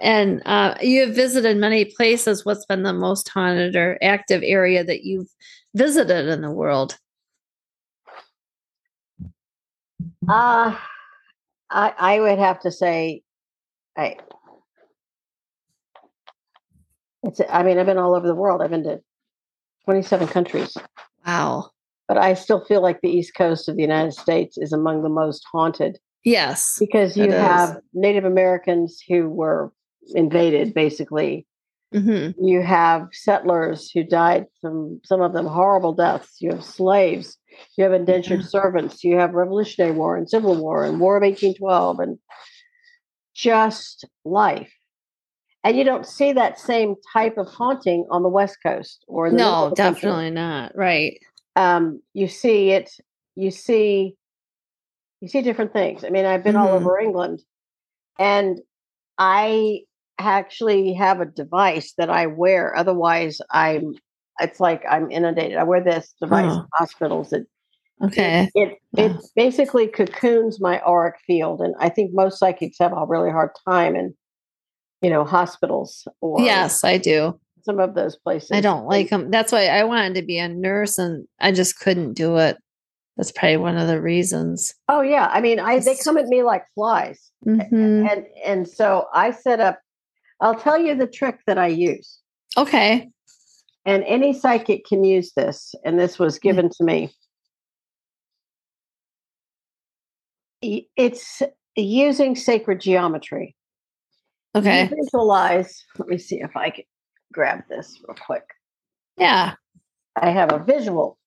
[SPEAKER 2] and uh, you have visited many places. What's been the most haunted or active area that you've visited in the world?
[SPEAKER 3] Uh, I, I would have to say, I, it's, I mean, I've been all over the world. I've been to 27 countries.
[SPEAKER 2] Wow.
[SPEAKER 3] But I still feel like the East Coast of the United States is among the most haunted.
[SPEAKER 2] Yes.
[SPEAKER 3] Because you have Native Americans who were invaded basically mm-hmm. you have settlers who died some some of them horrible deaths you have slaves you have indentured mm-hmm. servants you have revolutionary war and civil war and war of 1812 and just life and you don't see that same type of haunting on the west coast or
[SPEAKER 2] no definitely country. not right
[SPEAKER 3] um, you see it you see you see different things i mean i've been mm-hmm. all over england and i actually have a device that I wear. Otherwise, I'm it's like I'm inundated. I wear this device in hospitals that
[SPEAKER 2] Okay.
[SPEAKER 3] It it, it basically cocoons my auric field, and I think most psychics have a really hard time in, you know, hospitals or
[SPEAKER 2] Yes, I do.
[SPEAKER 3] some of those places.
[SPEAKER 2] I don't like them. That's why I wanted to be a nurse and I just couldn't do it. That's probably one of the reasons.
[SPEAKER 3] Oh yeah, I mean, I they come at me like flies,
[SPEAKER 2] Mhm.
[SPEAKER 3] and and so I set up. I'll tell you the trick that I use,
[SPEAKER 2] Okay.
[SPEAKER 3] and any psychic can use this. And this was given to me. It's using sacred geometry. You
[SPEAKER 2] Okay.
[SPEAKER 3] visualize. Let me see if I can grab this real quick.
[SPEAKER 2] Yeah.
[SPEAKER 3] I have a visual.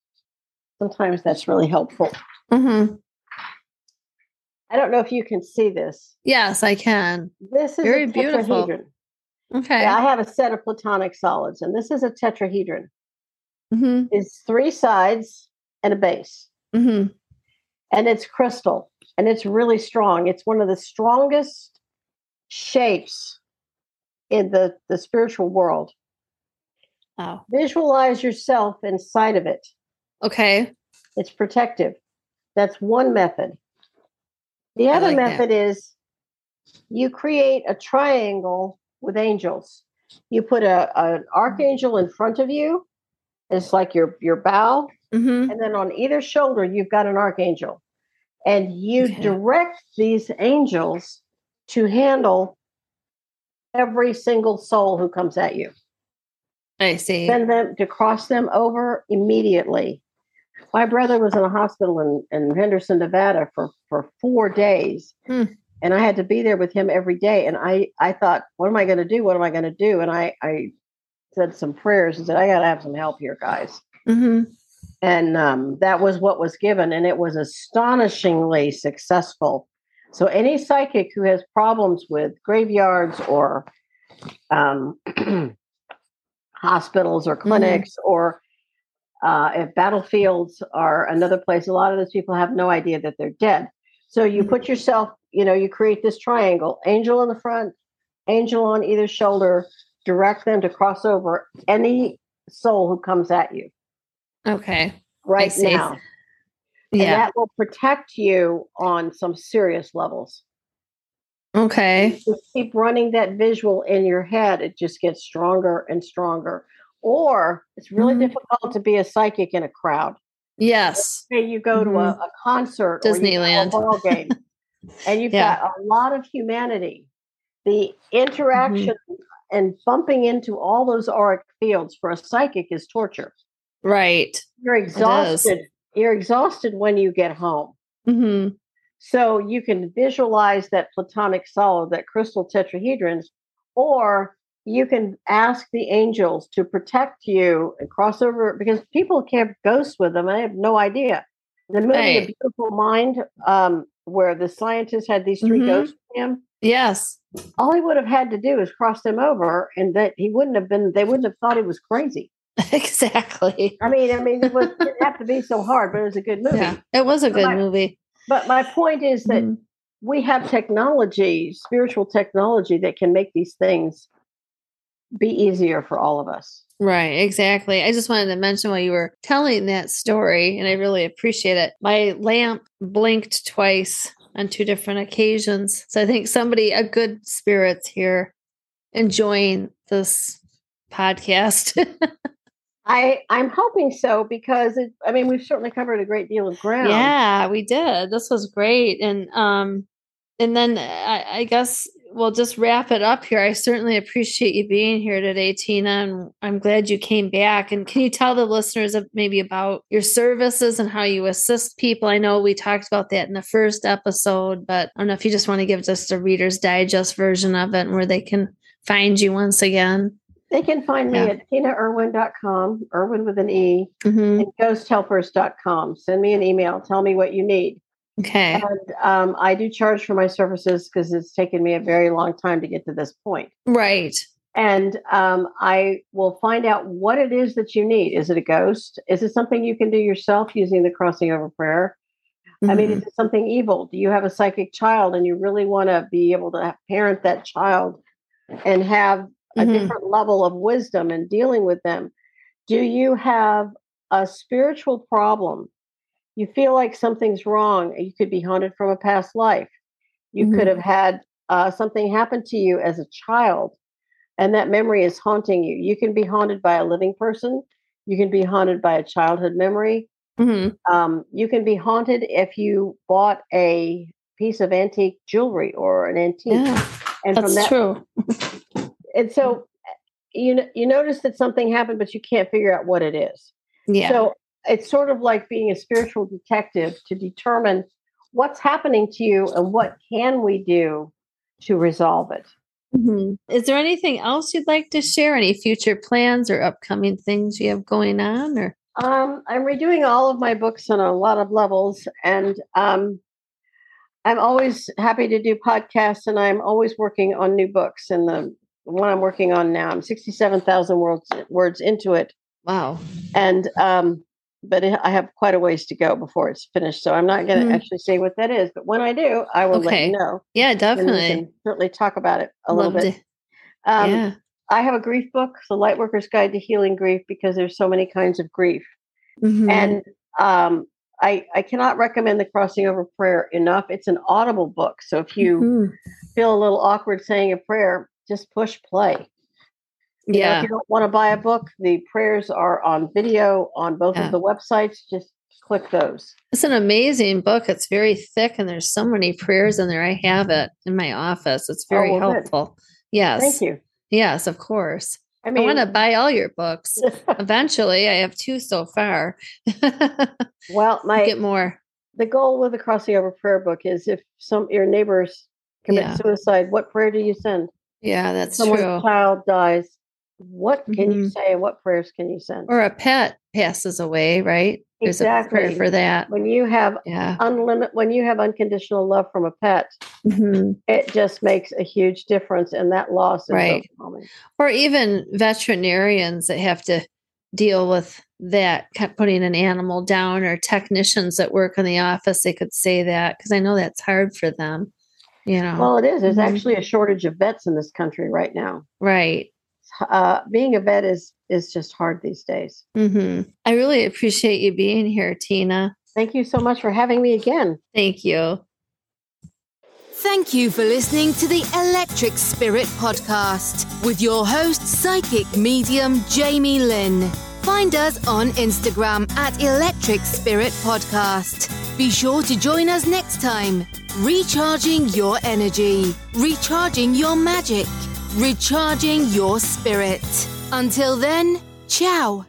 [SPEAKER 3] Sometimes that's really helpful.
[SPEAKER 2] hmm
[SPEAKER 3] I don't know if you can see this.
[SPEAKER 2] Yes, I can.
[SPEAKER 3] This is
[SPEAKER 2] Very beautiful. Okay.
[SPEAKER 3] I have a set of platonic solids, and this is a tetrahedron.
[SPEAKER 2] hmm
[SPEAKER 3] It's three sides and a base,
[SPEAKER 2] hmm
[SPEAKER 3] and it's crystal, and it's really strong. It's one of the strongest shapes in the, the spiritual world. Visualize yourself inside of it.
[SPEAKER 2] Okay.
[SPEAKER 3] It's protective. That's one method. The
[SPEAKER 2] I
[SPEAKER 3] other
[SPEAKER 2] like
[SPEAKER 3] method is you create a triangle with angels. You put a an archangel in front of you. It's like your your bow,
[SPEAKER 2] hmm
[SPEAKER 3] and then on either shoulder you've got an archangel. And you
[SPEAKER 2] Okay.
[SPEAKER 3] direct these angels to handle every single soul who comes at you.
[SPEAKER 2] I see.
[SPEAKER 3] Send them to cross them over immediately. My brother was in a hospital in, in Henderson, Nevada for, for four days.
[SPEAKER 2] Hmm.
[SPEAKER 3] And I had to be there with him every day. And I, I thought, what am I going to do? What am I going to do? And I, I said some prayers and said, I got to have some help here, guys.
[SPEAKER 2] hmm
[SPEAKER 3] And um, that was what was given. And it was astonishingly successful. So, any psychic who has problems with graveyards or um, hospitals or clinics or uh, if battlefields are another place, a lot of those people have no idea that they're dead. So, you put yourself, you know, you create this triangle angel in the front, angel on either shoulder, direct them to cross over any soul who comes at you
[SPEAKER 2] Okay.
[SPEAKER 3] right now. And
[SPEAKER 2] Yeah.
[SPEAKER 3] that will protect you on some serious levels.
[SPEAKER 2] Okay.
[SPEAKER 3] Just keep running that visual in your head. It just gets stronger and stronger. Or it's really
[SPEAKER 2] Mhm.
[SPEAKER 3] difficult to be a psychic in a crowd.
[SPEAKER 2] Yes.
[SPEAKER 3] Say you go to a, a concert or you a
[SPEAKER 2] Disneyland.
[SPEAKER 3] ball game, and you've
[SPEAKER 2] Yeah.
[SPEAKER 3] got a lot of humanity. The interaction and bumping into all those auric fields for a psychic is torture.
[SPEAKER 2] Right.
[SPEAKER 3] You're exhausted. You're exhausted when you get home.
[SPEAKER 2] hmm
[SPEAKER 3] So you can visualize that platonic solid, that crystal tetrahedrons or you can ask the angels to protect you and cross over because people have ghosts with them. I have no idea. The movie
[SPEAKER 2] Right.
[SPEAKER 3] A Beautiful Mind, um, where the scientist had these 3
[SPEAKER 2] Mhm.
[SPEAKER 3] ghosts with him,
[SPEAKER 2] Yes.
[SPEAKER 3] all he would have had to do is cross them over, and that he wouldn't have been. They wouldn't have thought he was crazy.
[SPEAKER 2] exactly.
[SPEAKER 3] I mean, I mean, it, was, it didn't have to be so hard, but it was a good movie.
[SPEAKER 2] Yeah. It was a good
[SPEAKER 3] Right.
[SPEAKER 2] movie.
[SPEAKER 3] But my point is that
[SPEAKER 2] Mhm.
[SPEAKER 3] we have technology, spiritual technology that can make these things be easier for all of us.
[SPEAKER 2] Right, exactly. I just wanted to mention while you were telling that story, and I really appreciate it. My lamp blinked twice on two different occasions. So I think somebody, a good spirit's here enjoying this podcast.
[SPEAKER 3] I I'm hoping so because it, I mean we've certainly covered a great deal of ground.
[SPEAKER 2] yeah, we did. This was great. And um and then I, I guess we'll just wrap it up here. I certainly appreciate you being here today, Tina, and I'm glad you came back. And can you tell the listeners maybe about your services and how you assist people? I know we talked about that in the first episode, but I don't know if you just want to give just a Reader's Digest version of it and where they can find you once again.
[SPEAKER 3] They can find me
[SPEAKER 2] Yeah.
[SPEAKER 3] at tinaerwin.com, Erwin with an E,
[SPEAKER 2] Mhm.
[SPEAKER 3] and ghosthelpers.com. Send me an email. Tell me what you need.
[SPEAKER 2] Okay.
[SPEAKER 3] And um, I do charge for my services because it's taken me a very long time to get to this point.
[SPEAKER 2] Right.
[SPEAKER 3] and um, I will find out what it is that you need. Is it a ghost? Is it something you can do yourself using the crossing over prayer? I mean, is it something evil? Do you have a psychic child and you really want to be able to parent that child and have a
[SPEAKER 2] Mhm.
[SPEAKER 3] different level of wisdom in dealing with them? Do you have a spiritual problem you feel like something's wrong. You could be haunted from a past life. You
[SPEAKER 2] Mhm.
[SPEAKER 3] could have had uh, something happen to you as a child, and that memory is haunting you. You can be haunted by a living person. You can be haunted by a childhood memory.
[SPEAKER 2] hmm
[SPEAKER 3] Um, you can be haunted if you bought a piece of antique jewelry or an antique,
[SPEAKER 2] Yeah,
[SPEAKER 3] and
[SPEAKER 2] that's
[SPEAKER 3] from that,
[SPEAKER 2] true.
[SPEAKER 3] and so you you notice that something happened, but you can't figure out what it is.
[SPEAKER 2] Yeah.
[SPEAKER 3] So it's sort of like being a spiritual detective to determine what's happening to you and what can we do to resolve it.
[SPEAKER 2] Mhm. Is there anything else you'd like to share? Any future plans or upcoming things you have going on? Or
[SPEAKER 3] Um, I'm redoing all of my books on a lot of levels, and um, I'm always happy to do podcasts, and I'm always working on new books. And the one I'm working on now, I'm 67,000 words words into it,
[SPEAKER 2] wow,
[SPEAKER 3] and um, but it, I have quite a ways to go before it's finished. So I'm not going to
[SPEAKER 2] Mhm.
[SPEAKER 3] actually say what that is, but when I do, I will let you know.
[SPEAKER 2] yeah, definitely.
[SPEAKER 3] can certainly talk about it a little bit. Um,
[SPEAKER 2] yeah.
[SPEAKER 3] I have a grief book, The Lightworker's Guide to Healing Grief, because there's so many kinds of grief.
[SPEAKER 2] Mhm.
[SPEAKER 3] And um, I, I cannot recommend the Crossing Over Prayer enough. It's an audible book. So if you
[SPEAKER 2] Mhm.
[SPEAKER 3] feel a little awkward saying a prayer, just push play. You know,
[SPEAKER 2] yeah,
[SPEAKER 3] if you don't want to buy a book, the prayers are on video on both
[SPEAKER 2] Yeah.
[SPEAKER 3] of the websites. Just click those.
[SPEAKER 2] it's an amazing book. It's very thick, and there's so many prayers in there. I have it in my office. It's oh, very
[SPEAKER 3] Oh, well, good.
[SPEAKER 2] helpful. Yes,
[SPEAKER 3] Thank you.
[SPEAKER 2] yes, of course.
[SPEAKER 3] I
[SPEAKER 2] I want to buy all your books. Eventually, I have two so far.
[SPEAKER 3] well, my
[SPEAKER 2] Get more.
[SPEAKER 3] the goal with the crossing over prayer book is if some your neighbors commit
[SPEAKER 2] Yeah.
[SPEAKER 3] suicide, what prayer do you send?
[SPEAKER 2] Yeah, that's
[SPEAKER 3] Someone's
[SPEAKER 2] true.
[SPEAKER 3] child dies. What can you
[SPEAKER 2] Mhm.
[SPEAKER 3] say? What prayers can you send?
[SPEAKER 2] Or a pet passes away, right? There's a prayer for that.
[SPEAKER 3] when you have
[SPEAKER 2] Yeah.
[SPEAKER 3] unlimited, when you have unconditional love from a pet,
[SPEAKER 2] Mhm.
[SPEAKER 3] it just makes a huge difference, and that loss
[SPEAKER 2] Right. Or even veterinarians that have to deal with that, putting an animal down, or technicians that work in the office, they could say that because I know that's hard for them. You know,
[SPEAKER 3] Well, it is. There's
[SPEAKER 2] Mhm.
[SPEAKER 3] actually a shortage of vets in this country right now.
[SPEAKER 2] right.
[SPEAKER 3] Uh, being a vet is is just hard these days.
[SPEAKER 2] hmm I really appreciate you being here, Tina.
[SPEAKER 3] Thank you so much for having me again.
[SPEAKER 2] Thank you.
[SPEAKER 1] Thank you for listening to the Electric Spirit Podcast with your host, psychic medium Jamie Lynn. Find us on Instagram at Electric Spirit Podcast. Be sure to join us next time. Recharging your energy, recharging your magic, recharging your spirit. Until then, ciao.